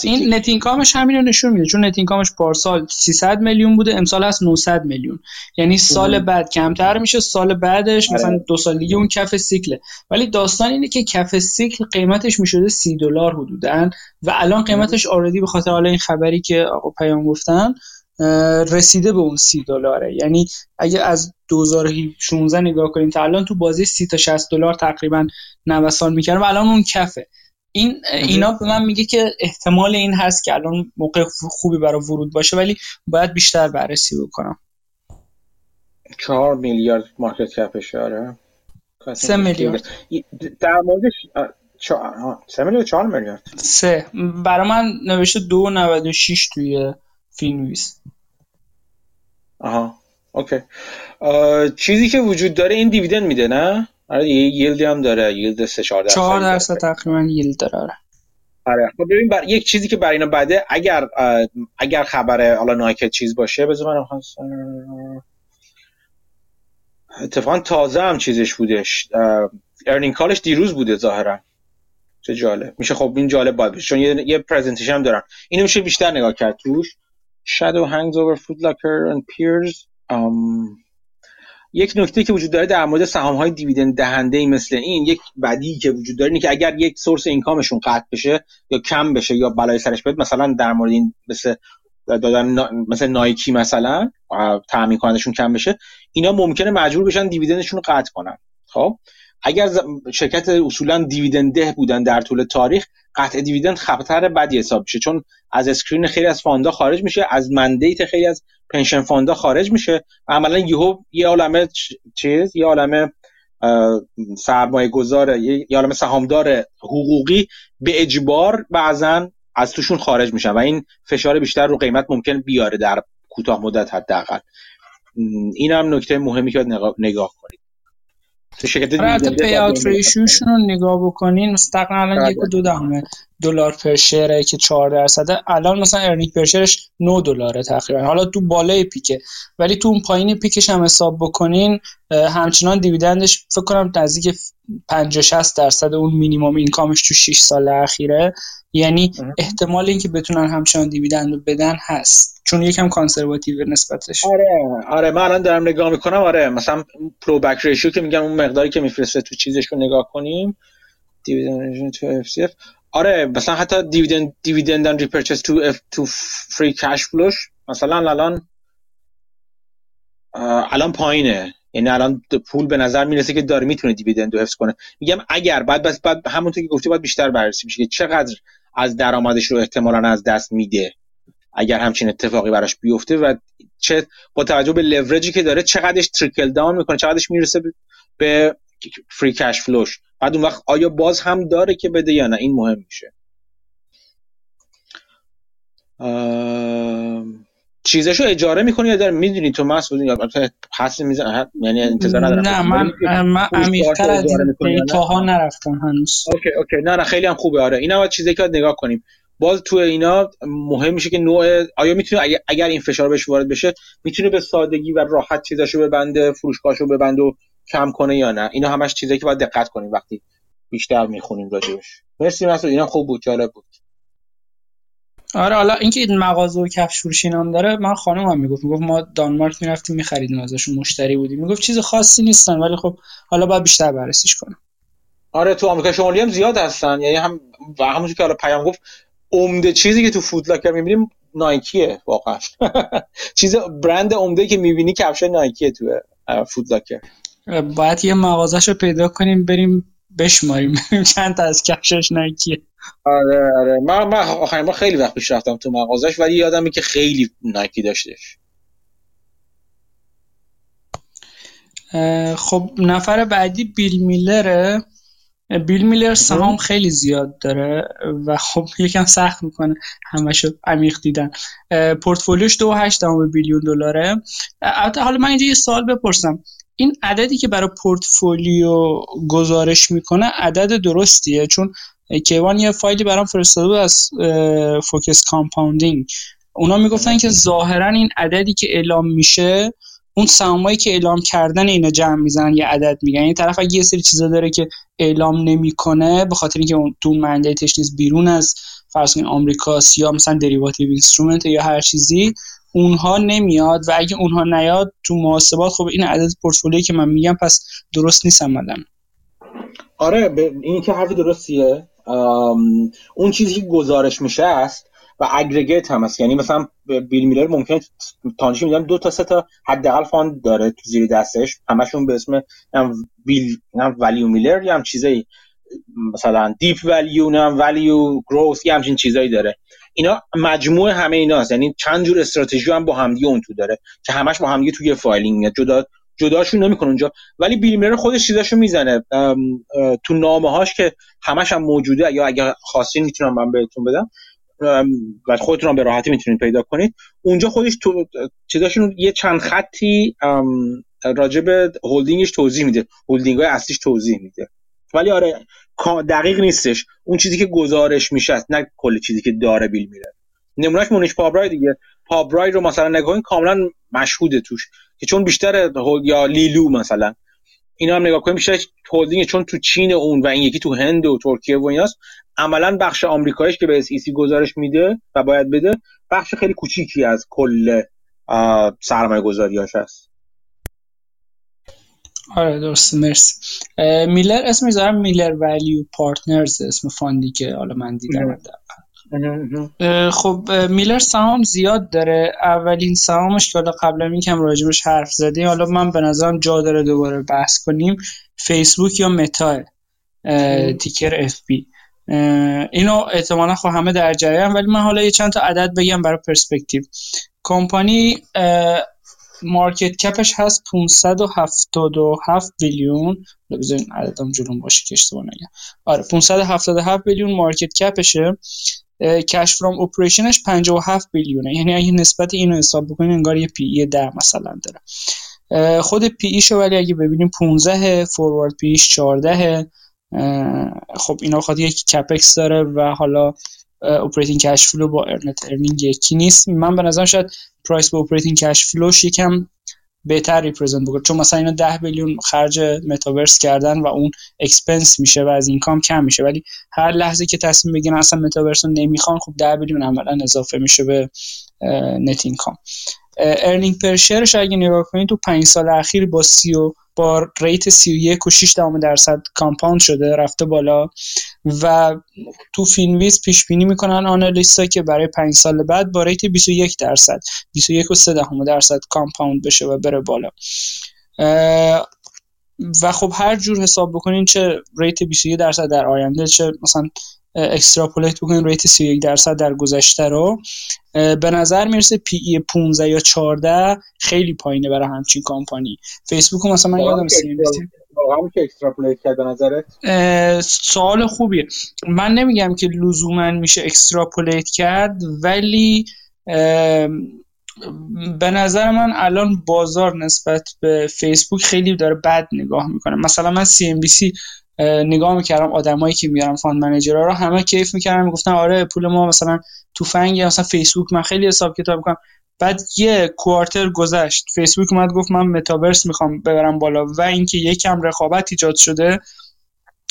این net income ش همین رو نشون میده. چون net income ش پارسال 300 میلیون بوده امسال هست 900 میلیون. یعنی سال بعد کمتر میشه سال بعدش مثلا آره. دو سال دیگه اون کف سیکله. ولی داستان اینه که کف سیکل قیمتش می‌شده 30 دلار حدودا و الان قیمتش آردی به خاطر حالا این خبری که آقا پیام گفتن رسیده به اون سی دلاره. یعنی اگه از 2016 نگاه کنیم تا الان تو بازی 30 تا 60 دلار تقریبا نوسان می‌کرد و الان اون کفه. این اینا به من میگه که احتمال این هست که الان موقع خوبی برای ورود باشه ولی باید بیشتر بررسی بکنم. چهار میلیارد market cap ش آره. سه میلیارد. در موردش سه میلیارد چهار میلیارد. سه. برای من نوشته دو نود و شیش توی Finviz آها okay. چیزی که وجود داره این dividend میده نه؟ آره یه yield ی هم داره yield 3 4 درصد 4 درصد تقریبا yield داره آره. آره. خب ببین بر... یک چیزی که برای اینا بده اگر اگر خبر حالا Nike چیز باشه بذار من اتفاقا تازه هم چیزش بودش. earning call ش دیروز بوده ظاهرا. چه جالب. میشه خب این جالب باید بشه چون یه, یه presentation هم دارن اینو میشه بیشتر نگاه کرد توش. Shadow hangs over Foot Locker and Peers. Um, یک نکته که وجود داره در مورد سهام های dividend دهنده مثل این یک بدی که وجود داره اینه که اگر یک source income شون قطع بشه یا کم بشه یا بلای سرش بیاد مثلا در مورد این مثل دادن مثل Nike مثلا تامین کنندشون کم بشه اینا ممکنه مجبور بشن dividend شون رو قطع کنن. خب؟ اگر شرکت اصولا dividend ده بودن در طول تاریخ قطع dividend خطر بدی حساب میشه. چون از screen خیلی از fund ا خارج میشه از mandate خیلی از pension fund ا خارج میشه. عملا یهو یه عالمه چیز یه عالمه سرمایه گذار یه عالمه سهامدار حقوقی به اجبار بعضا از توشون خارج میشن و این فشار بیشتر رو قیمت ممکن بیاره در کوتاه مدت حداقل. این هم نکته مهمی که نگاه کنید تو شرکت حتی payout ratio شون رو نگاه بکنین مستقیما الان بله. یک و دو دهم دلار per share ه که 4 درصده الان مثلا earning per share ش 9 دلاره تقریبا. حالا تو بالای peak ه. ولی تو اون پایین peak ش هم حساب بکنین همچنان dividend ش فکر کنم نزدیک 50 60 درصد اون مینیمم income ش تو 6 سال اخیره. یعنی احتمال اینکه بتونن همچنان dividend رو بدن هست. چون یکم conservative نسبتش. آره آره. من الان دارم نگاه می‌کنم. آره مثلا payback ratio که میگم اون مقداری که میفرسته تو چیزش رو نگاه کنیم. dividend to FCF آره مثلا حتی dividend dividend and repurchase to F to free cash flow ش مثلا الان الان پایینه. یعنی الان پول به نظر می‌رسه که داره می‌تونه دیویدند رو حفظ کنه. میگم اگر بعد بس بعد همونطور که گفتی باید بیشتر بررسی میشه که چقدر از درآمدش رو احتمالا از دست میده. اگر همچین اتفاقی براش بیفته و چه با توجه به لورجی که داره چقدرش تریکل داون می‌کنه چقدرش می‌رسه به فری کش فلوش. بعد اون وقت آیا باز هم داره که بده یا نه؟ این مهم میشه. چیزشو اجاره می‌کنی یا داره؟ می‌دونی تو یا حس میزن یعنی انتظار ندارم. نه من من عمیق‌تر از data ها نرفتم هنوز. okay okay. نه نه خیلی هم خوبه. آره اینا چیزی که نگاه کنیم. باز تو اینا مهم میشه که نوع آیا می‌تونه اگر این فشار بهش وارد بشه می‌تونه به سادگی و راحت چیزاشو ببنده فروشگاهشو ببنده و کم کنه یا نه. اینا همش چیزایی که باید دقت کنیم وقتی بیشتر می‌خونیم راجبش. مرسی مسعود اینا خوب بود جالب بود. آره حالا اینکه این مغازه و کفش فروشی هم داره من خانم هم می‌گفت. می‌گفت ما دانمارک می‌رفتیم میخریدیم ازشون مشتری بودیم. می‌گفت چیز خاصی نیستن ولی خب حالا باید بیشتر بررسیش کنم آره تو آمریکا شمالی هم زیاد هستن. یعنی هم و همونجوری که حالا پیام گفت عمده چیزی که تو فودلاکر می‌بینیم نایکیه واقعا. چیز برند عمده که می‌بینی کفش نایکیه تو فودلاکر باید یه مغازهشو پیدا کنیم بریم بشماریم. چند تا از کفشش نایکیه آره آره. من من آخرین خیلی وقت پیش رفتم تو مغازش ولی یادمه که خیلی نایکی داشتش. خب نفر بعدی بیل میلره. بیل میلر سهام خیلی زیاد داره و خب یکم سخت می‌کنه همشو عمیق دیدن. پورتفولیوش دو هشت بیلیون دلاره. البته حالا من اینجا یه سوال بپرسم. این عددی که برای پورتفولیو گزارش می‌کنه عدد درستیه چون کیوان یه فایلی برام فرستاده بود از Focused Compounding اونا می‌گفتن که ظاهرا این عددی که اعلام میشه اون سهامایی که اعلام کردن اینا جمع می‌زنن یه عدد میگن. این طرف اگه یه سری چیزا داره که اعلام نمی‌کنه به خاطر اینکه اون تو mandate ش نیست بیرون از فرض کنید آمریکا یا مثلا derivative instrument یا هر چیزی اونها نمیاد و اگه اونها نیاد تو محاسبات خب این عدد پورتفولیویی که من میگم پس درست نیست عملا. آره این که حرف درستیه. اون چیزی که گزارش میشه است و aggregate هم هست یعنی مثلا بیل میلر ممکن تانش میدن دو تا سه تا حداقل fund داره تو زیر دستش. همشون به اسم بیل ولیو میلر یا هم چیزایی. مثلا deep value نه value growth یا همچین چیزایی داره. اینا مجموعه همه ایناست. یعنی چند جور استراتژی هم با همدیگه اون تو داره که همش با همدیگه توی filing میاد جدا جداشون نمی‌کنه اونجا. ولی بیل خودش چیزاشو می‌زنه. تو نامه هاش که همش هم موجوده. یا اگر خواستین می‌تونم من بهتون بدم. و خودتون هم به راحتی می‌تونید پیدا کنید. اونجا خودش تو چیزاشون یه چند خطی راجع به هولدینگش توضیح میده. هولدینگ های اصلیش توضیح میده. ولی آره دقیق نیستش. اون چیزی که گزارش میشه نه کل چیزی که داره بیل میلر. نمونهش مونیش پابرای دیگه. پابرای رو مثلا نگاه کاملا مشهوده توش. که چون بیشتر یا لی لو مثلا. اینا هم نگاه کنیم بیشتر هولدینگ چون تو چین اون و این یکی تو هند و ترکیه و ایناست. عملا بخش آمریکاییش که به SEC گزارش میده و باید بده بخش خیلی کوچیکی از کل سرمایه گذاریاش هست. آره درست مرسی. میلر اسم می‌ذارم Miller Value Partners اسم fund ی که حالا من دیدم. خب میلر سهام زیاد داره. اولین سهامش که حالا قبلا این کم راجبش حرف زدیم حالا من به نظرم جا داره دوباره بحث کنیم. فیسبوک یا متا ticker FB اینو احتمالا خب همه در جریان ولی من حالا یه چند تا عدد بگم برای perspective. company market cap ش هست 577 billion. بذارین عددم جلوم باشه که اشتباه نگم. آره 577 billion market cap شه. cash from operation ش 57 billion ه. یعنی اگه نسبت اینو حساب بکنین انگار یه P/E 10 مثلا داره. خود P/E شو ولی اگه ببینیم 15 forward P/E ش 14 خب اینا بخاطر یک CapEx داره و حالا operating cash flow با net earning یکی نیست. من به نظرم شاید price با operating cash flow ش یکم بهتر represent بکنه. چون مثلا اینا 10 میلیون خرج متاورس کردن و اون expense میشه و از income کم میشه. ولی هر لحظه که تصمیم بگیرن اصلا متاورس رو نمی‌خوان خب 10 میلیون عملا اضافه میشه به net income earning per share ش اگه نگاه کنید تو 5 سال اخیر با سی و با rate 31 و 6 درصد compound شده رفته بالا. و تو Finviz پیش بینی می‌کنن analyst ا که برای 5 سال بعد با rate 21 درصد 21 و 3 درصد compound بشه و بره بالا. و خب هر جور حساب بکنین چه rate 21 درصد در آینده چه مثلا extrapolate بکنین rate 31 درصد در گذشته رو. به نظر می‌رسه P/E 15 یا 14 خیلی پایینه برای همچین کامپانی فیسبوک مثلا من یادم سی واقعا که extrapolate کرد به نظرت؟ سوال خوبیه. من نمیگم که لزوما میشه extrapolate کرد ولی به نظر من الان بازار نسبت به فیسبوک خیلی داره بد نگاه می‌کنه. مثلا من CNBC نگاه می‌کردم آدمایی که میارن fund manager ها رو همه کیف می‌کردن می‌گفتن آره پول ما مثلا FANG مثلا فیسبوک من خیلی حساب کتاب می‌کنم. بعد یه quarter گذشت. فیسبوک اومد گفت من متاورس می‌خوام ببرم بالا و اینکه یکم رقابت ایجاد شده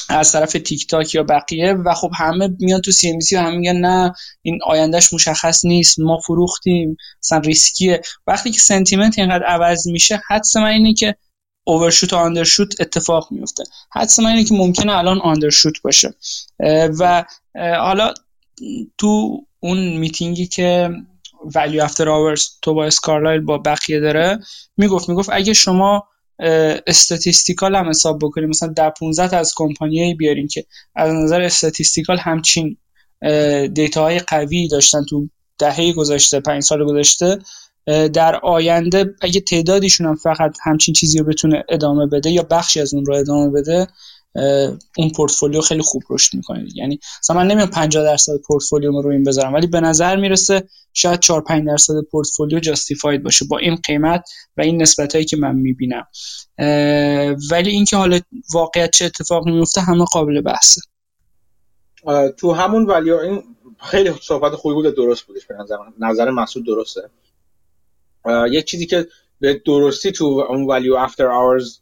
از طرف تیک تاک یا بقیه و خب همه میان تو CNBC و همه میگن نه این آیندهش مشخص نیست ما فروختیم مثلا ریسکیه. وقتی که sentiment اینقدر عوض میشه حدس من اینه که overshoot و undershoot اتفاق میفته. حدس من اینه که ممکنه الان undershoot باشه. و حالا تو اون میتینگی که Value After Hours توبایس کارلایل با بقیه داره می‌گفت می‌گفت اگه شما statistical هم حساب بکنیم مثلا در 15 از کمپانیایی بیارین که از نظر statistical همچین data های قوی داشتن تو دهه گذشته پنج سال گذشته در آینده اگه تعدادیشون هم فقط همچین چیزی رو بتونه ادامه بده یا بخشی از اون رو ادامه بده اون پورتفولیو خیلی خوب رشد می‌کنه یعنی مثلا من نمیام 50 درصد پورتفولیو رو این بذارم ولی به نظر می‌رسه شاید 4 5 درصد portfolio justified باشه با این قیمت و این نسبت هایی که من می‌بینم. ولی اینکه حالا واقعیت چه اتفاقی میفته همه قابل بحثه. تو همون ولی این خیلی صحبت خوبی بود درست بودش به نظر نظر مسعود درسته؟ یک چیزی که به درستی تو اون ولیو افتر آورز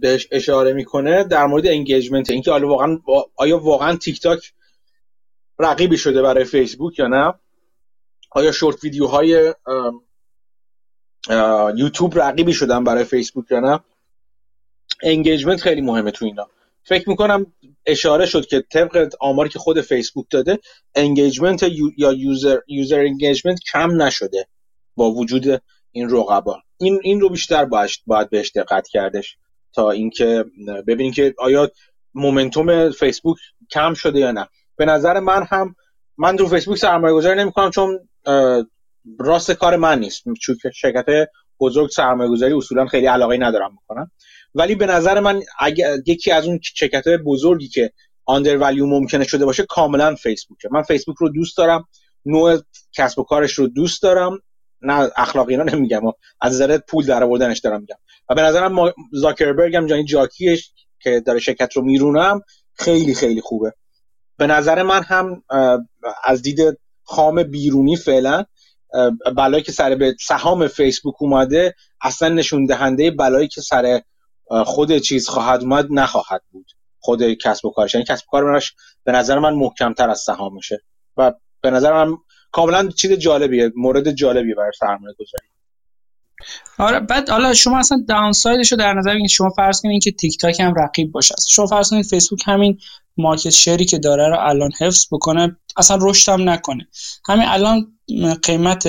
بهش اشاره می‌کنه در مورد انگیجمنت اینکه حالا واقعا آیا واقعا تیک تاک رقیبی شده برای فیسبوک یا نه؟ آیا شورت ویدیوهای یوتیوب رقیبی شدن برای فیسبوک یا نه؟ engagement خیلی مهمه تو اینا. فکر می‌کنم اشاره شد که طبق آماری که خود فیسبوک داده engagement یا user user engagement کم نشده. با وجود این رقبا. این این رو بیشتر باید باید بهش دقت کردش تا اینکه ببینیم که آیا momentum فیسبوک کم شده یا نه. به نظر من هم من رو فیسبوک سرمایه گذاری نمی کنم چون راست کار من نیست. چون شرکت بزرگ سرمایه گذاری اصولا خیلی علاقه ندارم می‌کنم ولی به نظر من اگه یکی از اون شرکت بزرگی که آندر ولیو ممکنه شده باشه کاملا فیسبوکه. من فیسبوک رو دوست دارم نوع کسب و کارش رو دوست دارم. نه اخلاقی اینا نمیگم. از نظر پول در آوردنش دارم میگم. و به نظرم ما زاکربرگ هم جانی جاکیش که داره شرکت رو میرونم خیلی خیلی خوبه. به نظر من هم از دید خام بیرونی فعلا بلایی که سر به سهام فیسبوک اومده اصلا نشون دهنده بلایی که سر خود چیز خواهد اومد نخواهد بود. خود کسب و کارش. یعنی کسب و کار به نظر من محکمتر از سهامشه. و به نظر من کاملا چیز جالبیه مورد جالبیه برای سرمایه گذاری. آره بعد حالا شما اصلا داونسایدش رو در نظر بگیرید. شما فرض کنید که تیک تاک هم رقیب باشه. شما فرض کنید فیسبوک همین market share ی که داره رو الان حفظ بکنه اصلا رشد هم نکنه. همین الان قیمت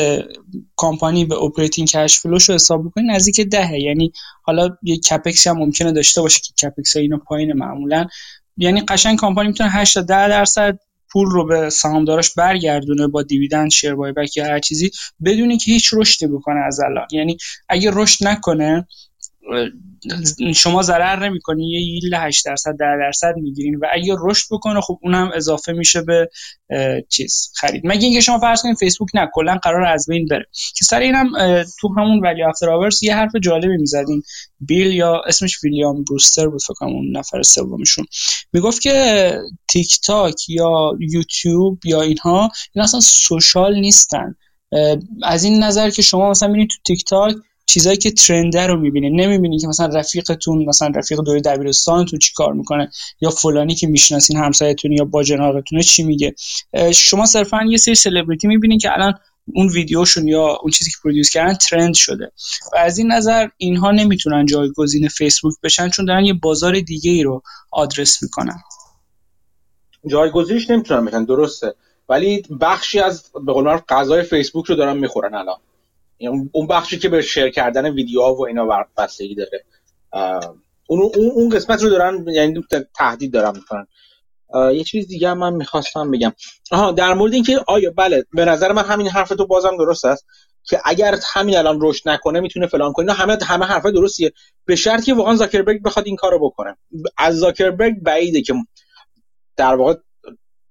کامپانی به operating cash flow ش رو حساب بکنید نزدیک دهه یعنی حالا یه capex هم ممکنه داشته باشه که capex اینو پایین معمولا. یعنی قشنگ کامپانی می‌تونه 8 تا 10 درصد پول رو به سهامداراش برگردونه با dividend share buyback یا هر چیزی بدونی که هیچ رشدی بکنه از الان. یعنی اگه رشد نکنه شما ضرر نمی‌کنی یه ییل 8 درصد 10 درصد می‌گیرین و اگه رشد بکنه خب اونم اضافه میشه به چیز خرید. مگه اینکه شما فرض کنید فیسبوک نه کلا قرار از بین بره. که سر اینم تو همون ولی افتر آورز یه حرف جالبی می‌زدین. بیل یا اسمش ویلیام بروستر بود فکر اون نفر سومشون. می‌گفت که تیک تاک یا یوتیوب یا اینها این اصلا سوشال نیستن. از این نظر که شما مثلا میرید تو تیک تاک چیزایی که ترنده رو می‌بینید نمی‌بینید که مثلا رفیقتون مثلا رفیق دوره دبیرستانتون چی کار می‌کنه یا فلانی که می‌شناسین همسایتون یا با جناقتونه چی میگه. شما صرفا یه سری سلبریتی می‌بینید که الان اون ویدیوشون یا اون چیزی که پرودوس کردن ترند شده. و از این نظر اینها نمی‌تونن جایگزین فیسبوک بشن چون دارن یه بازار دیگه ای رو آدرس می‌کنن. جایگزینش نمی‌تونن بشن درسته. ولی بخشی از به قول غذای فیسبوک رو دارن می‌خورن الان. اون بخشی که به شیر کردن ویدیوها و اینا بستگی داره. اون اون قسمت رو دارن یعنی تهدید دارن می‌کنن. یه چیز دیگه من می‌خواستم بگم. آها در مورد اینکه آیا بله به نظر من همین حرف تو بازم درست است که اگر همین الان رشد نکنه می‌تونه فلان کنه. همه همه حرف درستیه. به شرطی که واقعا زاکربرگ بخواد این کارو بکنه. از زاکربرگ بعیده که در واقع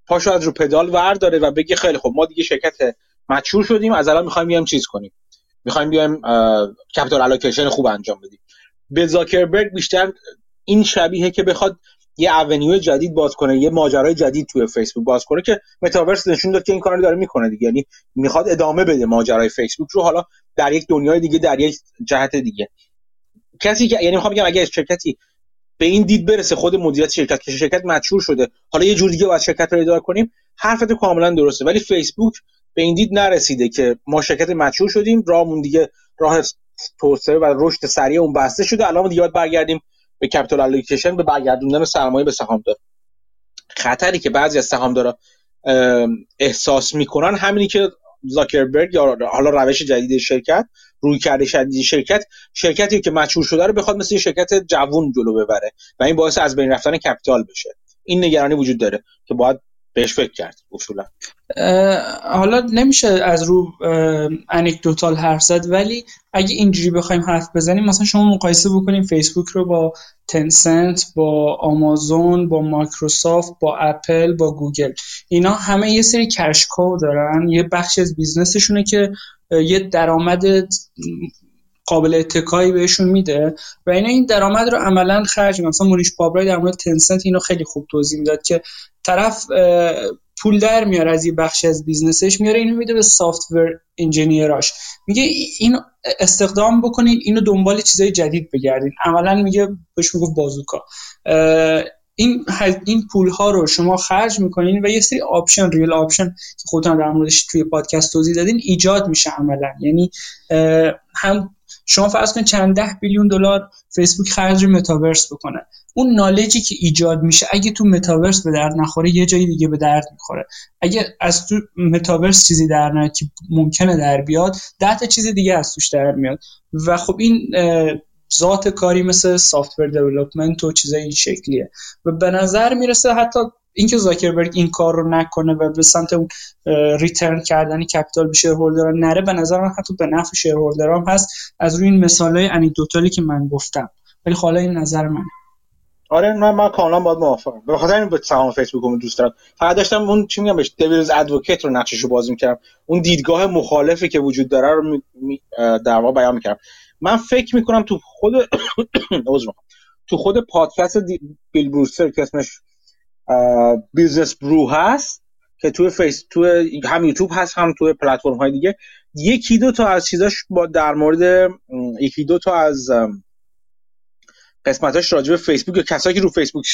پاشو از رو پدال ور داره و بگه خیلی خب ما دیگه شرکت mature شدیم از الان می‌خوایم بیام چیز کنیم. می‌خوایم بیایم capital allocation خوب انجام بدیم. به زاکربرگ بیشتر این شبیه که بخواد یه avenue جدید باز کنه یه ماجرای جدید توی فیسبوک باز کنه که متاورس نشون داد که این کارو داره می‌کنه دیگه. یعنی می‌خواد ادامه بده ماجرای فیسبوک رو حالا در یک دنیای دیگه در یک جهت دیگه. کسی که یعنی می‌خوام بگم اگه شرکتی به این دید برسه خود مدیریت شرکت که شرکت mature شده حالا یه جور دیگه باید شرکت رو اداره کنیم حرفت کاملا درسته. ولی فیسبوک به این دید نرسیده که ما شرکت مچور شدیم راهمون دیگه راه توسعه و رشد سریع اون بسته شده. الان دیگه باید برگردیم به کپیتال الوکیشن به برگردوندن سرمایه به سهامدار. خطری که بعضی از سهامدارا احساس می‌کنن همینی که زاکربرگ یا حالا روش جدید شرکت روی کرده شدید شرکت شرکتی که مچور شده رو بخواد مثل شرکت جوون جلو ببره و این باعث از بین رفتن کپیتال بشه. این نگرانی وجود داره که باید بهش فکر کرد اصولا. حالا نمیشه از رو anecdotal حرف زد ولی اگه اینجوری بخوایم حرف بزنیم مثلا شما مقایسه بکنیم فیسبوک رو با تنسنت با آمازون با مایکروسافت با اپل با گوگل. اینا همه یه سری cash cow دارن یه بخشی از business شونه که یه درآمد قابل اتکایی بهشون میده و اینا این درآمد رو عملا خرج مثلا موهنیش پابرای در مورد تنسنت اینو خیلی خوب توضیح می‌داد که طرف پول در میاره از یه بخشی از business ش میاره اینو میده به software engineer اش میگه اینو استخدام بکنین اینو دنبال چیزای جدید بگردین. عملا میگه بهش می‌گفت bazooka. این این پول ها رو شما خرج می‌کنین و یه سری option real option که خودتون در موردش توی پادکست توضیح دادین ایجاد میشه عملا. یعنی هم شما فرض کنید چند ده billion دلار فیسبوک خرج متاورس بکنه. اون knowledge ی که ایجاد میشه اگه تو متاورس به درد نخوره یه جایی دیگه به درد می‌خوره. اگه از تو متاورس چیزی در نیاد که ممکنه در بیاد ده تا چیز دیگه از توش در میاد. و خب این ذات کاری مثل software development و چیزای این شکلیه. و به نظر می‌رسه حتی اینکه زاکربرگ این کار رو نکنه و به سمت اون return کردن capital به shareholder ها نره به نظر من حتی به نفع shareholder ام هست. از روی این مثالای anecdotal ی که من گفتم. ولی حالا این نظر منه. آره من من کاملا باید موافقم. به خاطر این به سهام فیسبوک دوست دارم. فقط داشتم اون چی میگم بهش؟ devil's advocate رو نقشش رو بازی می‌کردم. اون دیدگاه مخالفی که وجود داره رو. در واقع بیان می‌کردم. من فکر می‌کنم تو خود تو خود پادکست بیل بروستر که اسمش Business Brew هست که توی فیس تو هم یوتیوب هست هم توی پلتفرم های دیگه. یکی دو تا از چیزاش با در مورد یکی دو تا از قسمتاش راجع به فیسبوک یا کسایی که رو فیسبوک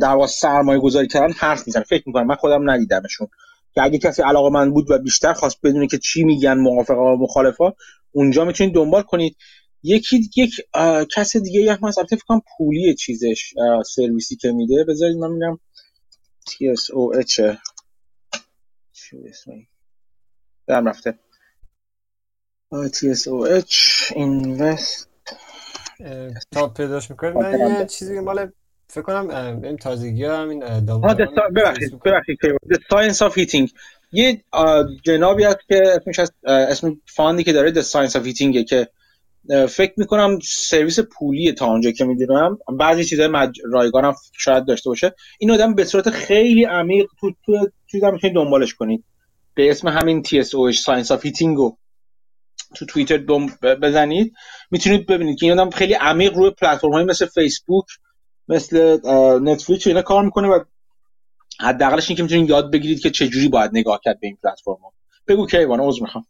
در واقع سرمایه گذاری کردن حرف می‌زنه فکر می‌کنم من خودم ندیدمشون. که اگه کسی علاقه‌مند بود و بیشتر خواست بدونه که چی میگن موافقه و مخالفا اونجا می‌تونید دنبال کنید. یکی یک کس دیگه یک من البته فکر پولی چیزش سرویسی که میده. بذارید من میگم TSOH در رفته. TSOH Invest. تا پیداش می‌کنید. من یه چیزی مال فکر کنم این تازگی هم این ببخشید ببخشید The Science of Heating. یه جنابی هست که اسمش هست اسم فاندی که داره The Science of Heating که فکر می‌کنم سرویس پولی تا آنجا که می‌دونم. بعضی چیزای مج... رایگان هم شاید داشته باشه. این آدم به صورت خیلی عمیق تو تو چیزا می‌تونید دنبالش کنید. به اسم همین TSOH of Heating رو تو توییتر دم بزنید. می‌تونید ببینید که این آدم خیلی عمیق روی پلتفرم های مثل فیسبوک مثل نتفلیکس اینا کار می‌کنه و حداقلش این که می‌تونید یاد بگیرید که چجوری باید نگاه کرد به این پلتفرم بگو کیوان عذر می‌خوام.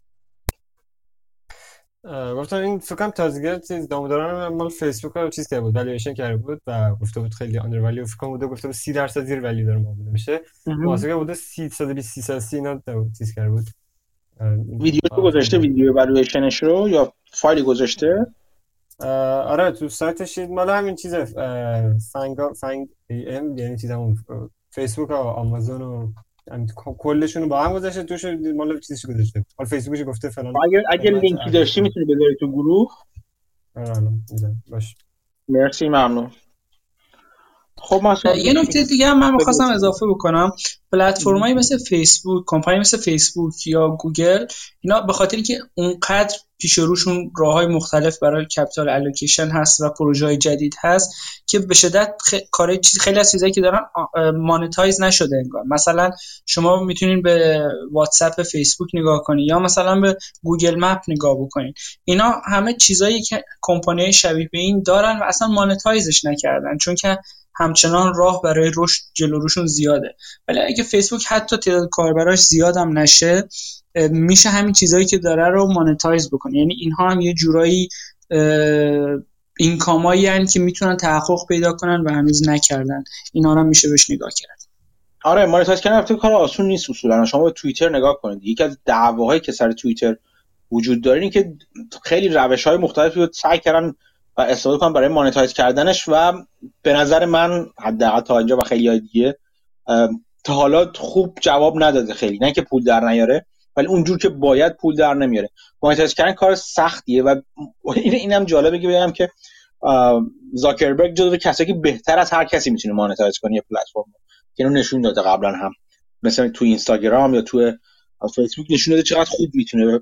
گفتم این فکر کنم تازگی چیز دامداران مال فیسبوک رو چیز کرده بود والیویشن کرده بود و گفته بود خیلی آندر ولیو فکر کنم بوده گفته بود 30 درصد زیر ولی داره معامله میشه. واسه بوده 320 330 اینا چیز کرده بود. ویدیو رو گذاشته؟ ویدیو والویشنش رو یا فایلی گذاشته؟ آره تو سایتش مال همین چیزه فنگ فنگ ام یعنی چیز همون فیسبوک و آمازون و کلشون رو با هم گذاشته توش مال چیزش گذاشته. حال فیسبوکش گفته فلان. اگر اگر لینکی داشتی می‌تونی بذاری تو گروه. آره باش. مرسی ممنون. خب یه نکته دیگه هم من می‌خواستم اضافه بکنم. پلتفرمایی مثل فیسبوک کمپانی مثل فیسبوک یا گوگل اینا به خاطری که اونقدر پیش روشون راه های مختلف برای capital allocation هست و پروژه جدید هست که به شدت. کار چیز خیلی از چیزایی که دارن monetize نشده انگار مثلا شما می‌تونین به واتساپ فیسبوک نگاه کنید یا مثلا به گوگل مپ نگاه بکنید اینا همه چیزایی که کمپانی شبیه به این دارن و اصلا monetize ش نکردن چون که همچنان راه برای رشد جلو روشون زیاده. ولی اگه فیسبوک حتی تعداد کاربراش زیادم نشه میشه همین چیزهایی که داره رو monetize بکنه. یعنی اینها هم یه جورایی اینکامایی هن که می‌تونن تحقق پیدا کنن و هنوز نکردن. اینا رو میشه بهش نگاه کرد. آره مانتایز کردن البته کار آسون نیست اصولا. شما به توییتر نگاه کنید. یکی از دعواهایی که سر توییتر وجود داره این که خیلی روش های مختلفی رو سعی کردن و استفاده کنم برای مانیتایز کردنش و به نظر من حداقل تا اینجا و خیلی دیگه تا حالا خوب جواب نداده خیلی. نه که پول در نیاره ولی اونجور که باید پول در نمیاره. monetize کردن کار سختیه و این اینم جالبه که بگم که زاکربرگ جزو کسایی که بهتر از هر کسی می‌تونه monetize کنه یه پلتفرم که اینو نشون داده قبلا هم. مثلا تو اینستاگرام یا تو فیسبوک نشون داده چقدر خوب می‌تونه.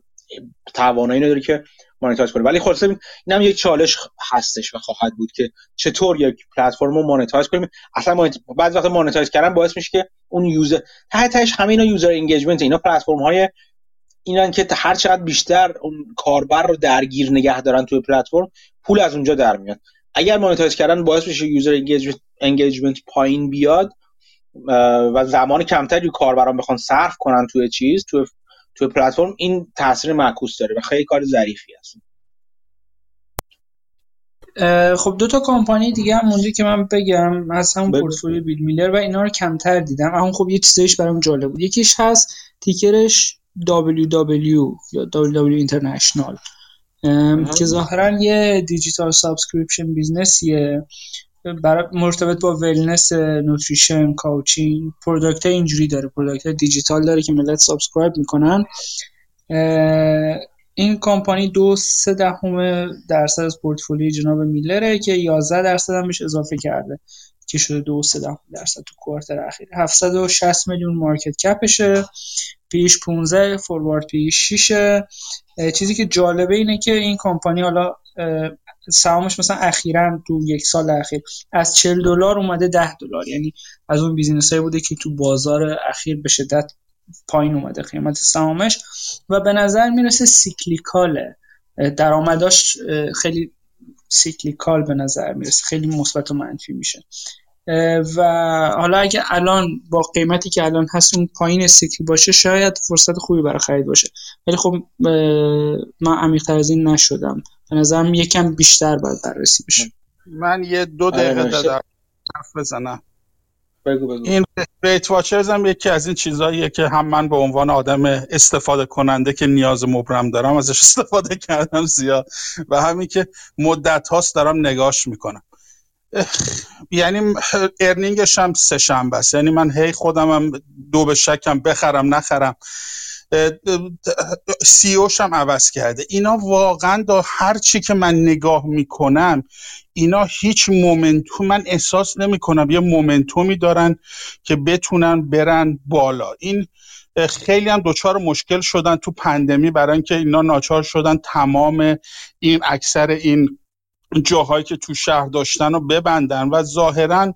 توانایی نداره که monetize کنه ولی خلاصه این هم یک چالش هستش و خواهد بود که چطور یک پلتفرم رو monetize کنیم. اصلا monet... بعضی وقت monetize کردن باعث میشه که اون user ته تهش همه user engagement اینا پلتفرم های اینن که هر چقدر بیشتر اون کاربر رو درگیر نگه دارن توی پلتفرم پول از اونجا در میاد. اگر monetize کردن باعث میشه user engagement پایین بیاد و زمان کمتری کاربران بخوان صرف کنن توی چیز توی توی پلتفرم این تاثیر معکوس داره و خیلی کار ظریفی هست. خب دو تا کمپانی دیگه هم مونده که من بگم از همون پورتفولیو بیل میلر و اینا رو کمتر دیدم. اما خب یه چیزایش برام جالب بود. یکیش هست ticker ش WW یا WW International که ظاهرا یه digital subscription business یه. برای مرتبط با wellness nutrition coaching product اینجوری داره. product دیجیتال داره که ملت subscribe می‌کنن. این کمپانی دو سه دهم درصد از پورتفولیوی جناب میلره که 11 درصد هم بهش اضافه کرده که شده دو درصد تو quarter اخیر. 760 میلیون market cap شه. P/E ش 15 forward P/E ش 6 چیزی که جالبه اینه که این کمپانی حالا سهامش مثلا اخیرا تو یک سال اخیر از 40 دلار اومده 10 دلار. یعنی از اون business هایی بوده که تو بازار اخیر به شدت پایین اومده قیمت سهامش. و به نظر می‌رسه cyclical ه. درآمداش خیلی cyclical به نظر می‌رسه. خیلی مثبت و منفی میشه. و حالا اگه الان با قیمتی که الان هست اون پایین سیکلی باشه شاید فرصت خوبی برای خرید باشه. ولی خب من عمیق‌تر از این نشدم. به نظرم یکم بیشتر باید بررسی بشه. من یه دو دقیقه آره، دادم. حرف بزنم. بگو بگو. این ریت واچرز هم یکی از این چیزهاییه که هم من به عنوان آدم استفاده کننده که نیاز مبرم دارم ازش استفاده کردم زیاد. و همین که مدت هاست دارم نگاش می‌کنم. یعنی earning ش هم سه شنبه است. یعنی من هی خودم هم دو به شکم بخرم نخرم. CEO ش هم عوض کرده. اینا واقعا دا هر چی که من نگاه می‌کنم اینا هیچ momentum من احساس نمی کنم یه momentum ی دارن که بتونن برن بالا. این خیلی هم دچار مشکل شدن تو pandemic برای اینکه اینا ناچار شدن تمام این اکثر این جاهایی که تو شهر داشتن رو ببندن. و ظاهرا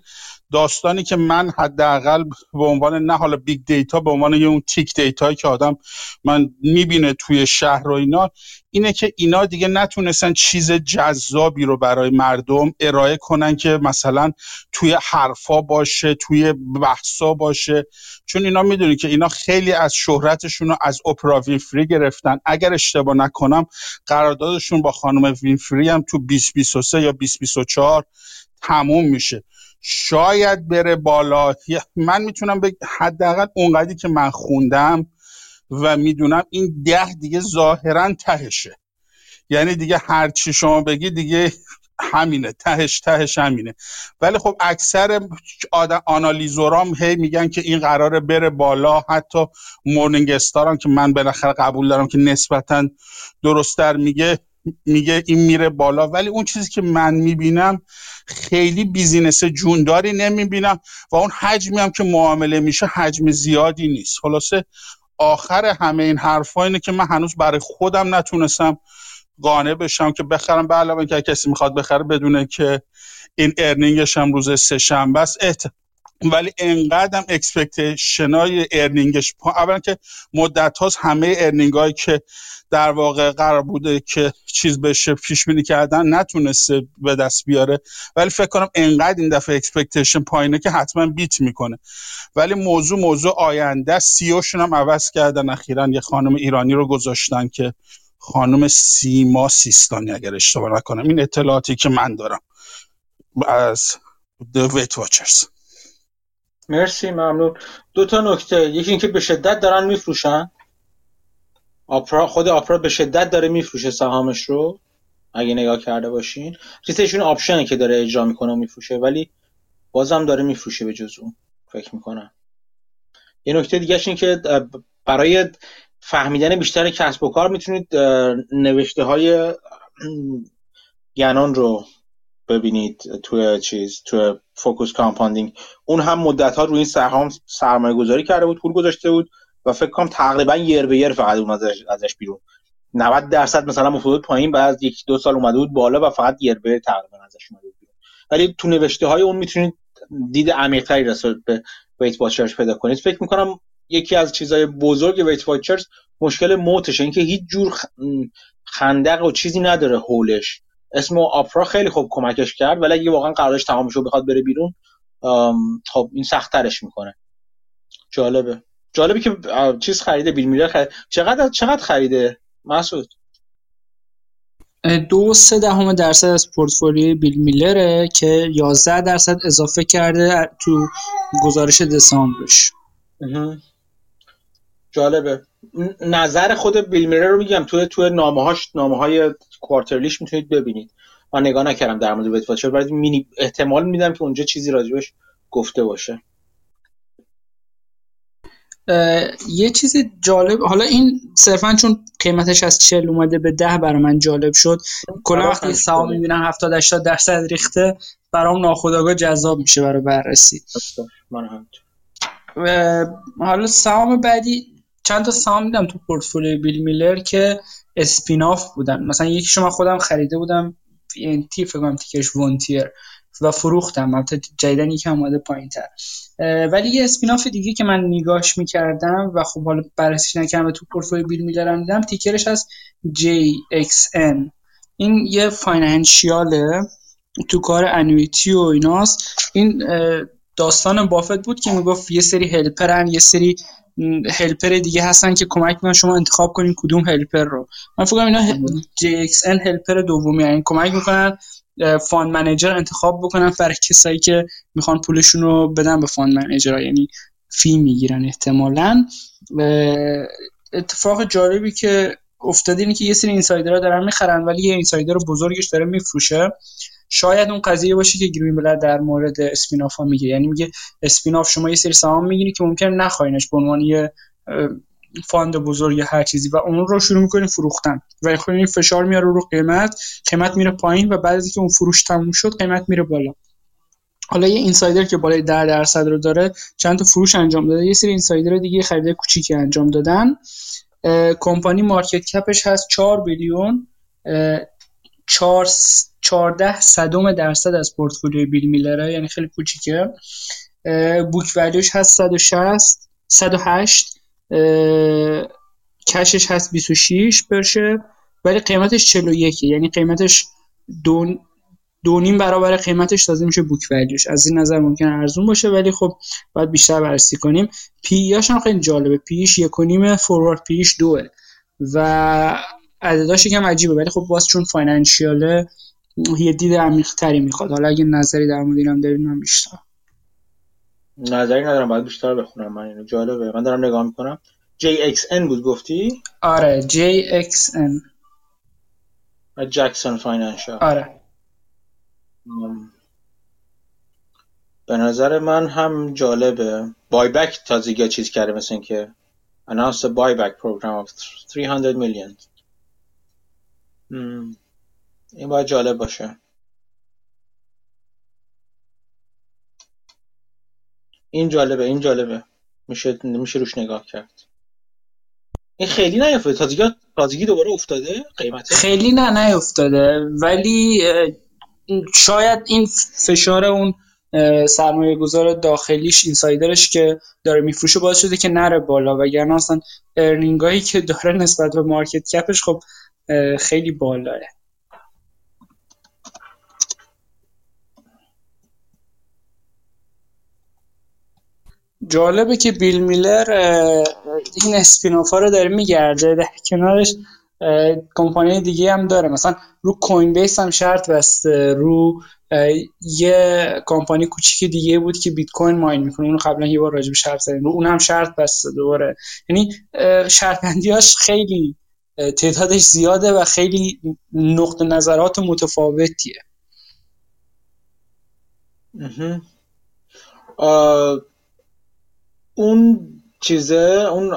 داستانی که من حداقل به عنوان نه حالا big data به عنوان یه اون tick data یی که آدم من می‌بینه توی شهر و اینا اینه که اینا دیگه نتونستن چیز جذابی رو برای مردم ارائه کنن که مثلا توی حرفا باشه توی بحثا باشه. چون اینا می‌دونی که اینا خیلی از شهرتشون رو از اپرا وینفری گرفتن. اگر اشتباه نکنم قراردادشون با خانم وینفری هم تو 2023 یا 2024 تموم میشه. شاید بره بالا. من می‌تونم به حداقل اونقدری که من خوندم و می‌دونم این ده دیگه ظاهرا تهشه. یعنی دیگه هر چی شما بگی دیگه همینه. تهش تهش همینه. ولی خب اکثر آنالیزورام هی میگن که این قراره بره بالا. حتی مورنینگ استاران که من بالاخره قبول دارم که نسبتا درستتر میگه. میگه این میره بالا. ولی اون چیزی که من می‌بینم خیلی business جونداری نمی‌بینم و اون حجمی هم که معامله میشه حجم زیادی نیست. خلاصه آخر همه این حرفا اینه که من هنوز برای خودم نتونستم قانع بشم که بخرم. به علاوه که کسی می‌خواد بخره بدونه که این earning ش هم روز سه شنبه است ولی انقدرم expectation های earning ش اولا که مدت هاست همه earning هایی که در واقع قرار بوده که چیز بشه پیش بینی کردن نتونسته به دست بیاره. ولی فکر کنم انقدر این دفعه expectation پایینه که حتما beat می‌کنه. ولی موضوع موضوع آینده CEO شون هم عوض کردن. اخیرا یه خانم ایرانی رو گذاشتن که خانم سیما سیستانی اگر اشتباه نکنم. این اطلاعاتی که من دارم از The Weight Watchers. مرسی ممنون. دو تا نکته. یکی اینکه به شدت دارن میفروشن. آپرا خود آپرا به شدت داره میفروشه سهامش رو. اگه نگاه کرده باشین. ریتشون آپشنه که داره اجرا می‌کنه و میفروشه ولی بازم داره میفروشه به جز اون. فکر می‌کنم. یه نکته دیگه این که برای فهمیدن بیشتر کسب و کار می‌تونید نوشته های گنان رو ببینید توی چیز توی Focused Compounding. اون هم مدت ها روی این سهام سرمایه گذاری کرده بود پول گذاشته بود و فکر کنم تقریبا یر به یر فقط اون ازش, ازش بیرون. 90 درصد مثلا افتاد پایین بعد از یک دو سال اومده بود بالا و فقط یر به تقریبا ازش اومده بیرون. ولی تو نوشته های اون می‌تونید دید عمیق‌تری راجع به Weight Watchers پیدا کنید. فکر می‌کنم یکی از چیزهای بزرگ ویت واچرز مشکل موتشه اینکه هیچ جور خندق و چیزی نداره هولش اسم آپرا خیلی خوب کمکش کرد ولی اگه واقعا قراردادش تمام شد بخواد بره بیرون خب این سختترش می‌کنه. جالبه. جالبه که چیز خریده بیل میلر خرید چقدر چقدر خریده؟ مسعود. دو سه دهم درصد از پورتفولیوی بیل میلره که 11 درصد اضافه کرده تو گزارش دسامبرش. جالبه. نظر خود بیل میلر رو میگم. توی توی نامه هاش نامه های کوارترلیش می‌تونید ببینید. من نگاه نکردم در مورد ویت ولی مینی احتمال میدم که اونجا چیزی راجبش گفته باشه. یه چیز جالب حالا این صرفا چون قیمتش از 40 اومده به 10 برای من جالب شد. کلا وقتی سهام می‌بینم 70 80 درصد ریخته برام ناخودآگاه جذاب میشه برای بررسی. من هم حالا سهام بعدی چند تا سهام دیدم تو پورتفولیوی بیل میلر که اسپیناف بودن. مثلا یکی شما خودم خریده بودم تی فکر تیکش وونتیر و فروختم. البته جدیدن یکم اومده پایینتر. ولی یه اسپیناف دیگه که من نگاش می‌کردم و خب حالا بررسیش نکردم تو پورتفولیو بیل میلر هم دیدم تیکرش از JXN این یه financial ه تو کار annuity و ایناست. این داستان بافت بود که می‌گفت یه سری helper ن یه سری helper دیگه هستن که کمک می‌کنن شما انتخاب کنین کدوم helper رو. من فکر اینا JXN helper دومی یعنی کمک می‌کنن fund manager انتخاب بکنن برای کسایی که می‌خوان پولشون رو بدن به fund manager یعنی fee می‌گیرن احتمالا. اتفاق جالبی که افتاده اینه که یه سری insider ها دارن می‌خرن ولی یه insider بزرگش داره میفروشه. شاید اون قضیه باشه که گرین بلات در مورد spin-off ها میگه. یعنی میگه spin-off شما یه سری سهام می‌گیری که ممکن نخواینش به عنوان یه fund بزرگ هر چیزی و اون رو شروع می‌کنین فروختن. و خب این فشار میاره رو قیمت قیمت میره پایین و بعد از اون فروش تموم شد قیمت میره بالا. حالا یه insider که بالای 10 درصد رو داره چند تا فروش انجام داده. یه سری insider دیگه خرید کوچیکی انجام دادن. کمپانی مارکت کپش هست 4 بیلیون 4 14 صدم درصد از پورتفولیوی بیل میلره یعنی خیلی کوچیکه. بوک ولیوش هست 160 108 کشش هست 26 برشه ولی قیمتش 41 یعنی قیمتش دو دو نیم برابر قیمتش تازه میشه بوک ولیوش از این نظر ممکن ارزون باشه ولی خب باید بیشتر بررسی کنیم. P/E هم خیلی جالبه. P/E ش یک و نیم forward P/E ش دوه. و عدداش یکم عجیبه ولی خب باز چون financial ه یه دید عمیق تری می‌خواد. حالا اگه نظری در مورد اینم دارین من بیشتر. نظری ندارم باید بیشتر بخونم. من اینو جالبه. من دارم نگاه می‌کنم. JXN بود گفتی؟ آره JXN و Jackson Financial آره. به نظر من هم جالبه. بای بک تازگی چیز کرده مثل اینکه announced a buyback program of 300 million. این باید جالب باشه. این جالبه این جالبه. میشه میشه روش نگاه کرد. این خیلی نیافتاده تازگی تازگی دوباره افتاده؟ قیمته؟ خیلی نه نیافتاده ولی شاید این فشار اون سرمایه گذار داخلیش insider ش که داره میفروشه باعث شده که نره بالا. وگرنه اصلا earning که داره نسبت به market cap ش خب خیلی بالاه. جالبه که بیل میلر این spin-off ا رو داره میگرده در کنارش کمپانی دیگه هم داره. مثلا رو کوین بیس هم شرط بسته رو یه کمپانی کوچیک دیگه بود که بیت کوین ماین می‌کنه. اونو قبلا یه بار راجع به شرط زدیم. رو اون هم شرط بسته دوباره. یعنی شرط خیلی تعدادش زیاده و خیلی نقطه نظرات متفاوتیه. اون چیزه اون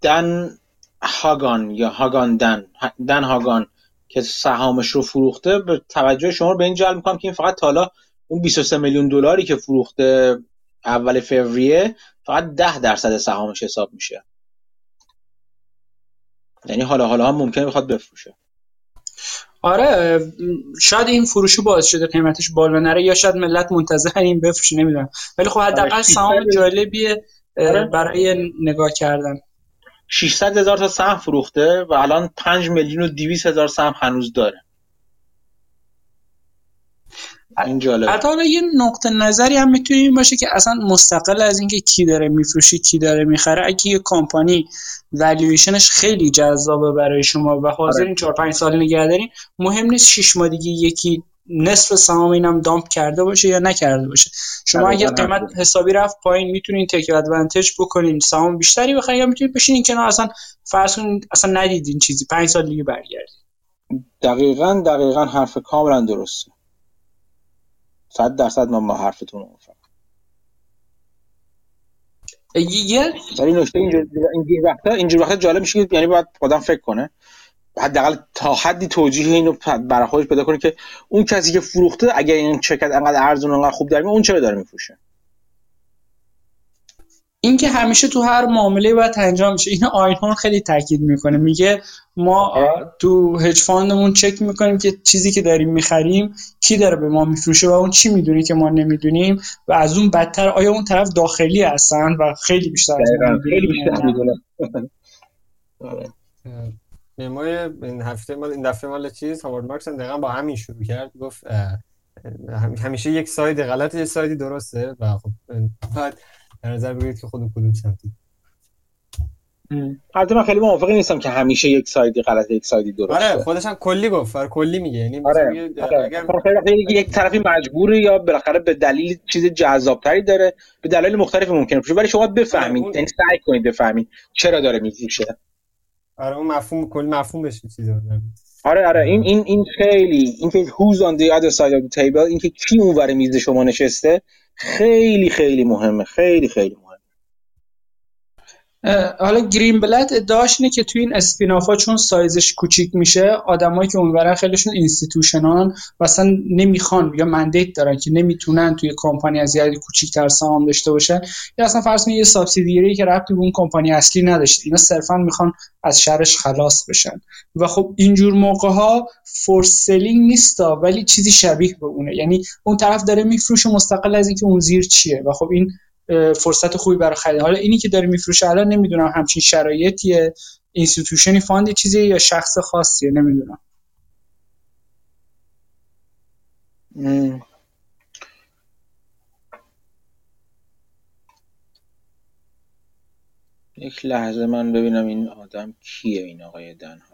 دن هاگان یا هاگان دن دن هاگان که سهامش رو فروخته. به توجه شما رو به این جلب می‌کنم که این فقط حالا اون 23 میلیون دلاری که فروخته اول فوریه فقط 10 درصد سهامش حساب میشه. یعنی حالا حالا هم ممکنه بخواد بفروشه. آره شاید این فروشی باعث شده قیمتش بالا نره یا شاید ملت منتظر این بفروشه نمی‌دونم. ولی خب حداقل آره، سهام جالبیه آره. برای نگاه کردن. 600 هزار تا سهم فروخته و الان 5 میلیون و 200 هزار سهم هنوز داره. این جالب حتی حالا یه نقطه نظری هم می‌تونه این باشه که اصلا مستقل از اینکه کی داره میفروشه کی داره می‌خره. اگه یه کمپانی والویشنش خیلی جذابه برای شما و حاضر این 4 5 سال نگه دارین مهم نیست 6 ماه دیگه یکی نصف سهام اینم دامپ کرده باشه یا نکرده باشه. شما اگر قیمت حسابی رفت پایین می‌تونین تک ادوانتج بکنین. سهام بیشتری بخرید یا می‌تونین بشینین کنار. اصلا فرض کنین اصلا ندیدین چیزی. 5 سال دیگه برگردین. دقیقا دقیقا حرف کاملا درسته. صد درصد من با حرفتون موافقم یه ولی نکته اینجور اینجور وقتا اینجور وقتا جالب میشه یعنی باید آدم فکر کنه. حداقل تا حدی توجیه اینو برای خودش پیدا کنه که اون کسی که فروخته اگر این شرکت انقدر ارزون انقدر خوب در اون چرا داره میفروشه؟ این که همیشه تو هر معامله باید انجام میشه این آینهورن خیلی تاکید می‌کنه. میگه ما تو هج فاندمون چک می‌کنیم که چیزی که داریم می‌خریم کی داره به ما میفروشه و اون چی می‌دونه که ما نمی‌دونیم و از اون بدتر آیا اون طرف داخلی هستن و خیلی بیشتر از خیلی بیشتر می‌دونه. memo ی این هفته مال این دفعه مال چیز؟ هاوارد مارکس هم دقیقا با همین شروع کرد. گفت همیشه یک side غلط یک side ی درسته. و خب بعد در نظر بگیرید که خودم کدوم سمتی البته من خیلی موافق نیستم که همیشه یک side ی غلطه یک side ی درسته. آره خودش هم کلی گفت. آره کلی میگه. یعنی آره. آره. اگر یک طرفی مجبوره یا بالاخره به دلیل چیز جذابتری داره به دلایل مختلف ممکنه بشه ولی شما بفهمید. یعنی سعی کنید بفهمید چرا داره میفروشه آره اون مفهوم کلی مفهوم بشه چیزا آره آره. این این این خیلی اینکه who's on the other side of the table اینکه کی اونور میز شما نشسته خیلی خیلی مهمه خیلی خیلی حالا گرین بلد ادعاش اینه که توی این اسپینافا چون سایزش کوچیک میشه آدمایی که اونورن خیلیشون اینستیتوشنان و اصلا نمی‌خوان یا مندیت دارن که نمی‌تونن توی کمپانی از یادی کوچیک‌تر سهام داشته باشن. یا اصلا فرض کنید یه subsidiary که ربطی به اون کمپانی اصلی نداشته. اینا صرفا می‌خوان از شرش خلاص بشن. و خب اینجور موقع ها selling نیستا ولی چیزی شبیه به اونه. یعنی اون طرف داره میفروشه مستقل از اینکه اون زیر چیه. و خب این فرصت خوبی برای خرید. حالا اینی که داره میفروشه الان نمی‌دونم همچین شرایطیه. institution ی fund ی چیزی یا شخص خاصیه؟ نمی‌دونم. یک لحظه من ببینم این آدم کیه این آقای دنها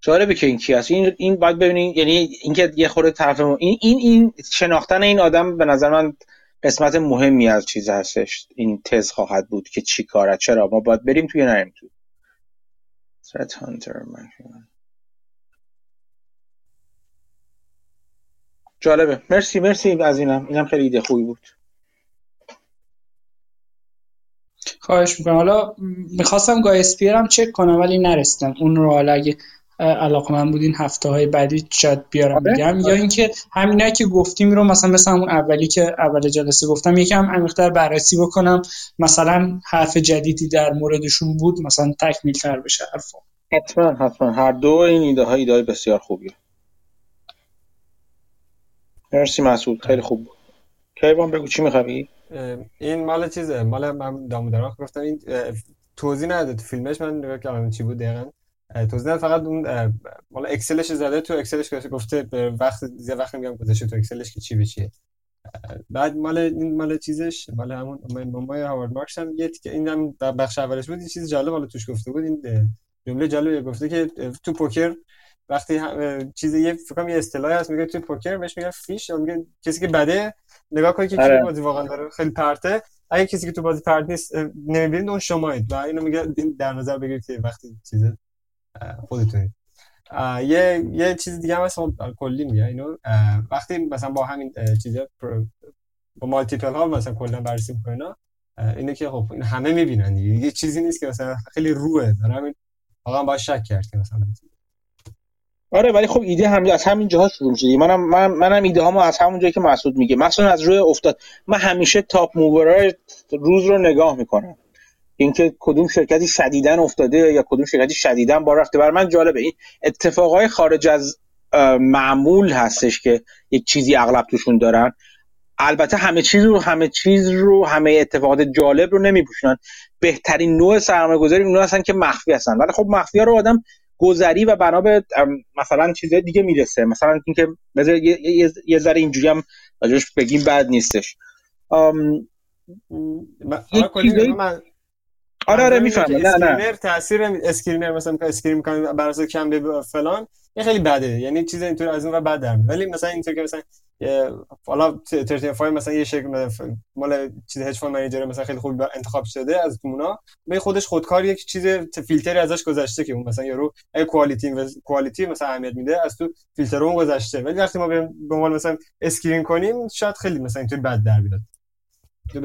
جالبه که این کی این این باید ببینین یعنی اینکه یه خورده طرف این این این شناختن این آدم به نظر من قسمت مهمی از چیز هستش. این تز خواهد بود که چی کاره چرا؟ ما باید بریم توی نریم تو. ثرت هانتر جالبه. مرسی مرسی از اینم اینم خیلی ایده خوبی بود. خواهش می‌کنم. حالا می‌خواستم گای اسپیرم چک کنم ولی نرسیدم. اون رو حالا اگه علاقه من بود این هفته های بعدی شاید بیارم بگم آره. یا اینکه همینایی که گفتیم رو مثلا مثل همون اولی که اول جلسه گفتم یکم عمیق‌تر بررسی بکنم. مثلا حرف جدیدی در موردشون بود مثلا تکمیل تر بشه حرفا. حتما حتما. هر دو این ایده های ایده های بسیار خوبیه. مرسی مسعود خیلی خوب بود. کیوان بگو چی میخوایی این مال چیزه؟ مال من دامو گفتم. این توضیح نداده تو فیلمش من نگاه کردم چی بود دقیقاً. توضیح فقط اون مال اکسلش زده تو اکسلش گفته به وقت یه وقت میگم گذاشته تو اکسلش که چی به چیه. بعد مال این مال چیزش مال همون مامای هاوارد مارکس هم یه که این هم بخش اولش بود یه چیز جالب حالا توش گفته بود این جمله جالبی گفته که تو پوکر وقتی چیز یه فکر کنم یه اصطلاحی هست میگه تو پوکر بهش میگن فیش میگه کسی که بده نگاه کنید که کی آره. بازی واقعا داره خیلی پرته. اگه کسی که تو بازی پرت نیست نمی‌بینید اون شمایید و اینو میگه در نظر بگیرید که وقتی چیزه خودتونید یه یه چیز دیگه هم هست کلی میگه اینو. وقتی مثلا با همین چیزا با مالتیپل ها مثلا کلا بررسی می‌کنه اینه که خب این همه می‌بینن یه چیزی نیست که مثلا خیلی روه. دارم واقعا با شک کرد مثلا آره ولی خب ایده هم از همین جاها شروع میشه منم من منم ایده هامو از همون جایی که مسعود میگه. مثلا از روی افتاد. من همیشه تاپ موورای روز رو نگاه می‌کنم. اینکه کدوم شرکتی شدیدن افتاده یا کدوم شرکتی شدیدن با رفته. بر من جالبه. این اتفاقای خارج از معمول هستش که یک چیزی اغلب توشون دارن. البته همه چیز رو همه چیز رو همه اتفاقات جالب رو نمیپوشونن. بهترین نوع سرمایه گذاری اونها هستن که مخفی هستن. ولی خب مخفی ها رو آدم گذری و بنا به مثلا چیزهای دیگه می‌رسه. مثلا اینکه یه, یه،, یه ذره اینجوری هم بگیم بد نیستش. آره آره می‌فهمم. نه نه. تاثیر اسکرینر مثلا اسکرین می‌کنه بر اساس کم فلان این خیلی بده. یعنی چیز اینطور از اون و بد در ولی مثلا اینطور که مثلا حالا 35 مثلا یه شکل مال چیز هج فاند منیجر مثلا خیلی خوب انتخاب شده از تونا به خودش خودکار یک چیز فیلتری ازش گذشته که اون مثلا یارو کوالیتی و کوالیتی مثلا اهمیت میده از تو فیلتر اون گذشته. ولی وقتی ما به عنوان مثلا اسکرین کنیم شاید خیلی مثلا اینطور بد در بیاد.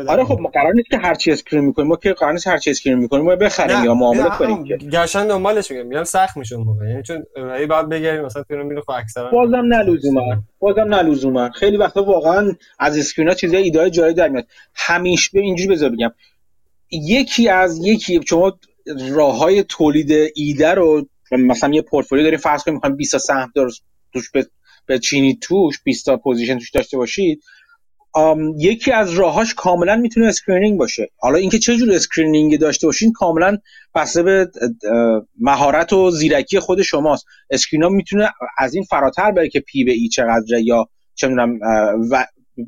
آره خب ما قرار نیست که هر چی اسکرین می‌کنیم ما که قرار نیست هر چی اسکرین می‌کنیم ما بخریم یا معامله کنیم که. گشن دنبالش میگم میگم سخت میشه اون موقع. یعنی چون ای بعد بگیریم مثلا فیلم میره خب اکثرا بازم نه لزوما بازم نه لزوما خیلی وقتا واقعا از screen ها چیزای ایده جالب در میاد. همیشه به اینجوری بذار بگم. یکی از یکی شما راه های تولید ایده رو مثلا یه پورتفولیو داریم فرض کنیم می‌خوایم 20 تا سهم توش به چینی توش 20 تا position توش داشته باشید یکی از راهاش کاملا می‌تونه screening باشه. حالا اینکه چه جور screening داشته باشین کاملا بسته به مهارت و زیرکی خود شماست. screen ها می‌تونه از این فراتر بره که P به E چقدره یا چه می‌دونم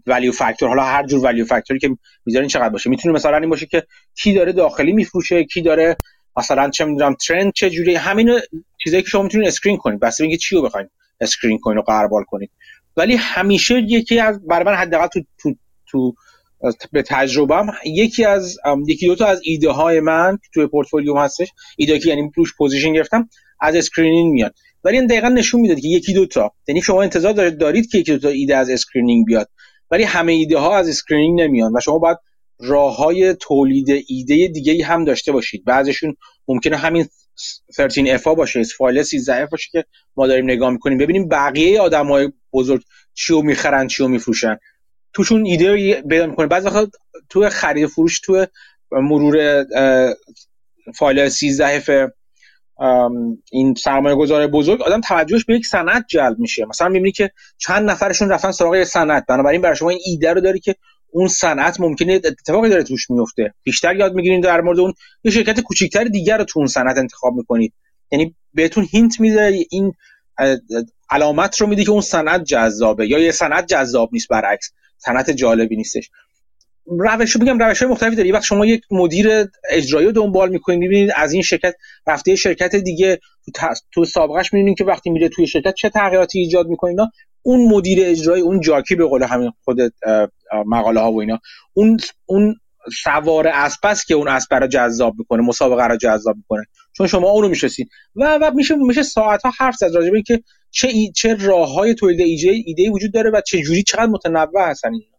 value factor حالا هر جور value factor ی که می‌ذارین چقدر باشه. می‌تونه مثلا این باشه که کی داره داخلی میفروشه کی داره مثلا چه می‌دونم trend چه جوری همین چیزایی که شما می‌تونید screen کنید. بس اینکه چی رو بخواید screen کنید و غربال کنید ولی همیشه یکی از برای من حداقل تو تو تو به تجربم یکی از یکی دو تا از ایده های من که توی پورتفولیوم هستش. ایده که یعنی روش position گرفتم از screening میاد. ولی این دقیقا نشون می‌داد که یکی دو تا یعنی شما انتظار دارید دارید که یکی دو تا ایده از screening بیاد ولی همه ایده ها از screening نمیان و شما باید راه های تولید ایده دیگه هم داشته باشید. بعضشون ممکنه همین 13F باشه فایل 13 باشه که ما داریم نگاه می‌کنیم. ببینیم بقیه آدم های بزرگ چیو می‌خرن چیو میفروشن. توشون ایده پیدا می‌کنه. بعضی وقت تو خرید فروش تو مرور فایل 13F این سرمایه گذار بزرگ آدم توجهش به یک صنعت جلب میشه. مثلا می‌بینی که چند نفرشون رفتن سراغ صنعت بنابراین برای شما این ایده رو داری که اون صنعت ممکنه اتفاقی داره توش میفته. بیشتر یاد می‌گیرید در مورد اون یه شرکت کوچیکتر دیگر رو تو اون صنعت انتخاب می‌کنید. یعنی بهتون hint میده این علامت رو میده که اون صنعت جذابه یا یه صنعت جذاب نیست برعکس. صنعت جالبی نیستش. روش بگم روش های مختلفی داره. وقت شما یک مدیر اجرایی رو دنبال می‌کنید می‌بینید از این شرکت رفته شرکت دیگه تو, تو سابقش می‌بینید که وقتی میره توی شرکت چه تغییراتی ایجاد می‌کنه اون مدیر اجرایی اون جاکی به قول همین خود مقاله ها و اینا اون اون سوار اسب که اون اسب رو جذاب می‌کنه مسابقه رو جذاب می‌کنه. چون شما اونو می‌شناسید. و و میشه میشه ساعت ها حرف زد راجع به که چه ای چه راه های تولید ایده ایده وجود داره و چه جوری چقدر متنوع هستن اینا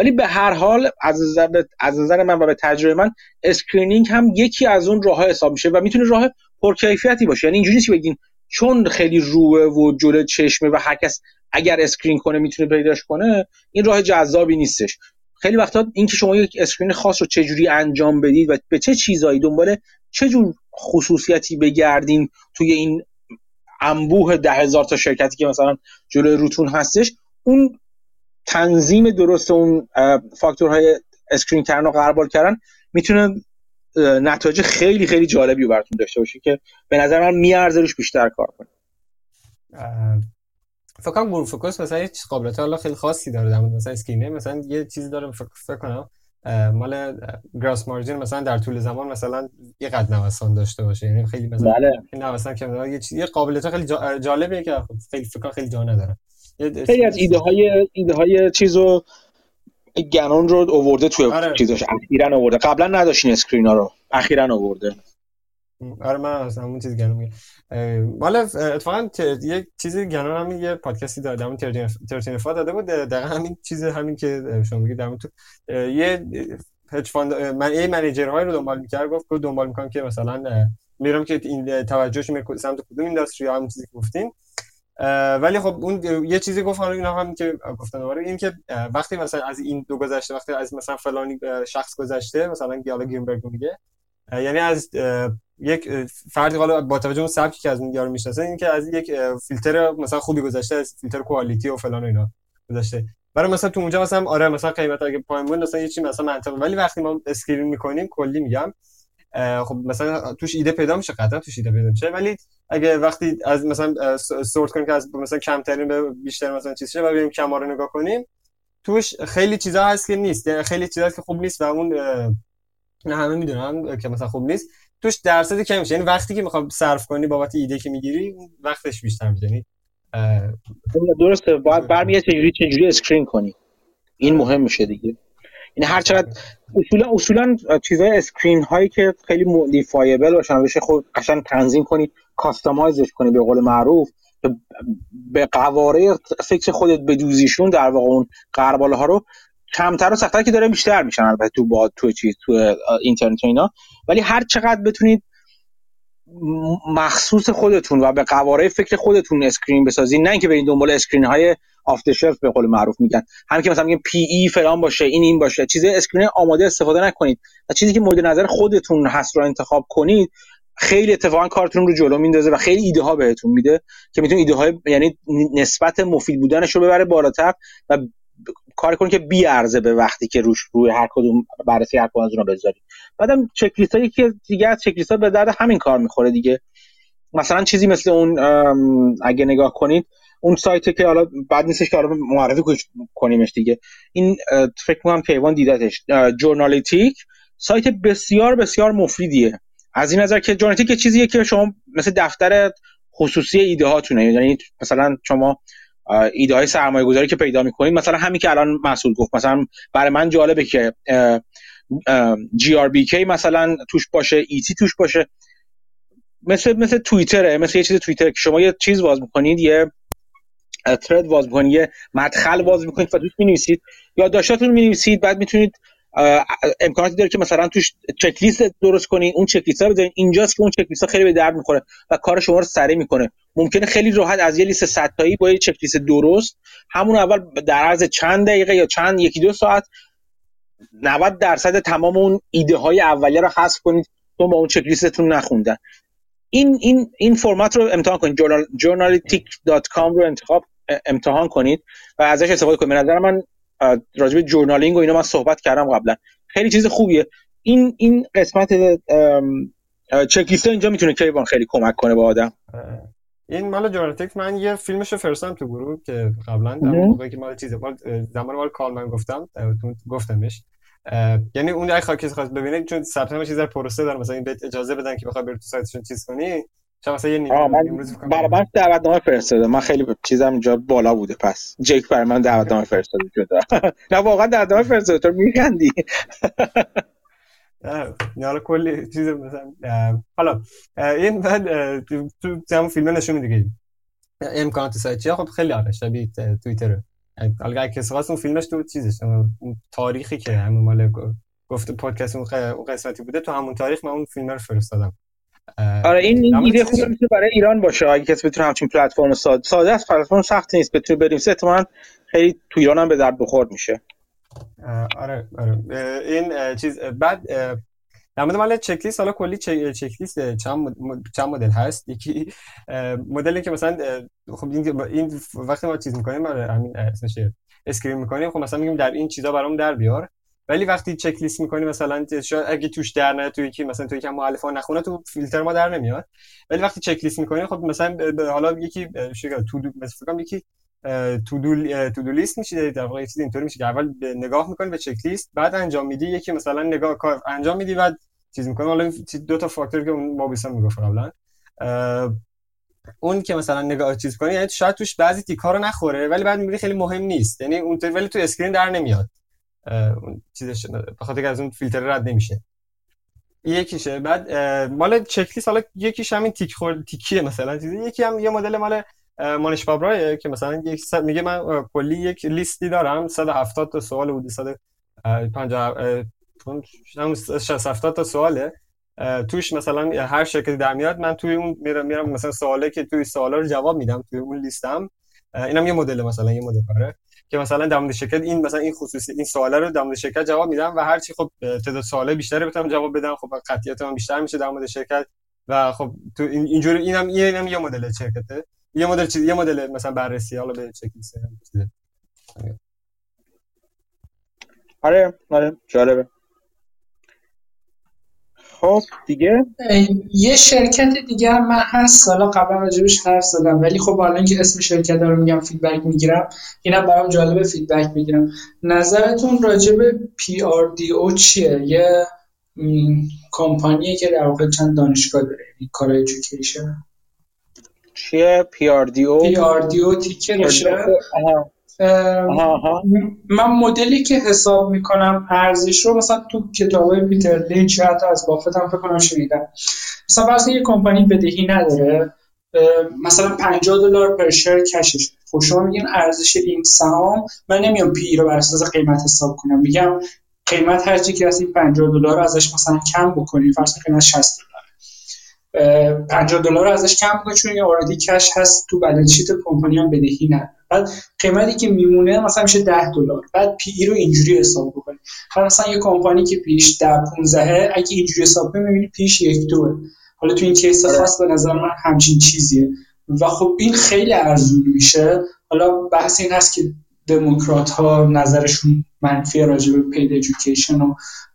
ولی به هر حال از نظر از نظر من و به تجربه من screening هم یکی از اون راه حساب میشه و می‌تونه راه پرکیفیتی باشه. یعنی اینجوری که بگین چون خیلی روه و جلو چشمه و هر کس اگر screen کنه می‌تونه پیداش کنه این راه جذابی نیستش. خیلی وقتا اینکه شما یک screen خاص رو چجوری انجام بدید و به چه چیزایی دنبال چه جور خصوصیتی بگردین توی این انبوه ده هزار تا شرکتی که مثلا جلوی روتون هستش اون تنظیم درست اون فاکتورهای screen کردن و غربال کردن. می‌تونه نتایج خیلی خیلی جالبی براتون داشته باشه که به نظر من میارزه روش بیشتر کار کنید فکر کنم GuruFocus مثلا یه قابلیت حالا خیلی خاصی داره در مثلا screener. مثلا یه چیزی داره فکر کنم مال گراس مارجین مثلا در طول زمان مثلا یه قد نوسان داشته باشه. یعنی خیلی مثلا بله. نوسان که یه چیز یه قابلیت خیلی جالبه که خب خیلی فکر خیلی جا نداره. خیلی از ایده های ایده های چیزو گنون رو اوورده توی آره. چیزاش. اخیرا اوورده قبلا نداشتین اسکرینا رو. اخیرا اوورده آره من از همون چیز گنون میگم. مال اتفاقا یه چیزی گنون همین یه پادکستی داده همون ترتین فا داده بود. دقیقا همین چیز همین که شما میگید در تو. یه هج فاند من ای منیجرهای رو دنبال می‌کرد. گفت که دنبال می‌کنم که مثلا میرم که این توجهش سمت کدوم اینداستری همون چیزی که گفتین. ولی خب اون یه چیزی گفت حالا اینا هم که گفتن دوباره این که وقتی مثلا از این دو گذشته وقتی از مثلا فلانی شخص گذشته مثلا گیالا گرینبرگ میگه یعنی از یک فردی حالا با توجه اون سبکی که از اون یارو می‌شناسه این که از یک فیلتر مثلا خوبی گذشته از فیلتر quality و فلان و اینا گذشته. برای مثلا تو اونجا مثلا آره مثلا قیمت اگه پایین بود مثلا یه چی مثلا منطقه ولی وقتی ما screen می‌کنیم کلی میگم خب مثلا توش ایده پیدا میشه قطعا توش ایده پیدا میشه ولی اگه وقتی از مثلا sort کنیم که از مثلا کمترین به بیشتر مثلا چیز شه و بریم کما رو نگاه کنیم. توش خیلی چیزا هست که نیست. یعنی خیلی چیزا هست که خوب نیست و اون نه همه می‌دونم که مثلا خوب نیست. توش درصدی کم میشه. یعنی وقتی که می‌خوام صرف کنی بابت ایده که می‌گیری وقتش بیشتر میشه. یعنی درسته. باید برمیاد چجوری چجوری screen کنی. این مهم میشه دیگه. یعنی هر چقدر اصولا اصولا چیزای screen هایی که خیلی modifiable باشن بشه خود قشنگ تنظیم کنی customize ش کنی به قول معروف به قواره فکر خودت بدوزیشون در واقع اون غربال ها رو کمتر و سختتر که داره بیشتر میشن البته تو با تو چیز تو اینترنت اینا. ولی هر چقدر بتونید مخصوص خودتون و به قواره فکر خودتون screen بسازین نه اینکه برید دنبال screen های off the shelf به قول معروف میگن. همین که مثلا میگن P/E فلان باشه این این باشه چیز screen آماده استفاده نکنید. و چیزی که مورد نظر خودتون هست رو انتخاب کنید خیلی اتفاقا کارتون رو جلو میندازه و خیلی ایده ها بهتون میده که می‌تونید ایده های یعنی نسبت مفید بودنش رو ببره بالاتر و کار کنید که بی ارزه به وقتی که روش روی هر کدوم بررسی هر کدوم از اونها بذارید. بعدم چک لیست که دیگه از چک لیست ها به درد همین کار می‌خوره دیگه. مثلا چیزی مثل اون اگه نگاه کنید اون سایت که حالا بعد نیستش که حالا معرفی کنیمش دیگه. این فکر می‌کنم که ایوان دیدتش جورنالیتیک سایت بسیار بسیار مفیدیه. از این نظر که جورنالیتیک چیزیه که شما مثل دفتر خصوصی ایده هاتونه یعنی مثلا شما ایده های سرمایه گذاری که پیدا می‌کنید مثلا همین که الان مسئول گفت. مثلا برای من جالبه که جی آر بی کی مثلا توش باشه ای تی توش باشه. مثل مثل توییتره. مثل یه چیز توییتر که شما یه چیز باز می‌کنید یه ترد باز می‌کنید یه مدخل باز می‌کنید و توش می‌نویسید. یا داشتاتون می‌نویسید بعد می‌تونید امکاناتی داره که مثلا توش چک لیست درست کنید اون چک لیست بزنید اینجاست که اون چک لیست خیلی به درد می‌خوره و کار شما رو سریع می‌کنه. ممکنه خیلی راحت از یه لیست 100 تایی با یه چک لیست درست همون اول در عرض چند دقیقه یا چند یکی دو ساعت 90 درصد تمام اون ایده های اولیه رو حذف کنید تو با اون چک لیستتون نخوندن. این این این فرمت رو امتحان کنید. journalistic.com رو انتخاب امتحان کنید و ازش استفاده کنید. به نظر من راجع به جورنالینگ و اینا من صحبت کردم قبلا. خیلی چیز خوبیه. این این قسمت چک لیست اینجا می‌تونه کیوان خیلی کمک کنه به آدم. این مال جورنالیتیک من یه فیلمشو فرستم تو گروه که قبلا در موقعی که مال چیزه مال زمان مال کالمن گفتم گفتمش. یعنی اون اگه خاکی خواست ببینه چون ثبت نام چیز در پروسه داره مثلا این بهت اجازه بدن که بخوای بری تو سایتشون چیز کنی چرا مثلا یه امروز برای من دعوتنامه فرستاده. من خیلی چیزم اینجا بالا بوده. پس جیک برای من دعوتنامه فرستاده شده. نه واقعا دعوتنامه فرستاده. تو میخندی. نه حالا کلی چیز مثلا حالا این بعد تو همون فیلم نشون دیگه امکانات سایت خب خیلی آره شبیه توییتره. حالا اگه کسی خواست اون فیلمش تو چیزش اون تاریخی که همون مال گفت پادکست اون قسمتی بوده تو همون تاریخ من اون فیلم رو فرستادم. آره این این ایده خوبه میشه برای ایران باشه اگه کسی بتونه همچین پلتفرم ساده ساده است پلتفرم سخت نیست بتونه بریم. احتمالاً خیلی تو ایران هم به درد بخورد میشه. آره آره. این چیز بعد در مورد مال چک لیست حالا کلی چک لیست چند چند مدل هست؟ یکی مدلی که مثلا خب این این وقتی ما چیز می‌کنیم همین اسمش screen می‌کنیم خب مثلا میگیم در این چیزا برام در بیار. ولی وقتی چک لیست می‌کنی مثلا اگه توش در نه توی یکی مثلا توی یکی مؤلفه نخونه تو فیلتر ما در نمیاد. ولی وقتی چک لیست می‌کنی خب مثلا حالا یکی تو مثلا یکی تو دو تو دو لیست میشه در واقع چیز اینطوری میشه که اول نگاه می‌کنی به چک لیست بعد انجام میدی یکی مثلا نگاه کار انجام میدی بعد چیز می‌کنه حالا دو تا فاکتور که ما می‌گفت قبلا. اون که مثلا نگاه چیز کنی یعنی شاید توش بعضی تیکا رو نخوره ولی بعد می‌بینی خیلی مهم نیست. یعنی اون ولی تو screen در نمیاد. چیزش به خاطر از اون فیلتر رد نمیشه. یکیشه. بعد مال چک لیست حالا یکیش همین تیک خور تیکیه مثلا چیزی. یکی هم یه مدل مال مانش بابرایه که مثلا یک میگه من کلی یک لیستی دارم. 170 تا سوال بودی 150 70 تا سواله. توش مثلا هر شرکتی در میاد من توی اون میرم میرم مثلا سواله که توی سوالا رو جواب میدم توی اون لیستم. اینم یه مدل مثلا یه مدل کاره. که مثلا در مورد شرکت این مثلا این خصوصی این سوالا رو در مورد شرکت جواب میدم و هر چی خب تعداد سواله بیشتری بتونم جواب بدم خب قطعیت من بیشتر میشه در مورد شرکت و خب تو اینجوری اینم اینم یه مدل شرکته. یه مدل چیز یه مدل مثلا بررسی حالا به چک لیست. آره آره جالبه. خب دیگه؟ یه شرکت دیگه هم من هست. سالا قبلا راجبش حرف زدم. ولی خب الان که اسم شرکت رو میگم feedback می‌گیرم. اینم برام جالبه feedback می‌گیرم نظرتون راجب PRDO چیه؟ یه کمپانیه که در واقع چند دانشگاه داره. یعنی کار education چیه؟ پی آر دی او پی آر دی او تیکرشه من مدلی که حساب می‌کنم ارزش رو مثلا تو کتاب پیتر لینچ حتی از بافت هم فکر کنم شنیدم. مثلا فرض یه کمپانی بدهی نداره مثلا 50 دلار per share cash ش. خب شما میگین ارزش این سهام من نمیام P/E رو بر اساس قیمت حساب کنم. میگم قیمت هر چی که از این 50 دلار رو ازش مثلا کم بکنیم. فرض قیمت 60 دلار 50 دلار ازش کم بکنیم چون اوردی کش هست تو بالانس شیت کمپانی هم بدهی نداره بعد قیمتی که میمونه مثلا میشه 10 دلار. بعد پی رو اینجوری حساب بکنیم مثلا یه کمپانی که پیش 10 15 اگه اینجوری حساب کنیم می‌بینی پیش یک دو حالا تو این کیس خاص به نظر من همچین چیزیه. و خب این خیلی ارزون میشه. حالا بحث این هست که دموکرات ها نظرشون منفی راجع به پید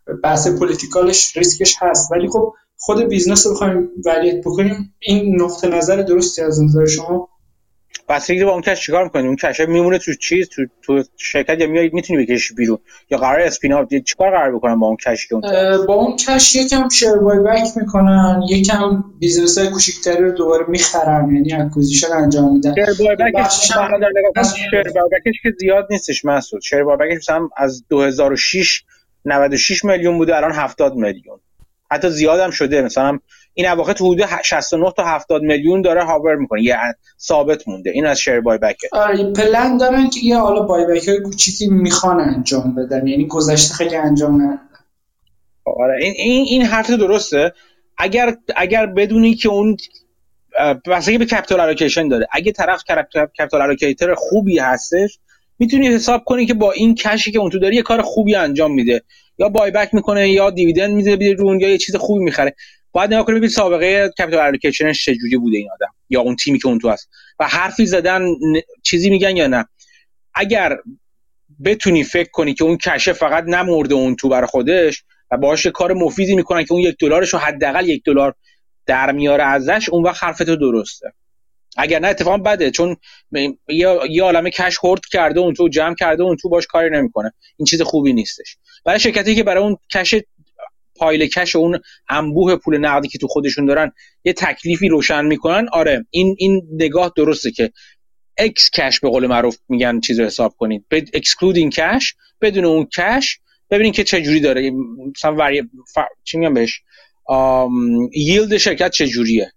و بحث political ش ریسکش هست. ولی خب خود business رو بخوایم valuate بکنیم این نقطه نظر درستی از نظر شما؟ بستگی با اون cash چیکار می‌کنی اون cash ه میمونه تو چیز تو تو شرکت یا میای می‌تونی بکشی بیرون. یا قرار spin چیکار قرار بکنن با اون cash اون با اون cash یکم share buyback می‌کنن یکم business های کوچیک‌تری رو دوباره می‌خرن یعنی acquisition انجام میدن. share buyback ش شیر بای بکش که زیاد نیستش مسعود شیر بای بکش مثلا از 2006 96 میلیون بوده الان 70 میلیون. حتی زیادم شده. مثلا این اواخر تو حدود 69 تا 70 میلیون داره هاور می‌کنه. یه ثابت مونده. این از شیر بای بک آره پلن دارن که یه حالا بای بک های کوچیکی می‌خوان انجام بدن. یعنی گذشته خیلی انجام ندادن. آره این این این حرف درسته. اگر اگر بدونی که اون بسته به capital allocation داره. اگه طرف capital allocator خوبی هستش می‌تونی حساب کنی که با این cash ی که اون تو داری یه کار خوبی انجام میده. یا buyback می‌کنه یا dividend میده بیرون یا یه چیز خوبی می‌خره. باید نگاه کنید سابقه capital allocation ش چجوری بوده این آدم یا اون تیمی که اون تو هست. و حرفی زدن چیزی میگن یا نه. اگر بتونی فکر کنی که اون cash ه فقط نمرده اون تو برای خودش و باهاش کار مفیدی می‌کنن که اون یک دلارش رو حداقل یک دلار در میاره ازش اون وقت حرفت درسته. اگر نه اتفاقا بده. چون یه عالمه cash hoard کرده اون تو جمع کرده اون تو باش کاری نمی‌کنه. این چیز خوبی نیستش. برای شرکتی که برای اون cash pile cash اون انبوه پول نقدی که تو خودشون دارن یه تکلیفی روشن می‌کنن آره. این این نگاه درسته که ex-cash به قول معروف میگن چیز رو حساب کنید. excluding cash بدون اون cash ببینید که چه جوری داره. مثلا وری ف... چی میگم بهش؟ ییلد شرکت جوریه.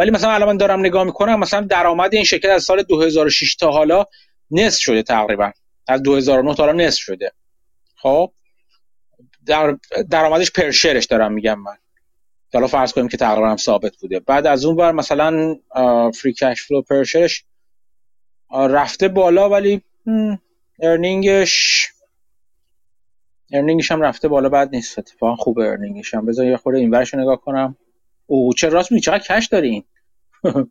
ولی مثلا الان من دارم نگاه می‌کنم مثلا درآمد این شرکت از سال 2006 تا حالا نصف شده تقریبا. از 2009 تا حالا نصف شده. خب؟ در درآمدش پرشرش دارم میگم من. حالا فرض کنیم که تقریبا هم ثابت بوده. بعد از اون بر مثلا فری کش فلو پرشرش رفته بالا ولی earning ش earning ش هم رفته بالا بعد نیست. اتفاقا خوب earning ش هم. بذار یه خورده این نگاه کنم. او چه راست می چقدر cash دارین؟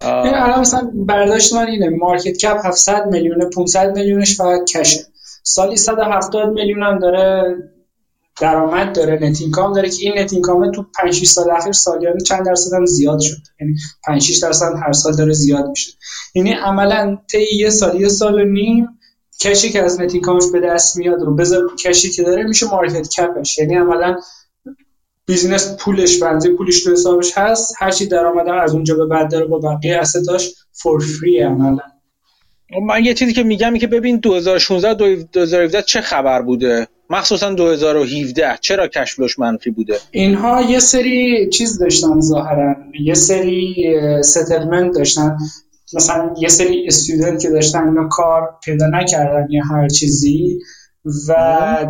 الان مثلا برداشت من اینه market cap 700 میلیون 500 میلیونش فقط cash ه. سالی 170 میلیون هم داره درآمد داره net income داره که این net income تو 5 6 سال اخیر سالیانه چند درصد هم زیاد شد. یعنی 5 6 درصد هر سال داره زیاد میشه. یعنی عملا طی یه سال یه سال و نیم cash ی که از net income ش به دست میاد رو بذار cash ی که داره میشه market cap ش. یعنی عملا business پولش business پولش تو حسابش هست. هر چی درآمد از اونجا به بعد داره با بقیه asset اش for free عملا من یه چیزی که میگم که ببین 2016 2017 چه خبر بوده؟ مخصوصا 2017 چرا cash flow ش منفی بوده؟ اینها یه سری چیز داشتن ظاهرا. یه سری settlement داشتن. مثلا یه سری student که داشتن اینا کار پیدا نکردن یا هر چیزی. و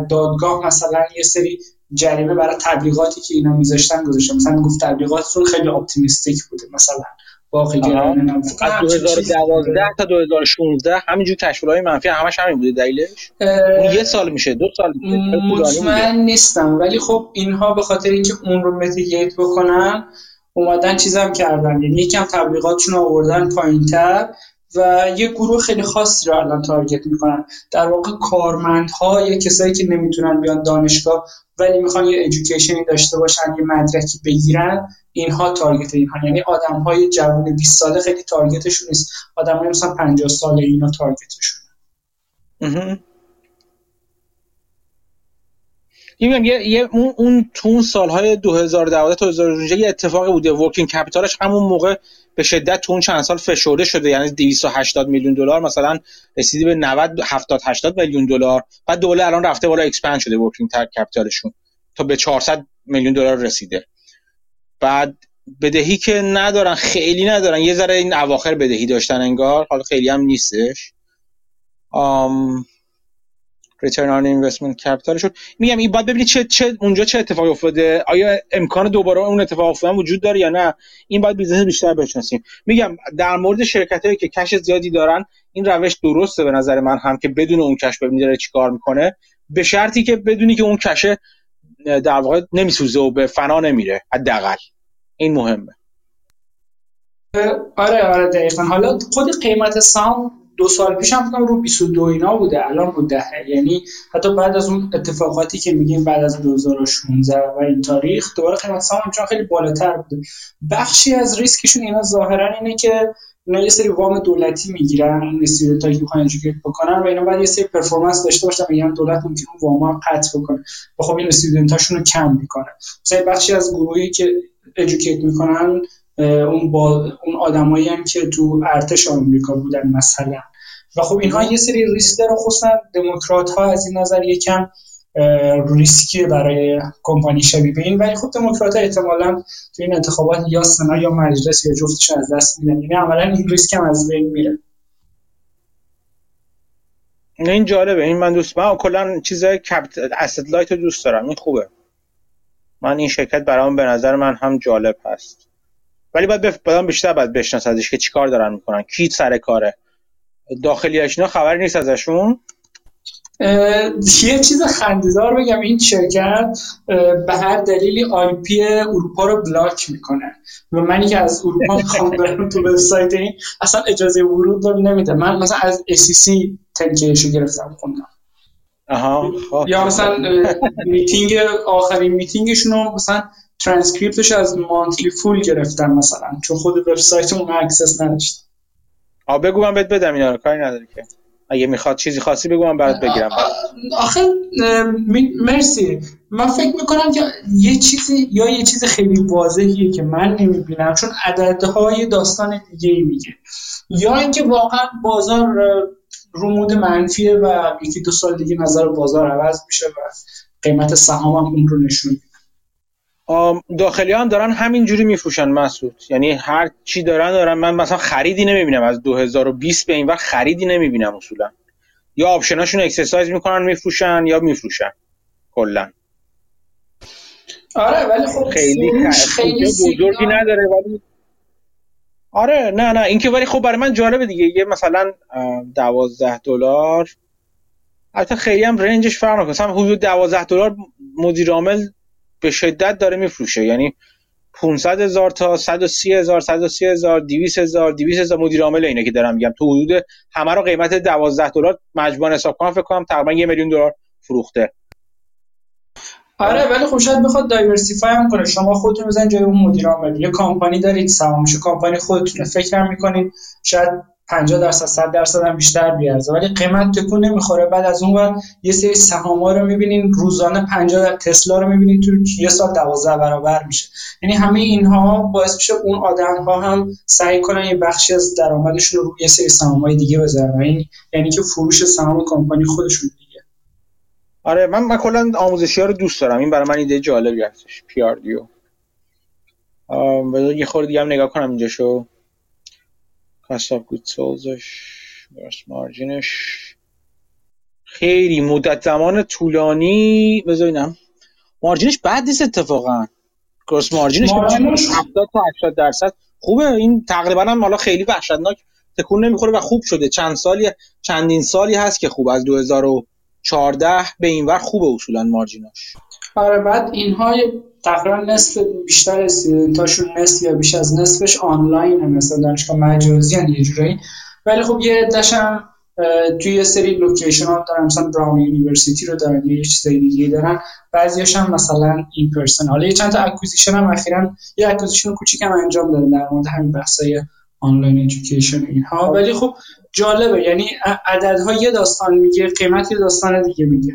دادگاه مثلا یه سری جریمه برای تبلیغاتی که اینا میذاشتن گذاشتن. مثلا گفت تبلیغاتتون خیلی optimistic بوده. مثلا باقی گرانه از 2012 تا 2016 همینجور cash flow های منفی همش همین بوده. دلیلش؟ اون یه سال میشه. دو سال میشه. مطمئن نیستم. ولی خب اینها به خاطر اینکه اون رو متیگیت بکنن اومدن چیزم کردن. یعنی یکم تبلیغاتشون آوردن پایینتر. و یه گروه خیلی خاصی رو الان تارگت می‌کنن. در واقع کارمندها یا کسایی که نمی‌تونن بیان دانشگاه ولی می‌خوان یه ادویکیشنی داشته باشن یه مدرکی بگیرن اینها تارگت اینها. یعنی آدم های جوان 20 ساله خیلی تارگتشون نیست. آدم های مثلا 50 ساله اینا تارگتشون. میگم یه, یه اون اون تو اون سالهای 2012 تا 2016 یه اتفاقی بوده. working capital ش همون موقع به شدت تو اون چند سال فشرده شده. یعنی 280 میلیون دلار مثلا رسیدی به 90 70 80 میلیون دلار. بعد دوله الان رفته بالا expand شده working capital شون تا به 400 میلیون دلار رسیده. بعد بدهی که ندارن خیلی ندارن. یه ذره این اواخر بدهی داشتن انگار. حالا خیلی هم نیستش. آم return on investment capital شون میگم این باید ببینید چه, چه اونجا چه اتفاقی افتاده. آیا امکان دوباره اون اتفاق افتادن وجود داره یا نه؟ این باید business بیشتر بشناسیم. میگم در مورد شرکت هایی که cash زیادی دارن این روش درسته به نظر من هم که بدون اون cash ببینید داره چیکار می‌کنه. به شرطی که بدونی که اون cash ه در واقع نمیسوزه و به فنا نمیره حداقل. این مهمه. آره آره دقیقا. حالا خود قیمت سام دو سال پیش هم رو 22 اینا بوده الان رو ده یعنی حتی بعد از اون اتفاقاتی که میگیم بعد از 2016 و این تاریخ دوباره قیمت سهام همچنان خیلی بالاتر بوده. بخشی از ریسکشون اینا ظاهرا اینه که اینا یه سری وام دولتی می‌گیرن این استودنتایی که می‌خوان بکنن و اینا بعد یه سری پرفورمنس داشته باشن میگن دولت ممکنه وام ها قطع بکنه. و خب این استودنتاشون رو کم می‌کنه. مثلا بخشی از گروهی که ادوکییت می‌کنن اون با اون آدمایی هم که تو ارتش آمریکا بودن مثلا. و خب اینها یه سری ریسک داره خصوصا دموکرات ها از این نظر یکم ریسکی برای کمپانی شبیه به این. ولی خب دموکرات ها احتمالا تو این انتخابات یا سنا یا مجلس یا جفتش از دست میدن. یعنی عملا این ریسک هم از بین میره. این جالبه. این من دوست من کلا کپت asset light دوست دارم. این خوبه. من این شرکت برام به نظر من هم جالب هست. ولی باید بف... بیشتر باید بشناسدش که چیکار دارن می‌کنن کی سر کاره. داخلی اینا خبری نیست ازشون؟ یه چیز خندیدار بگم این شرکت به هر دلیلی IP اروپا رو block می‌کنه. و منی که از اروپا می‌خوام برم تو وبسایت این اصلا اجازه ورود رو نمیده. من مثلا از SEC تنکیشو گرفتم خوندم. آها خب. یا مثلا میتینگ آخرین میتینگشون رو مثلا ترانسکریپتش از Motley Fool گرفتم مثلا چون خود وبسایت اون access نداشتم آ بگو من بهت بدم اینا رو کاری نداری که. اگه می‌خواد چیزی خاصی بگو من برات بگیرم. آخه مرسی. من فکر می‌کنم که یه چیزی یا یه چیز خیلی واضحیه که من نمی‌بینم چون عددهای داستان دیگه ای میگه. یا اینکه واقعا بازار رمود منفیه و یکی دو سال دیگه نظر بازار عوض میشه و قیمت سهام هم اون رو نشون داخلی هم دارن همینجوری میفروشن مسعود. یعنی هر چی دارن دارن. من مثلا خریدی نمی‌بینم. از 2020 به این وقت خریدی نمی‌بینم اصولا. یا آپشناشون اکسرسایز می‌کنن میفروشن یا میفروشن. کلا. آره ولی خب خیلی خیلی بزرگی نداره ولی آره نه نه. اینکه ولی خب برای من جالبه دیگه. یه مثلا دوازده دلار. البته خیلی هم رنجش فرق نمی‌کنه مثلا حدود دوازده دلار مدیر عامل به شدت داره میفروشه. یعنی 500 هزار تا 130 هزار 130 هزار 200 هزار 200 هزار. مدیر عامل اینه که دارم میگم. تو حدود همه رو قیمت 12 دلار مجموع حساب کنم. فکر کنم تقریبا یه میلیون دلار فروخته. آره ولی خب شاید بخواد دایورسیفای هم کنه. شما خودتون بزنید جای اون مدیر عامل. یه کمپانی دارید سهامش کمپانی خودتونه. فکر می‌کنید. شاید 50 درصد 100 درصد هم بیشتر بیارزه. ولی قیمت تکون نمی‌خوره. بعد از اون یه سری سهام رو می‌بینین. روزانه 50 در تسلا رو می‌بینین. تو یه سال 12 برابر میشه. یعنی همه اینها باعث میشه اون آدم ها هم سعی کنن یه بخشی از درآمدشون رو یه سری سهام های دیگه بذارن. یعنی که فروش سهام کمپانی خودشون دیگه. آره من من کلا آموزشی ها رو دوست دارم. این برای من ایده جالبی هستش. پی آر دیو یه خورده دیگه هم نگاه کنم اینجا شو cost of goods soldش مارجینش. خیلی مدت زمان طولانی. بذارینم مارجینش بد نیست اتفاقا. گروس مارجینش 70 تا 80 درصد. خوبه. این تقریبا هم حالا خیلی وحشتناک تکون نمی‌خوره و خوب شده. چند سالی چندین سالی هست که خوب. از 2014 به این ور خوبه اصولا مارجیناش. آره بعد اینها تقریبا نصف بیشتر student اشون نصف یا بیش از نصفش آنلاین مثلا دانشگاه مجازی یه جورایی. ولی خب یه عده‌ش هم توی یه سری location ها دارن مثلا Brown University رو دارن یه چیزای دیگه دارن. بعضیاش هم مثلا in person. حالا یه چند تا acquisition هم اخیرا یه acquisition کوچیک هم انجام دادن در مورد همین بحثای online education اینها. ولی خب جالبه یعنی عددها یه داستان میگه قیمت یه داستان دیگه میگه.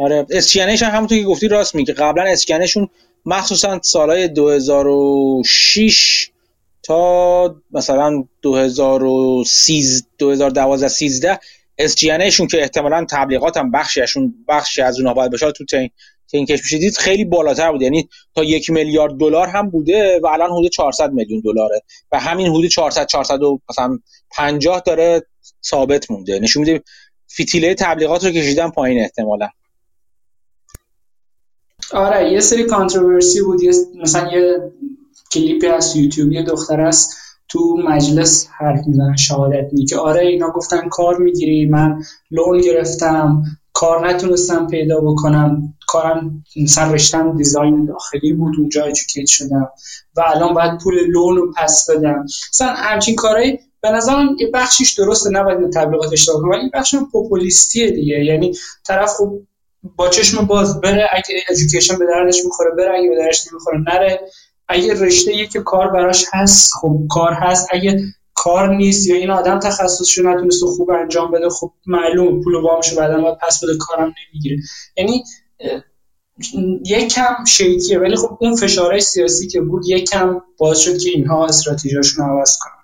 آره. اسکنش هم همونطور که گفتی راست میگه. قبلا اسکنشون مخصوصا سالهای 2006 تا مثلا 2013 2012 13 SGNشون که احتمالا تبلیغات هم بخشیشون بخشی از اونها باید بشه تو که این کش دید خیلی بالاتر بود. یعنی تا یک میلیارد دلار هم بوده و الان حدود 400 میلیون دلاره. و همین حدود 400 400 و مثلا 50 داره ثابت مونده. نشون میده فیتیله تبلیغات رو کشیدن پایین احتمالا. آره یه سری controversy بود. یه مثلا یه کلیپی از یوتیوب یه دختر است تو مجلس حرف می‌زنه شهادت میده که آره اینا گفتن کار می‌گیری من loan گرفتم کار نتونستم پیدا بکنم کارم مثلا رشتم design داخلی بود اونجا educate شدم و الان باید پول لون رو پس بدم. مثلا همچین کارهایی به نظرم یه بخشیش درسته نباید تبلیغات اشتباه کنم ولی بخش پوپولیستیه دیگه. یعنی طرف خوب با چشم باز بره اگه ادویکیشن به دردش می‌خوره بره. اگه به دردش نمی‌خوره نره. اگه رشته که کار براش هست خب کار هست. اگه کار نیست یا این آدم تخصصشو نتونست خوب انجام بده خب معلوم پول وامشو بعدا باید پس بده کارم نمی‌گیره. یعنی یک کم شیکیه ولی خب اون فشارهای سیاسی که بود یک کم باعث شد که اینها استراتژیشون عوض کنن.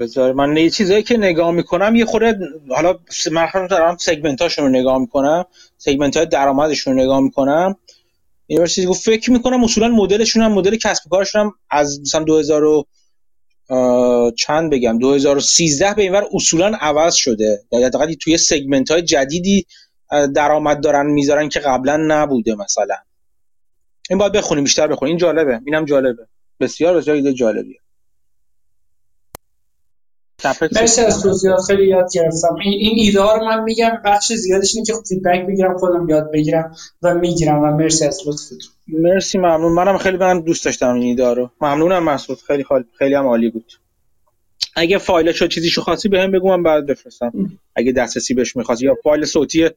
بذار من یه چیزایی که نگاه می‌کنم یه خورده حالا من دارم سگمنت هاشون رو نگاه می‌کنم سگمنت های درآمدشون رو نگاه می‌کنم. این چیزی فکر می‌کنم اصولا مدلشون هم مدل کسب کارشون هم از مثلا 2000 و چند بگم 2013 به اینور اصولا عوض شده. یا حداقل توی سگمنت های جدیدی درآمد دارن می‌ذارن که قبلا نبوده مثلا. این باید بخونیم بیشتر بخونیم. این جالبه. اینم جالبه. بسیار بسیار ایده جالبیه. مرسی از توضیحات خیلی یاد گرفتم. این ایده ها رو من میگم بخش زیادش اینه که فیدبک بگیرم خودم یاد بگیرم و می‌گیرم. و مرسی از لطفتون. مرسی ممنون. منم خیلی من دوست داشتم این ایده رو. ممنونم مسعود. خیلی خالی. خیلی هم عالی بود. اگه فایلش چیزیشو خاصی بهم بگو من بعد بفرستم. اگه دسترسی بهش می‌خواستی یا فایل صوتی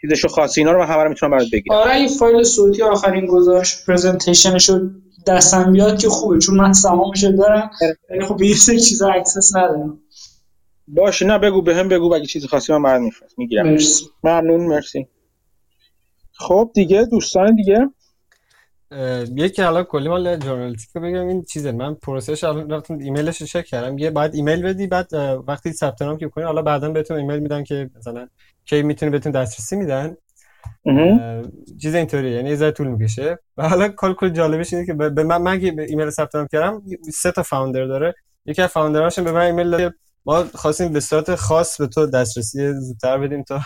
چیزشو خاصی اینا رو من همه رو می‌تونم برات بگیرم. آره این فایل صوتی آخرین گذاشت پرزنتیشنشو دستم بیاد که خوبه چون من سهامش دارم. خب یه سری چیزا اکسس ندارم. باشه نه بگو به هم بگو اگه چیزی خاصی من برات میفرست می‌گیرم. مرسی. ممنون مرسی. خب دیگه دوستان دیگه؟ یکی حالا کلی مال ژورنالیستیک بگم این چیزه. من پروسش الان رفتم ایمیلش رو چک کردم. یه بعد ایمیل بدی بعد وقتی ثبت نام که کنی حالا بعدا بهتون ایمیل میدن که مثلا کی می‌تونی بهتون دسترسی میدن. چیز اینطوری یعنی یه طول می‌کشه. و حالا کل کل جالبش اینه که به من من که ایمیل ثبت نام کردم سه تا فاوندر داره. یکی از فاوندرهاشون به من ایمیل داد ما خواستیم به صورت خاص به تو دسترسی زودتر بدیم تا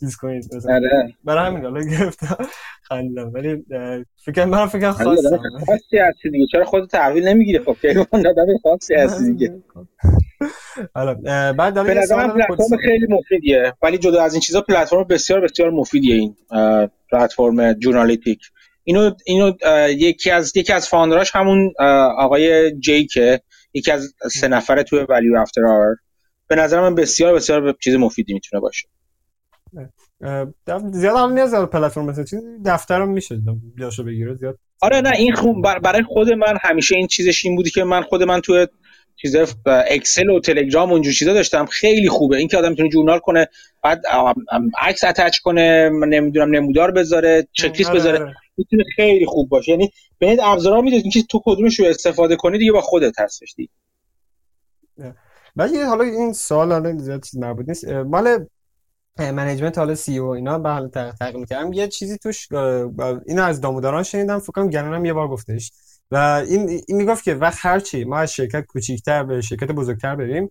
چیز کنید آره. برای همین حالا گرفتم. خندیدم. ولی فکر من فکر خاص خاصی هستی دیگه. چرا خودت تحویل نمی‌گیری؟ خب که دادم خاصی هستی دیگه. حالا بعد پلتفرم خیلی مفیدیه. ولی جدا از این چیزا پلتفرم بسیار بسیار مفیدیه این پلتفرم جورنالیتیک. اینو اینو یکی از یکی از فاوندراش همون آقای جیکه یکی از سه نفره توی ولیو افتر آور به نظر من بسیار بسیار چیز مفیدی می‌تونه باشه. زیاد هم نیاز پلتفرم مثل چیز دفترم میشه بیاشو بگیره زیاد آره نه این خوب برای خود من همیشه این چیزش این بودی که من خود من توی چیز اکسل و تلگرام و اونجور چیزا داشتم. خیلی خوبه. این که آدم می‌تونه journal کنه بعد عکس attach کنه نمی‌دونم نمودار بذاره چک لیست بذاره. می‌تونه خیلی خوب باشه. یعنی به این ابزارا میده اینکه تو کدومش رو استفاده کنی دیگه با خودت هستش دیگه. ولی حالا این سوال حالا زیاد چیز مربوط نیست مال management حالا CEO اینا به حال تحقیق می‌کردم یه چیزی توش اینو از داموداران شنیدم. فکر کنم گننم یه بار گفتش. و این این می‌گفت که وقت هر چی ما از شرکت کوچیک‌تر به شرکت بزرگتر بریم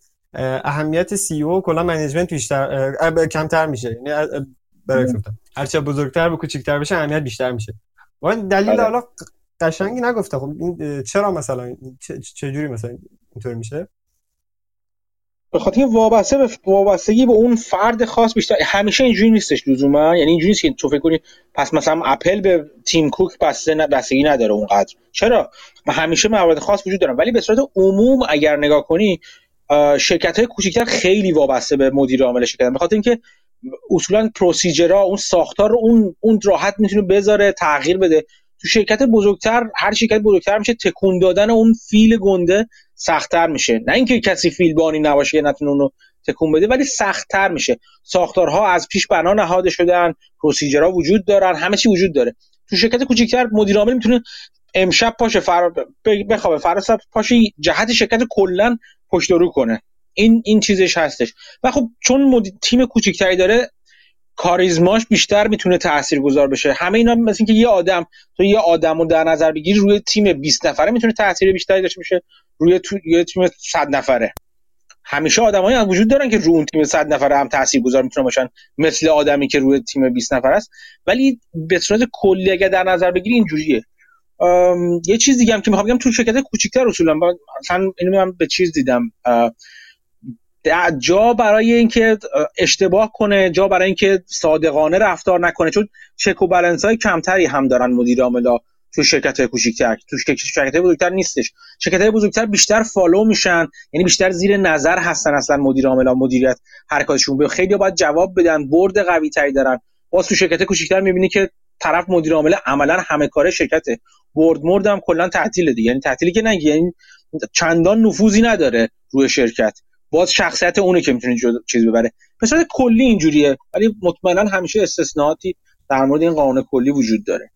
اهمیت سی او کلا منیجمنت بیشتر کمتر میشه یعنی برای هر چه بزرگتر و کوچیک‌تر بشه اهمیت بیشتر میشه. و دلیل حالا قشنگی نگفته خب این چرا مثلا چه جوری مثلا اینطور میشه؟ به خاطر وابسته به وابستگی به اون فرد خاص بیشتر. همیشه اینجوری نیستش لزوما. یعنی اینجوری نیست که تو فکر کنی پس مثلا اپل به تیم کوک بسته بستگی نداره اونقدر. چرا؟ همیشه موارد خاص وجود دارن ولی به صورت عموم اگر نگاه کنی شرکت های کوچیکتر خیلی وابسته به مدیر عامل شرکت. به خاطر اینکه اصولا پروسیجرها اون ساختار رو اون اون راحت می‌تونه بذاره تغییر بده. تو شرکت بزرگتر هر شرکت بزرگتر میشه تکون دادن اون فیل گنده سختتر میشه. نه اینکه کسی فیل بانی نباشه نتونه اونو تکون بده ولی سختتر میشه. ساختارها از پیش بنا نهاده شدن پروسیجرها وجود دارن همه چی وجود داره. تو شرکت کوچیکتر مدیر عامل می‌تونه امشب پاشه فر... بخوابه فردا پاشه جهت شرکت کلا پشت رو کنه. این این چیزش هستش. و خب چون تیم کوچیکتری داره کاریزماش بیشتر می‌تونه تاثیرگذار بشه. همه اینا مثل اینکه یه آدم تو یه آدم رو در نظر بگیری روی تیم 20 نفره می‌تونه تاثیر بیشتری داشته باشه. روی تو... یه تیم 100 نفره. همیشه آدمایی هم وجود دارن که روی اون تیم 100 نفره هم تاثیرگذار می‌تونه باشن. مثل آدمی که روی تیم 20 نفره است. ولی به صورت کلی اگه در نظر بگیری اینجوریه. یه چیز دیگه هم که می‌خوام بگم تو شرکت کوچیک‌تر اصولا مثلا اینو من به چیز دیدم. جا برای اینکه اشتباه کنه جا برای اینکه صادقانه رفتار نکنه چون چک و بلنس های کمتری هم دارن مدیر عاملا تو شرکت های کوچیک‌تر. تو شرکت بزرگتر نیستش. شرکت های بزرگتر بیشتر فالو میشن. یعنی بیشتر زیر نظر هستن اصلا مدیر عاملا مدیریت حرکاتشون. به خیلی باید جواب بدن برد قوی تری دارن. باز تو شرکت کوچیک‌تر می‌بینی که طرف مدیر عامل عملا همه کاره شرکته. برد مرد هم کلا تعطیله دیگه. یعنی تعطیلی که نگی. یعنی چندان نفوذی نداره روی شرکت. باز شخصیت اونه که می‌تونه چیز ببره. به صورت کلی اینجوریه. ولی مطمئنا همیشه استثناءاتی در مورد این قانون کلی وجود داره.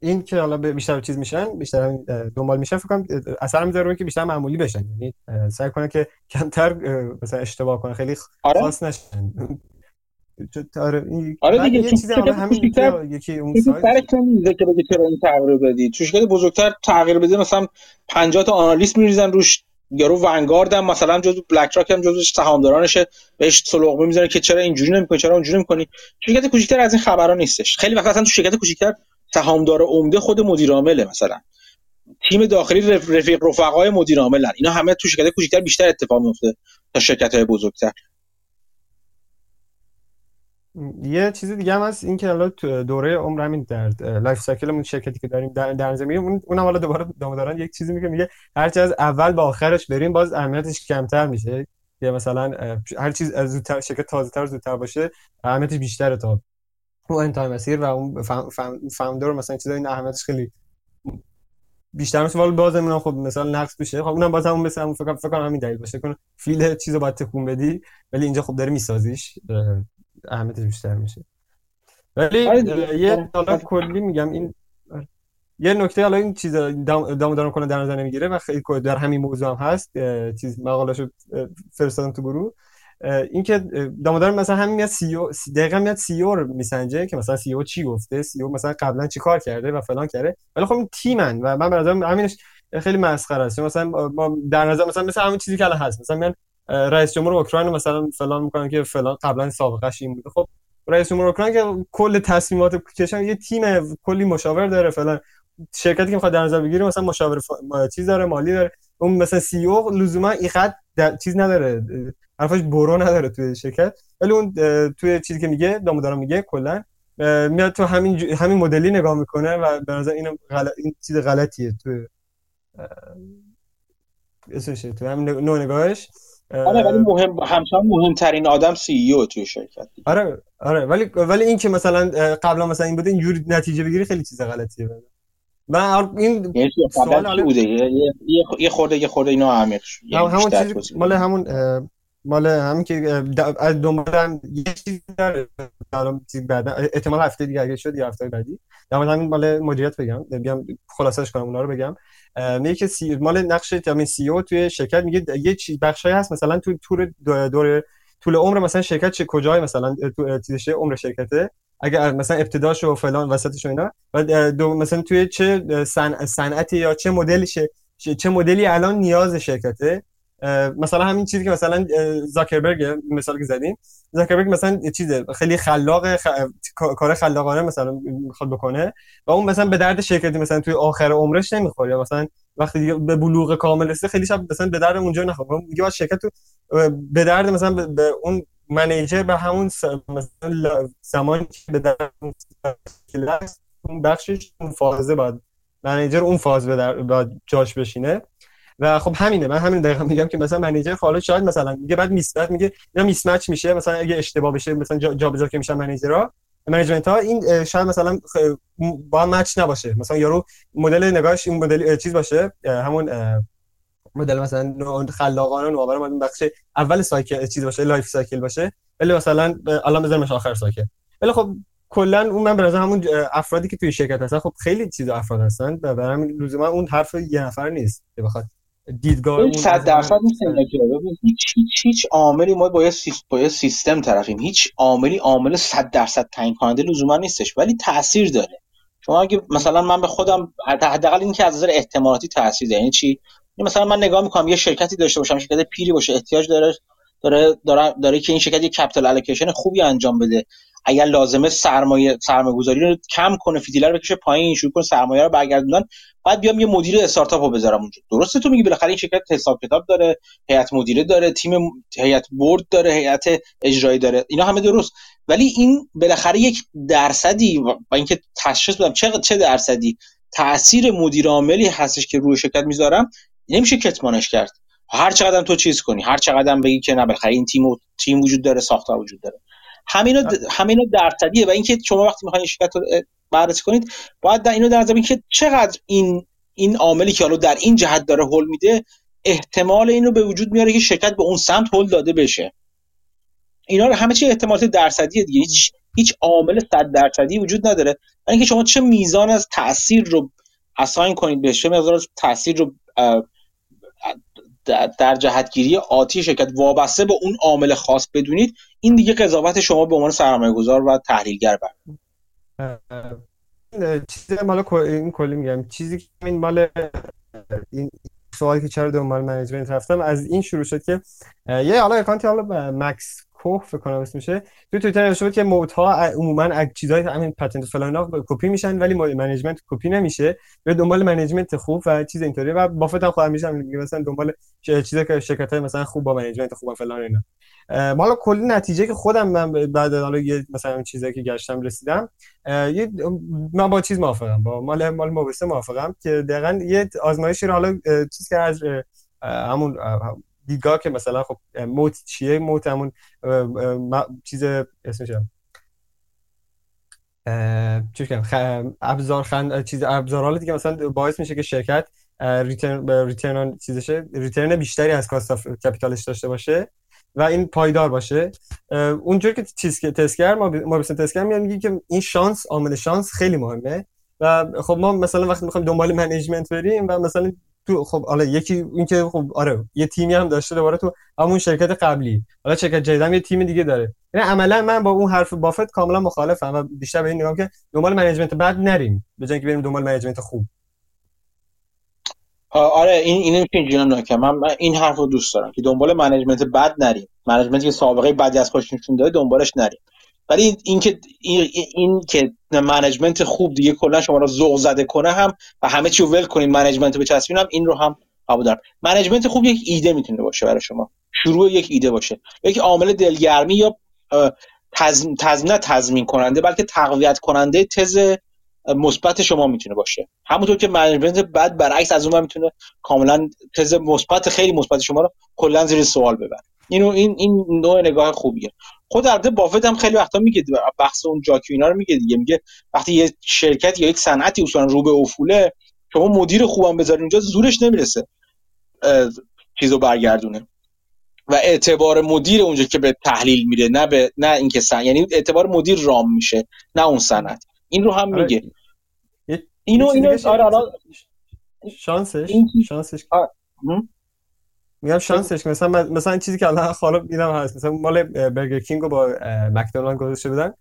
این که حالا بیشتر چیز میشن بیشتر دنبال میشن فکر کنم اثر می‌ذاره که بیشتر معمولی بشن. یعنی سعی کنه که کمتر مثلا اشتباه کنه خیلی آره. خاص نشن. آره آره دیگه یه چیزی حالا همین یکی اون سایت که بگه چرا این تغییر بدی تو شرکت بزرگتر تغییر بده مثلا 50 تا آنالیست میریزن روش یارو ونگارد هم مثلا جزو بلک راک هم جزو سهامدارانشه بهش سلوق می‌زنه که چرا اینجوری نمی‌کنی چرا اونجوری نمی‌کنی. شرکت کوچیکتر از این خبرا نیستش. خیلی وقت اصلا تو شرکت کوچیکتر سهامدار عمده خود مدیر عامله مثلا. تیم داخلی رفیق رفقای مدیر عاملن. اینا همه تو شرکت کوچیکتر بیشتر اتفاق میفته تا شرکت های بزرگتر. یه چیز دیگه هم هست این که حالا دوره عمر همین در life cycle مون شرکتی که داریم در, در زمین اون اونم حالا دوباره دارن یک چیزی میگه میگه هر چیز از اول به آخرش بریم باز اهمیتش کمتر میشه. یا مثلا هر چیز از زودتر شرکت تازه تر زودتر باشه اهمیتش بیشتره تا اون انتهای مسیر و اون فاوندر مثلا چیزای این اهمیتش خیلی بیشتر مثل ولی باز من خب مثلا نقص بشه خب اونم باز همون مثلا فکر فکر همین دلیل باشه. کنه فیل چیزو باید تکون بدی ولی اینجا خب داره میسازیش. اهمیتش بیشتر میشه. ولی آره یه حالا کلی میگم این آره. یه نکته حالا این چیز دام دارم کنه در نظر نمی‌گیره و خیلی در همین موضوع هم هست چیز مقالهشو فرستادم تو گروه. اینکه دامدار مثلا همین میاد سی او دقیقا میاد سی او رو میسنجه که مثلا سی او چی گفته سی او مثلا قبلا چی کار کرده و فلان کرده. ولی خب این تیمن و من به نظرم همینش خیلی مسخره است. مثلا ما در نظر مثلا مثلا همین چیزی که الان هست. مثلا میان رئیس جمهور اوکراین مثلا فلان می‌کنن که فلان قبلا سابقش این بوده. خب رئیس جمهور اوکراین که کل تصمیمات کشور یه تیم کلی مشاور داره فلان. شرکتی که می‌خواد در نظر بگیره مثلا مشاور ف... چیز داره مالی داره. اون مثلا سی او لزوما اینقدر چیز نداره حرفش برو نداره توی شرکت. ولی اون توی چیزی که میگه دارم میگه کلا میاد تو همین همین مدلی نگاه می‌کنه و به نظر این غل... این چیز غلطیه توی اسمشه تو همین نوع نگاهش. آره ولی مهم همچنان مهمترین آدم سی ای او توی شرکت آره آره ولی ولی این که مثلا قبلا مثلا این بوده اینجوری نتیجه بگیری خیلی چیز غلطیه من این یعنی سوال بوده یه خورده یه خورده اینو عمیق یعنی همون چیزی مال همون مال همین که از دنبال یه چیزی داره. بعدا احتمال هفته دیگه اگه شد یا هفته بعدی. مورد همین مال مدیریت بگم. بیام خلاصش کنم اونا رو بگم. میگه که سی مال نقش همین سی او توی شرکت میگه یه چیز بخشایی هست. مثلا تو تور دور طول عمر مثلا شرکت چه کجای مثلا تو چیزشه عمر شرکته؟ اگر مثلا ابتداش و فلان وسطش و اینا. و دو مثلا توی چه صنعتی یا چه مدلیشه چه مدلی الان نیاز شرکته؟ مثلا همین چیزی که مثلا زاکربرگ مثال که زدیم. زاکربرگ مثلا چیزه خیلی خلاق. کار خلاقانه مثلا می‌خواد بکنه و اون مثلا به درد شرکتی مثلا توی آخر عمرش نمی‌خوره. مثلا وقتی دیگه به بلوغ کامل رسیده خیلی شب مثلا به درد اونجا نخوره. دیگه باید شرکت تو به درد مثلا به اون منیجر به همون مثلا زمانی که به درد اون بخشش اون فازه باید منیجر اون فاز به در جاش بشینه. و خب همینه من همین دقیقا میگم که مثلا منیجر خارج شاید مثلا میگه بعد میسمت میگه اینا میسمچ میشه مثلا اگه اشتباه بشه مثلا جابجا جا که میشن منیجرها منیجمنت ها این شاید مثلا با هم مچ نباشه. مثلا یارو مدل نگاهش این مدل چیز باشه همون مدل مثلا خلاقانه نوآور من بخش اول cycle چیز باشه life cycle باشه ولی مثلا الان بذارمش آخر cycle. ولی خب کلا اون من به همون افرادی که توی شرکت هستن خب خیلی چیز افراد هستن و برای همین لزوما اون حرف یه نفر نیست که بخواد دیدگاه اون 100 درصد نیست هیچ هیچ عاملی ما باید باید سیستم طرفیم. هیچ عاملی عامل 100 درصد تعیین کننده لزوما نیستش ولی تاثیر داره. شما اگه مثلا من به خودم حداقل اینکه از نظر احتمالاتی تاثیر داره. یعنی چی؟ مثلا من نگاه می‌کنم یه شرکتی داشته باشم شرکت پیری باشه احتیاج داره داره داره, داره که این شرکت یه capital allocation خوبی انجام بده. اگر لازمه سرمایه سرمایه گذاری رو کم کنه فیتیله رو بکشه پایین شروع کنه سرمایه رو برگردوندن بعد بیام یه مدیر استارتاپ رو بذارم اونجا. درسته تو میگی بالاخره این شرکت حساب کتاب داره هیئت مدیره داره تیم هیئت board داره هیئت اجرایی داره. اینا همه درست. ولی این بالاخره یک درصدی و اینکه تشخیص بدم چه چه درصدی؟ تاثیر مدیر عاملی هستش که روی شرکت می‌ذارم. نمیشه کتمانش کرد. هر چقدر تو چیز کنی هر چقدر بگی که نه بالاخره این تیم و تیم وجود داره ساختار وجود داره. همینا همینا درصدیه و اینکه شما وقتی می‌خواین شرکت رو بررسی کنید باید در اینو در نظر که چقدر این این عاملی که حالا در این جهت داره هول میده احتمال اینو به وجود میاره که شرکت به اون سمت هول داده بشه. اینا رو همه چی احتمالات درصدیه دیگه. هیچ هیچ عامل 100 درصدی وجود نداره. اینکه شما چه میزان از تاثیر رو assign کنید بهش چه مقدار تاثیر رو در جهتگیری آتی شرکت وابسته به اون عامل خاص بدونید این دیگه قضاوت شما به عنوان سرمایه گذار و تحلیلگر بر. چیزی مال این کلی میگم. چیزی که این مال این سوالی که چرا دنبال management رفتم از این شروع شد که یه حالا account ی حالا مکس کوه فکر کنم اسمشه تو توییتر نوشته بود که مود ها عموما چیزای همین پتنت فلان کپی میشن ولی منیجمنت کپی نمیشه. به دنبال منیجمنت خوب و چیز اینطوری و بافت هم خودم میشم مثلا دنبال چیزا که شرکت های مثلا خوب با منیجمنت خوب و فلان اینا. مالا کلی نتیجه که خودم من بعد حالا یه مثلا چیزایی که گشتم رسیدم. یه من با چیز موافقم با مال مال موبسه موافقم که دقیقاً یه آزمایشی رو حالا چیز که از همون دیدگاه که مثلا خب موت چیه؟ موت همون چیز اسمش چیز ابزار خند چیز ابزار دیگه مثلا باعث میشه که شرکت ریترن ریترن چیزشه ریترن بیشتری از کاست اف کپیتالش داشته باشه و این پایدار باشه. اونجوری که چیز که تست کرد ما ما تست کرد میگه که این شانس عامل شانس خیلی مهمه و خب ما مثلا وقتی می‌خوایم دنبال منیجمنت بریم و مثلا تو خب حالا یکی اینکه خب آره یه تیمی هم داشته دوباره تو همون شرکت قبلی. حالا شرکت جدیدم یه تیم دیگه داره. یعنی عملا من با اون حرف بافت کاملا مخالفم و بیشتر به این نگاه که دنبال management بد نریم به جای اینکه بریم دنبال management خوب. آره این اینو اینجوری نکنم من, این حرف دوست دارم که دنبال management بد نریم. management ی که سابقه بدی از خودش نشون داده دنبالش نریم. ولی این که این, این که management خوب دیگه کلا شما رو ذوق زده کنه هم و همه چی رو ول کنین management رو بچسبین این رو هم قبول دارم. management خوب یک ایده می‌تونه باشه برای شما. شروع یک ایده باشه. یک عامل دلگرمی یا تضمین تضمین تضمین کننده بلکه تقویت کننده تز مثبت شما می‌تونه باشه. همونطور که management بد برعکس از اون می‌تونه کاملا تز مثبت خیلی مثبت شما رو کلا زیر سوال ببره. اینو این این نوع نگاه خوبیه. خود البته بافت هم خیلی وقتا میگه بحث اون جاکی اینا رو میگه دیگه. میگه وقتی یه شرکت یا یک صنعتی اصلا رو به افوله شما مدیر خوبم بذاری اونجا زورش نمی‌رسه چیزو برگردونه. و اعتبار مدیر اونجا که به تحلیل میره نه به نه اینکه سن یعنی اعتبار مدیر رام میشه نه اون صنعت. این رو هم میگه. اینو اینو آره شانسش شانسش. میگم شانسش که مثلا مثلا چیزی که الان خاله دیدم هست. مثلا مال برگر کینگ رو با مکدونالد گذاشته بودن.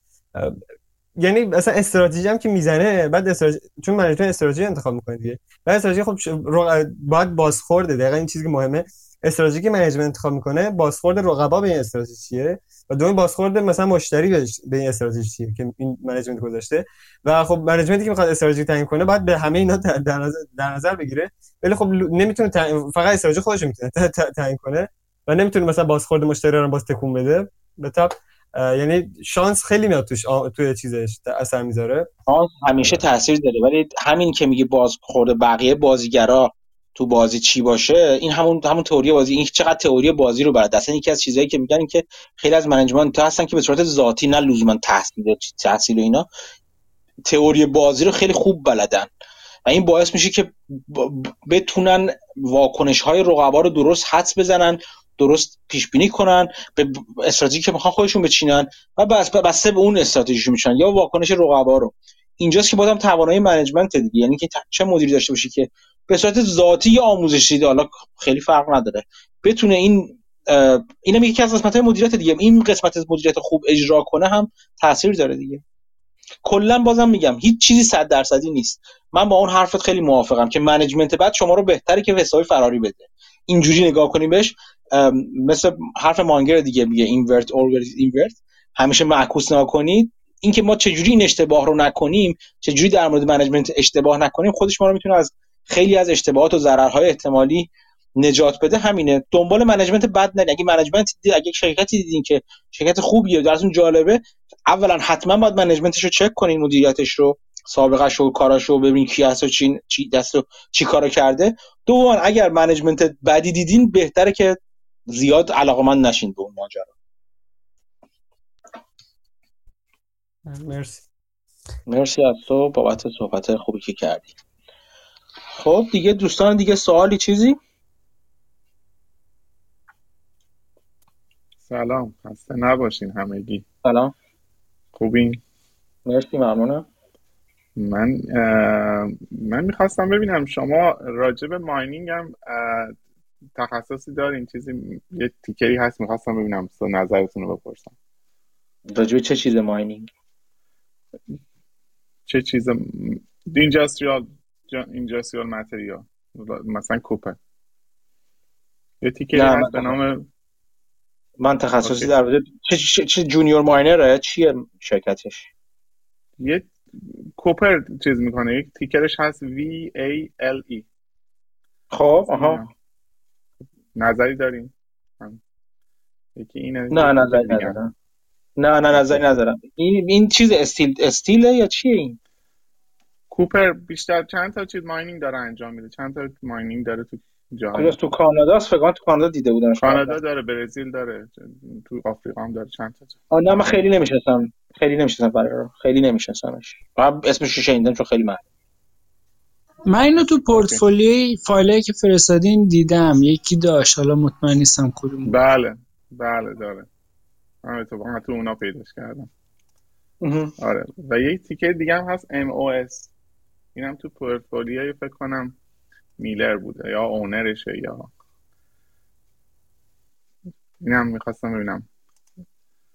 یعنی مثلا استراتژی هم که می‌زنه بعد استراتژی چون management استراتژی انتخاب می‌کنه دیگه. بعد استراتژی خب باید بازخورده. دقیقا این چیزی که مهمه. استراتژی که management انتخاب می‌کنه بازخورد رقبا به این استراتژی چیه؟ و دوم بازخورد مثلا مشتری به این استراتژی چیه که این management گذاشته؟ و خب management ی که می‌خواد استراتژی تعیین کنه باید به همه اینا در نظر, در نظر بگیره. ولی خب نمی‌تونه فقط استراتژی خودش می‌تونه تعیین کنه و نمی‌تونه مثلا بازخورد مشتری رو باز تکون بده. به تاب یعنی شانس خیلی میاد توش توی چیزش اثر می‌ذاره. شانس همیشه تاثیر داره. ولی همین که میگه بازخورد بقیه بازیگرا تو بازی چی باشه این همون همون تئوری بازی این چقدر تئوری بازی رو برات اصلا یکی از چیزایی که میگن که خیلی از منیجمنت هستن که به صورت ذاتی نه لزوما تحصیل تحصیل و اینا تئوری بازی رو خیلی خوب بلدن. و این باعث میشه که بتونن واکنش های رقبا رو درست حدس بزنن درست پیش بینی کنن به استراتژی که می‌خوان خودشون بچینن و بس بسته به اون استراتژی میشن یا واکنش رقبا رو. اینجاست که بازم توانایی منیجمنت دیگه. یعنی که چه مدیری داشته باشی که به صورت ذاتی یا آموزشی حالا خیلی فرق نداره. بتونه این اینم یکی از قسمت های مدیریت دیگه. این قسمت از مدیریت خوب اجرا کنه هم تاثیر داره دیگه. کلا بازم میگم هیچ چیزی صد درصدی نیست. من با اون حرفت خیلی موافقم که management بد شما رو بهتره که حسابی فراری بده. اینجوری نگاه کنیم بهش مثل حرف مانگر دیگه میگه invert always invert همیشه معکوس نکنید اینکه ما چجوری این اشتباه رو نکنیم چجوری در مورد management اشتباه نکنیم خودش ما رو می‌تونه از خیلی از اشتباهات و ضررهای احتمالی نجات بده همینه. دنبال management بد نرید اگه management دید اگه شرکتی دیدین که شرکت خوبیه درتون جالبه اولا حتما باید منیجمنتش رو چک کنین مدیریتش رو سابقه شو کاراشو رو ببینین کی هست و چی چی دست و چی کارو کرده. دوما اگر منیجمنت بدی دیدین بهتره که زیاد علاقمند نشین به اون ماجرا. مرسی. مرسی از تو بابت صحبت خوبی که کردی. خب دیگه دوستان دیگه سوالی چیزی؟ سلام خسته نباشین همگی. سلام. خوبین؟ مرسی ممنونم. من من می‌خواستم ببینم شما راجع به ماینینگ هم تخصصی دارین چیزی یه تیکری هست می‌خواستم ببینم نظرتون رو بپرسم. راجع به چه چیز ماینینگ؟ چه چیز اینجاستریال اینجاستریال متریال مثلا کوپر یه تیکری هست به نام من تخصصی در چه, چه, چه جونیور ماینره؟ چیه شرکتش؟ یه کوپر چیز می‌کنه. یک تیکرش هست V A L E. خب آها. نظری داریم؟ یکی اینه نه نظری ندارم. نه نه نظری ندارم. این این چیز استیل استیله یا چیه این؟ کوپر بیشتر چند تا چیز ماینینگ داره انجام میده؟ چند تا ماینینگ داره تو جهان؟ تو کانادا است فکر تو کانادا دیده بودم کانادا داره برزیل داره تو آفریقا هم داره چند تا نه من خیلی نمی‌شناسم. خیلی نمی‌شناسم برای خیلی نمیشناسمش. من اسمش رو شنیدم چون خیلی من من اینو تو پورتفولیوی فایلی که فرستادین دیدم. یکی داشت. حالا مطمئن نیستم کدوم بله بله داره. من تو تو اونا پیداش کردم. آره. و یک تیکه دیگه هم هست MOS اینم تو پورتفولیوی فکر کنم میلر بوده یا اونرشه یا اینم می‌خواستم ببینم.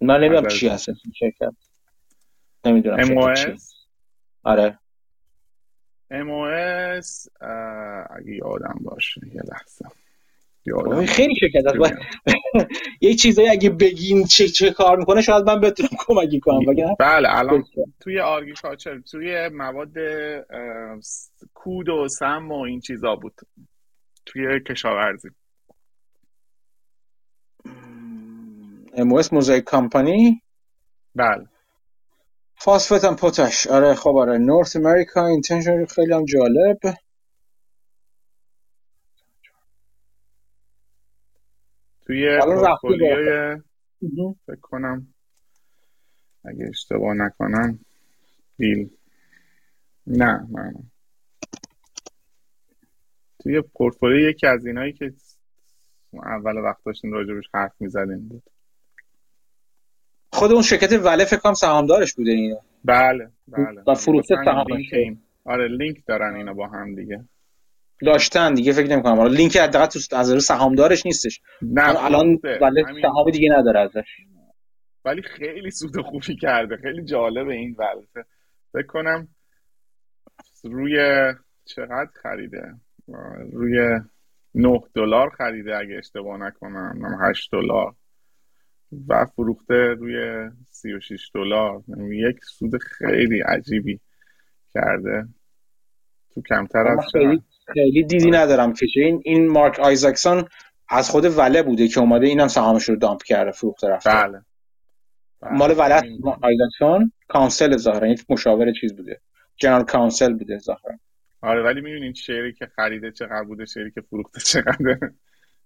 من نمی‌دونم چی هست شرکت. نمی‌دونم MOS آره. MOS اگه یادم باشه یه لحظه. خیلی شرکت هست یه چیزایی اگه بگین چه چه کار می‌کنه شاید من بتونم کمکی کنم بله الان توی آرگیکالچر توی مواد کود و سم و این چیزا بود. توی کشاورزی. اموس موزاییک کمپانی؟ بله. فاسفت هم پوتاش آره خب آره. نورث امریکا اینتنشن خیلی هم جالب. توی پورتفولیوی فکر کنم. اگه اشتباه نکنم دیل. نه نه توی پورتفولیو یکی از اینایی که اول وقت داشتین راجبش حرف می‌زدین بود. خود اون شرکت وله فکر کنم سهامدارش بوده اینو بله بله. و فروخته سهامش آره لینک دارن اینا با هم دیگه. داشتن دیگه فکر نمی‌کنم. حالا لینک حداقل تو از سهامدارش نیستش. نه الان ولی سهام دیگه نداره ازش. ولی خیلی سود خوبی کرده. خیلی جالبه این ولته فکر کنم روی چقدر خریده؟ روی 9 دلار خریده اگه اشتباه نکنم. 8 دلار. و فروخته روی 36 دلار. یعنی یک سود خیلی عجیبی کرده. تو کمتر از خیلی, خیلی دیدی آره. ندارم که این این مارک آیزاکسون از خود وله بوده که اومده اینم سهامش رو دامپ کرده فروخته رفته. بله, بله. مال ولت آیزاکسون کانسل ظاهرا یک مشاور چیز بوده. جنرال کانسل بوده ظاهرا. آره ولی می‌بینین شعری که خریده چقدر بوده شعری که فروخته چقدر.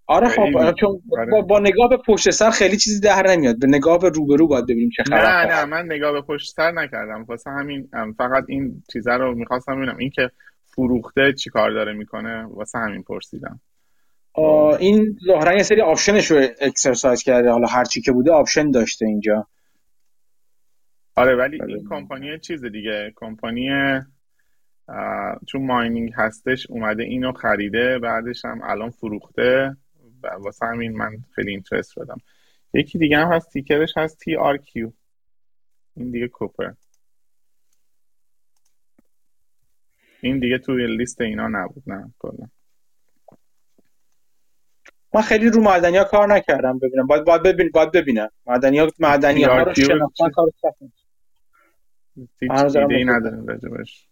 آره خب چون آره. با, با, نگاه به پشت سر خیلی چیزی در نمیاد. به نگاه به روبرو باید ببینیم چه خبره نه نه من نگاه به پشت سر نکردم. واسه همین فقط این چیزا رو می‌خواستم ببینم. این که فروخته چی کار داره می‌کنه؟ واسه همین پرسیدم. این ظاهرا یه سری option ش رو exercise کرده. حالا هر چی که بوده option داشته اینجا. آره ولی این کمپانی چیز دیگه. کمپانی چون mining هستش اومده اینو خریده بعدش هم الان فروخته. و واسه همین من خیلی interested شدم یکی دیگه هم هست ticker ش هست TRQ این دیگه copper این دیگه توی لیست اینا نبود نه کلا. من خیلی رو معدنی ها کار نکردم ببینم. باید باید ببین باید ببینم. معدنی ها معدنی ها رو شناختن کار هیچ ایده ای ندارم راجبش.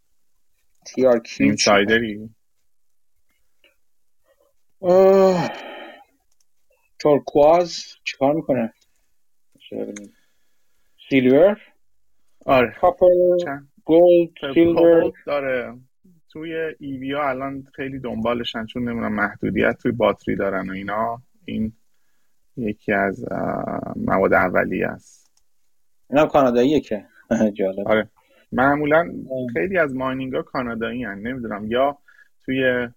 TRQ insider ی تورکواز چیکار می‌کنه؟ سیلور؟ آره. کاپر گولد سیلور؟ داره. توی ایوی ها الان خیلی دنبالشن چون نمی‌دونم محدودیت توی باتری دارن و اینا. این یکی از مواد اولیه است. اینا کاناداییه که. جالب آره. معمولا خیلی از ماینینگ ها کانادایی هن. نمی‌دونم یا توی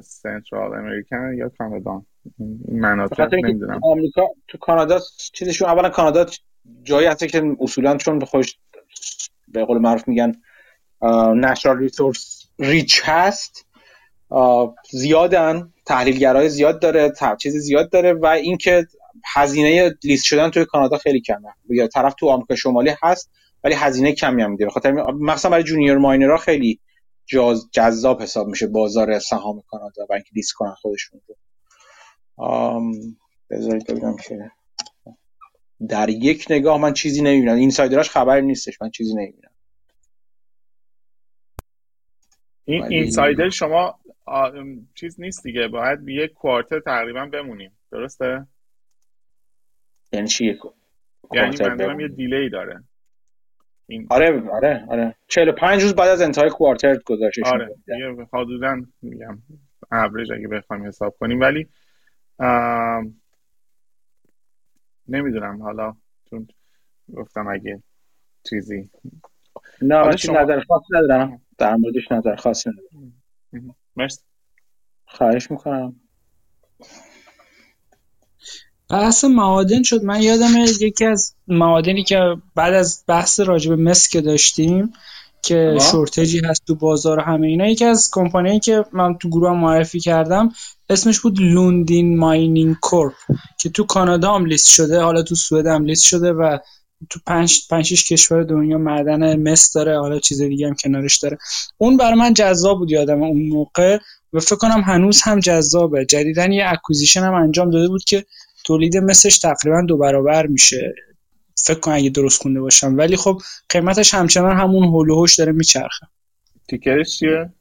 سنترال امریکن یا کانادا. این مناطق نمی‌دونم. آمریکا تو کانادا چیزشون اولا کانادا جایی هست که اصولا چون خوش به قول معروف میگن نشرال ریسورس ریچ هست. زیادن تحلیلگرای زیاد داره چیز زیاد داره و اینکه هزینه لیست شدن توی کانادا خیلی کمه. یا طرف تو آمریکا شمالی هست ولی هزینه کمی هم میده. خاطر مثلا برای جونیور ماینرها خیلی جذاب حساب میشه بازار سهام کانادا و اینکه لیست کنن خودشون رو. بذارید ببینم که در یک نگاه من چیزی نمی‌بینم. اینسایدراش خبری نیستش من چیزی نمی‌بینم. این. اینسایدر شما چیز نیست دیگه. باید یک کوارتر تقریبا بمونیم. درسته؟ یعنی چی؟ یعنی منظورم یه دیلی داره. این... آره آره آره. 45 روز بعد از انتهای کوارتر گذاشته آره. یه حدودا میگم اوریج اگه بخوایم حساب کنیم. ولی آم... نمی‌دونم. حالا چون گفتم اگه چیزی نه من شما... نظر خاص ندارم. در موردش نظر خاصی ندارم. مرسی. خواهش می‌کنم. بحث معادن شد. من یادم یکی از معادنی که بعد از بحث راجب مس که داشتیم که شورتجی هست تو بازار همه اینا یکی از کمپانی که من تو گروه معرفی کردم اسمش بود لوندین ماینینگ کورپ که تو کانادا هم لیست شده حالا تو سوئد هم لیست شده و تو پنج پنج کشور دنیا معدن مس داره حالا چیز دیگه هم کنارش داره. اون برای من جذاب بود یادم اون موقع و فکر کنم هنوز هم جذابه. جدیدا یه acquisition هم انجام داده بود که تولید مسش تقریبا دو برابر میشه. فکر کنم اگه درست خونده باشم. ولی خب قیمتش همچنان همون حول و حوش داره میچرخه. ticker ش چیه؟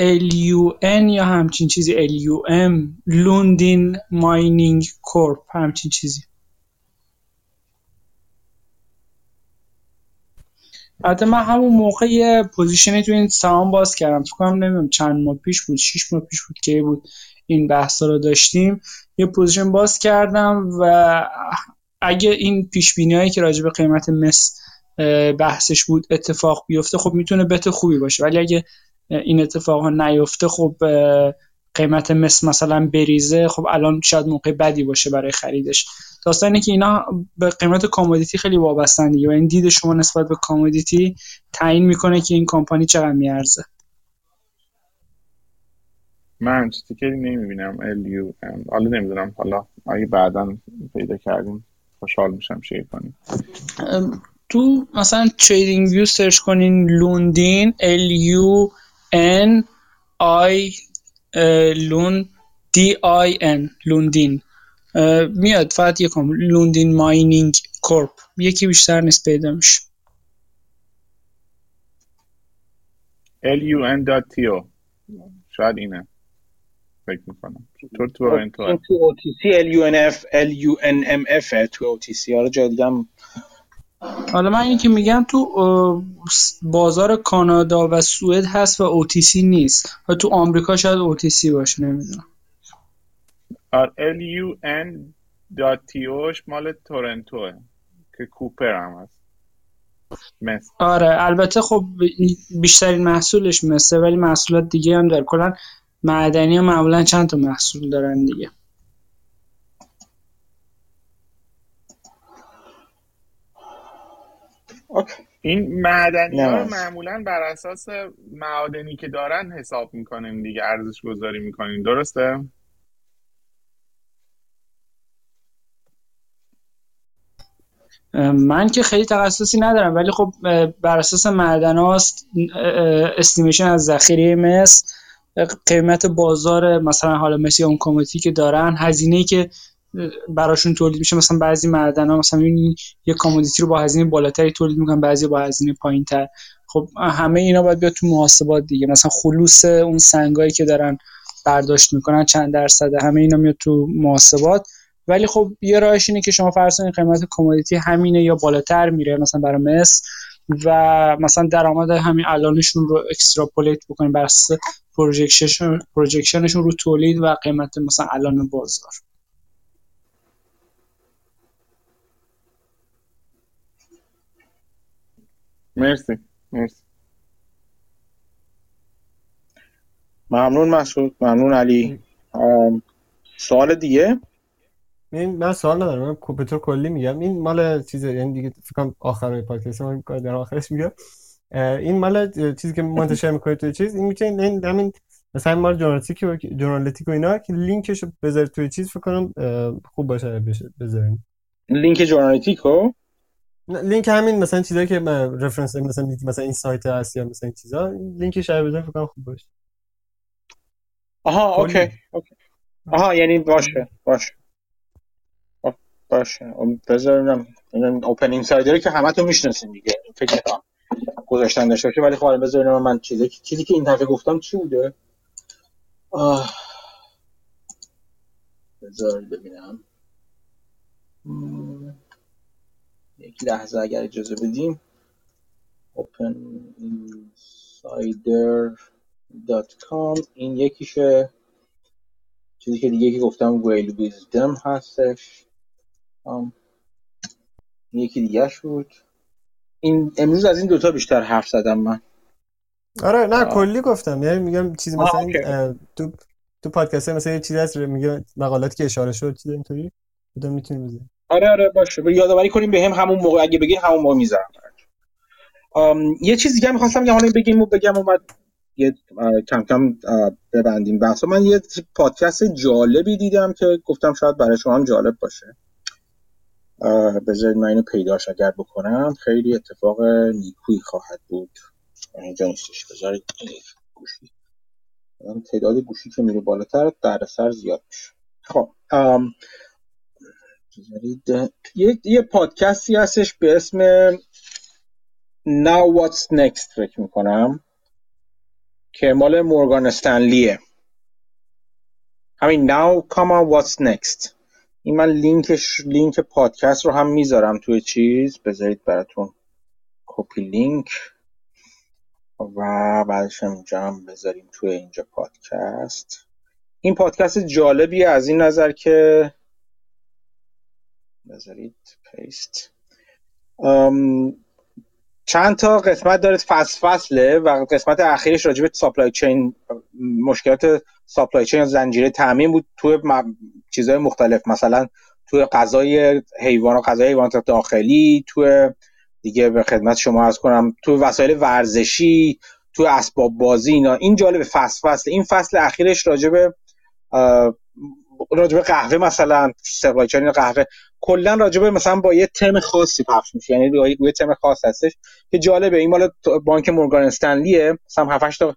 LUN یا همچین چیزی. LUM Lundin Mining Corp همچین چیزی. البته من همون موقع position ی تو این سهام باز کردم. فکر کنم نمی‌دونم چند ماه پیش بود شش ماه پیش بود که بود این بحثا رو داشتیم. یه position باز کردم و اگه این پیش‌بینی هایی که راجع به قیمت مس بحثش بود اتفاق بیفته خب می‌تونه bet خوبی باشه. ولی اگه این اتفاق ها نیفته خب قیمت مس مثلا بریزه خب الان شاید موقع بدی باشه برای خریدش. داستانی که اینا به قیمت commodity خیلی وابستن دیگه و این دید شما نسبت به commodity تعیین می‌کنه که این کمپانی چقدر میارزه. من این ticker ی نمی‌بینم الیو حالا نمی‌دونم حالا اگه بعدا پیدا کردیم خوشحال میشم share کنیم. تو مثلا TradingView search کنین Lundin L U N I لون دی آی ان لوندین. میاد فقط یکم لوندین ماینینگ کورپ. یکی بیشتر نیست پیدا میشه lun.to شاید اینه. فکر می‌کنم. تو تو تو OTC LUNF LUNMF تو OTC حالا جای دیگه هم حالا من این که میگم تو بازار کانادا و سوئد هست و OTC نیست. و تو آمریکا شاید OTC باشه نمی‌دونم. LUN.TOش مال تورنتوه که کوپر هم هست. مس. آره البته خب بیشترین محصولش مثل ولی محصولات دیگه هم داره. کلا معدنی معمولا چند تا محصول دارن دیگه. این معدنی ها معمولا بر اساس معادنی که دارن حساب می‌کنیم دیگه ارزش گذاری می‌کنیم. درسته؟ من که خیلی تخصصی ندارم ولی خب بر اساس معدن هاست استیمیشن از ذخیره مس قیمت بازار مثلا حالا مثل اون کاموتی که دارن هزینه که براشون تولید میشه. مثلا بعضی معدن ها مثلا یه کامودیتی رو با هزینه بالاتری تولید می‌کنن بعضی با هزینه پایین تر خب همه اینا باید بیاد تو محاسبات دیگه. مثلا خلوص اون سنگایی که دارن برداشت می‌کنن چند درصد همه اینا میاد تو محاسبات. ولی خب یه راهش اینه که شما فرض کنید قیمت commodity همینه یا بالاتر میره مثلا برای مس. و مثلا درآمد همین الانشون رو extrapolate بکنیم بر اساس projection شون رو تولید و قیمت مثلا الان بازار. مرسی مرسی. ممنون مسعود ممنون علی. سوال دیگه؟ این من سوال ندارم من به کلی میگم. این مال چیزه یعنی دیگه فکر کنم آخر پادکست من در آخرش میگم این مال چیزی که منتشر می‌کنه توی چیز این می‌تونید این همین مثلا مال Journalytic و Journalytic و اینا که لینکش بذارید توی چیز فکر کنم خوب باشه بذارین لینک Journalytic و لینک همین مثلا چیزایی که reference مثلا مثلا این سایت هست یا مثلا این چیزا لینکش رو بذارید فکر کنم خوب باشه. آها okay okay. آها یعنی باشه باشه. باشه. بذارم OpenInsider که همه تو می‌شناسین دیگه. فکر کنم گذاشتن داشته باشه ولی خب بذارین من چیزی چیزی که این دفعه گفتم چی بوده؟ آه. بذار ببینم. یک لحظه اگر اجازه بدیم openinsider.com این یکیشه. چیزی که دیگه که گفتم ویل ویزدم هستش. یکی دیگهش بود. این امروز از این دوتا بیشتر حرف زدم من. آره نه آه. کلی گفتم. یعنی میگم چیزی مثلا تو تو پادکست مثلا یه چیزی هست میگه مقالاتی که اشاره شد چیز اینطوری. بودم می‌تونیم بزنیم آره آره باشه. یادآوری کنیم به هم همون موقع اگه بگی همون موقع می‌ذارم یه چیزی که می‌خواستم یه حالا بگیم و بگم اومد یه کم کم ببندیم بحث من یه پادکست جالبی دیدم که گفتم شاید برای شما هم جالب باشه. بذارید من اینو پیداش اگر بکنم. خیلی اتفاق نیکویی خواهد بود. اینجا نیستش. بذارید گوشی. تعداد گوشی که میره بالاتر در سر زیاد میشه. خب یه, یه پادکستی هستش به اسم Now What's Next فکر می‌کنم که مال مورگان استنلیه. همین Now Come What's Next. این من لینکش لینک پادکست رو هم می‌ذارم توی چیز. بذارید براتون کپی لینک. و بعدش اینجا هم بذاریم توی اینجا پادکست. این پادکست جالبیه از این نظر که بذارید پیست چند تا قسمت داره فصل فصله و قسمت اخیرش راجع به supply chain مشکلات supply chain زنجیره تامین بود توی چیزهای مختلف. مثلا توی غذای حیوانات غذای حیوانات داخلی توی دیگه به خدمت شما از کنم توی وسایل ورزشی توی اسباب بازی اینا. این جالب فصل فصل. این فصل اخیرش راجع به قهوه مثلا سپلای چین قهوه. کلا راجبه مثلا با یه تم خاصی پخش میشه. یعنی روی تم خاص هستش. که جالبه این مال بانک مورگان استنلیه. مثلا 7 تا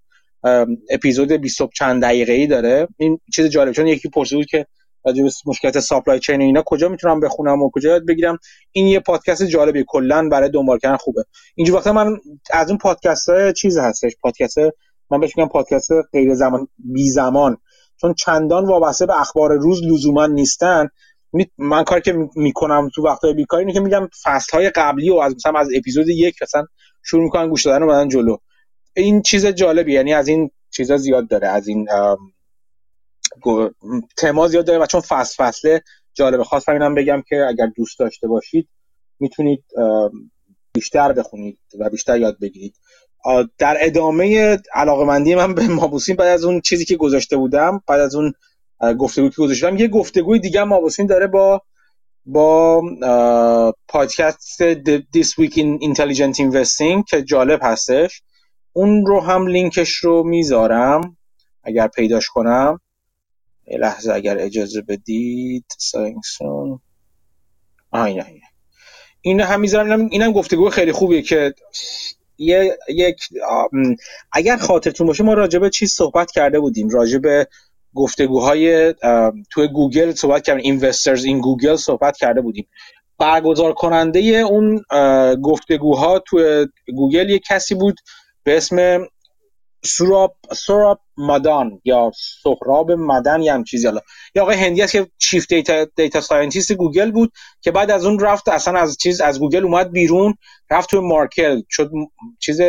اپیزود 20 چند دقیقه ای داره. این چیز جالب چون یکی پرسید که راجع به مشکلات ساپلای چین اینا کجا می‌تونم بخونم و کجا یاد بگیرم. این یه پادکست جالبی کلا برای دنبال کردن خوبه. اینجور وقتا من از اون پادکست های چیز هستش. پادکست من بهش میگم پادکست غیر زمان بی زمان چون چندان وابسته به اخبار روز لزوما نیستن. من کاری که می‌کنم تو وقتهای بیکاری اینه که میگم فصل های قبلی و از مثلا از اپیزود یک مثلا شروع می‌کنن گوش دادن و جلو. این چیز جالبی یعنی از این چیزا زیاد داره از این تما زیاد داره و چون فصل فصله جالبه. خواستم اینم بگم که اگر دوست داشته باشید می‌تونید بیشتر بخونید و بیشتر یاد بگیرید. در ادامه علاقمندی من به مابوسین بعد از اون چیزی که گذاشته بودم بعد از اون گفتگویی که گذاشتم یه گفتگوی دیگه مابوسین داره با با پادکست This Week in Intelligent Investing که جالب هستش. اون رو هم لینکش رو می‌ذارم اگر پیداش کنم. یه لحظه اگر اجازه بدید. ساینگسون آینه اینه این هم می‌ذارم. اینم گفتگو خیلی خوبیه که یه یک اگر خاطرتون باشه ما راجع چیز صحبت کرده بودیم. راجع به گفتگوهای توی گوگل صحبت کردیم اینوسترز این گوگل صحبت کرده بودیم. برگزار کننده اون گفتگوها توی گوگل یک کسی بود به اسم سوراب سوراب مدان یا سهراب مدن یا هم چیزی. حالا یا آقای هندی است که chief data data scientist گوگل بود که بعد از اون رفت اصلا از چیز از گوگل اومد بیرون رفت تو Markel. شد چیز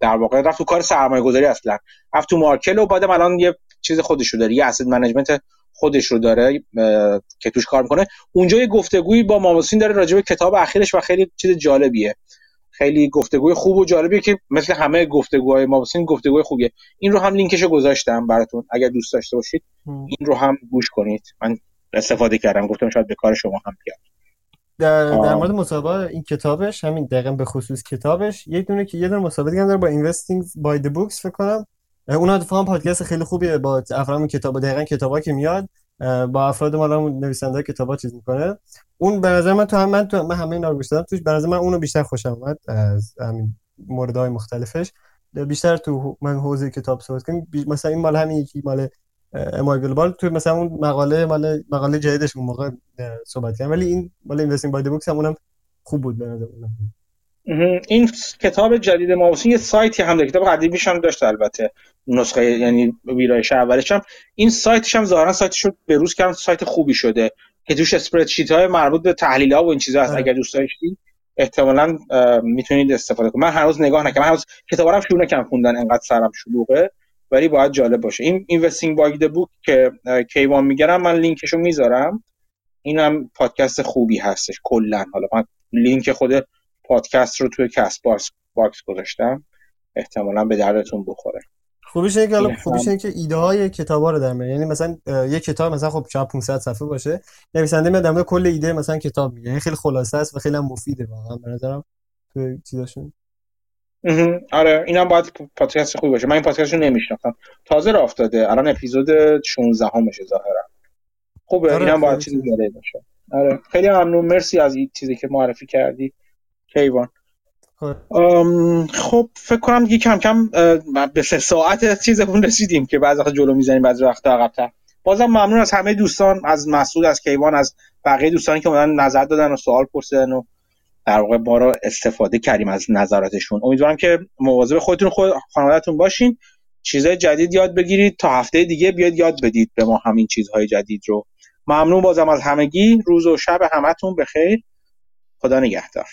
در واقع رفت تو کار سرمایه گذاری اصلا. رفت تو Markel و بعدم الان یه چیز خودش رو داره یه asset management خودش رو داره که توش کار می‌کنه. اونجا یه گفتگویی با موبوسین داره راجع به کتاب اخیرش و خیلی چیز جالبیه. خیلی گفتگوی خوب و جالبیه که مثل همه گفتگوهای ما واسه گفتگوی خوبیه. این رو هم لینکشو گذاشتم براتون اگر دوست داشته باشید. این رو هم گوش کنید. من استفاده کردم گفتم شاید به کار شما هم بیاد. در, در مورد مسابقه این کتابش همین دقیقا به خصوص کتابش یه دونه که یه دونه مسابقه دیگه داره با Investing by the Books فکر کنم. اونها اتفاقا پادکست خیلی خوبیه با افراد کتاب دقیقا کتابا که میاد. با افراد مالا نویسنده کتابا چیز می‌کنه. اون به نظر من تو هم من تو من همه اینا رو توش به نظر من اونو بیشتر خوشم اومد از همین موردهای مختلفش. بیشتر تو من حوزه کتاب صحبت کنیم. مثلا این مال همین یکی مال امای گلوبال تو مثلا اون مقاله مال مقاله جدیدش اون موقع صحبت کردم ولی این مال اینوستینگ بای بوکس هم اونم خوب بود به نظر این کتاب جدید ما یه سایتی هم داره. کتاب قدیمیش هم داشت البته. نسخه یعنی ویرایش اولش هم. این سایتش هم ظاهرا سایتش رو به روز کردن سایت خوبی شده. که توش spreadsheet های مربوط به تحلیل ها و این چیزا هست. اگر دوست داشتید احتمالا می‌تونید استفاده کنید. من هنوز نگاه نکردم. هنوز کتابا رو شروع نکردم خوندن انقدر سرم شلوغه. ولی باید جالب باشه. این Investing by the Book که کیوان میگرم من لینکشو می‌ذارم. اینم پادکست خوبی هستش کلا. حالا من لینک خود پادکست رو توی Castbox box گذاشتم. احتمالا به دردتون بخوره. خوبیش اینه که حالا خوبیش اینه که ایده های کتابا رو در یعنی مثلا یه کتاب مثلا خب شاید 500 صفحه باشه. نویسنده میاد در کل ایده مثلا کتاب میگه. یعنی خیلی خلاصه است و خیلی هم مفیده واقعا به نظرم. تو چیزاشون؟ آره اینم باید پادکست خوبی باشه. من این پادکست رو نمیشناختم. تازه راه افتاده. الان اپیزود 16 همشه ظاهرا. خوبه. آره اینم باید چیزی داره باشه. آره. خیلی ممنون. مرسی از این چیزی که معرفی کردی. کیوان. خب، فکر کنم دیگه کم کم به سه ساعت چیزمون رسیدیم که بعضی وقت جلو می‌زنیم بعضی وقت عقب‌تر. بازم ممنون از همه دوستان از مسعود از کیوان از بقیه دوستانی که اومدن نظر دادن و سوال پرسیدن و در واقع ما رو استفاده کردیم از نظراتشون. امیدوارم که مواظب خودتون خود خانوادهتون باشین. چیزهای جدید یاد بگیرید. تا هفته دیگه بیاد یاد بدید به ما همین چیزهای جدید رو. ممنون بازم از همگی. روز و شب همتون بخیر. خدا نگهدار.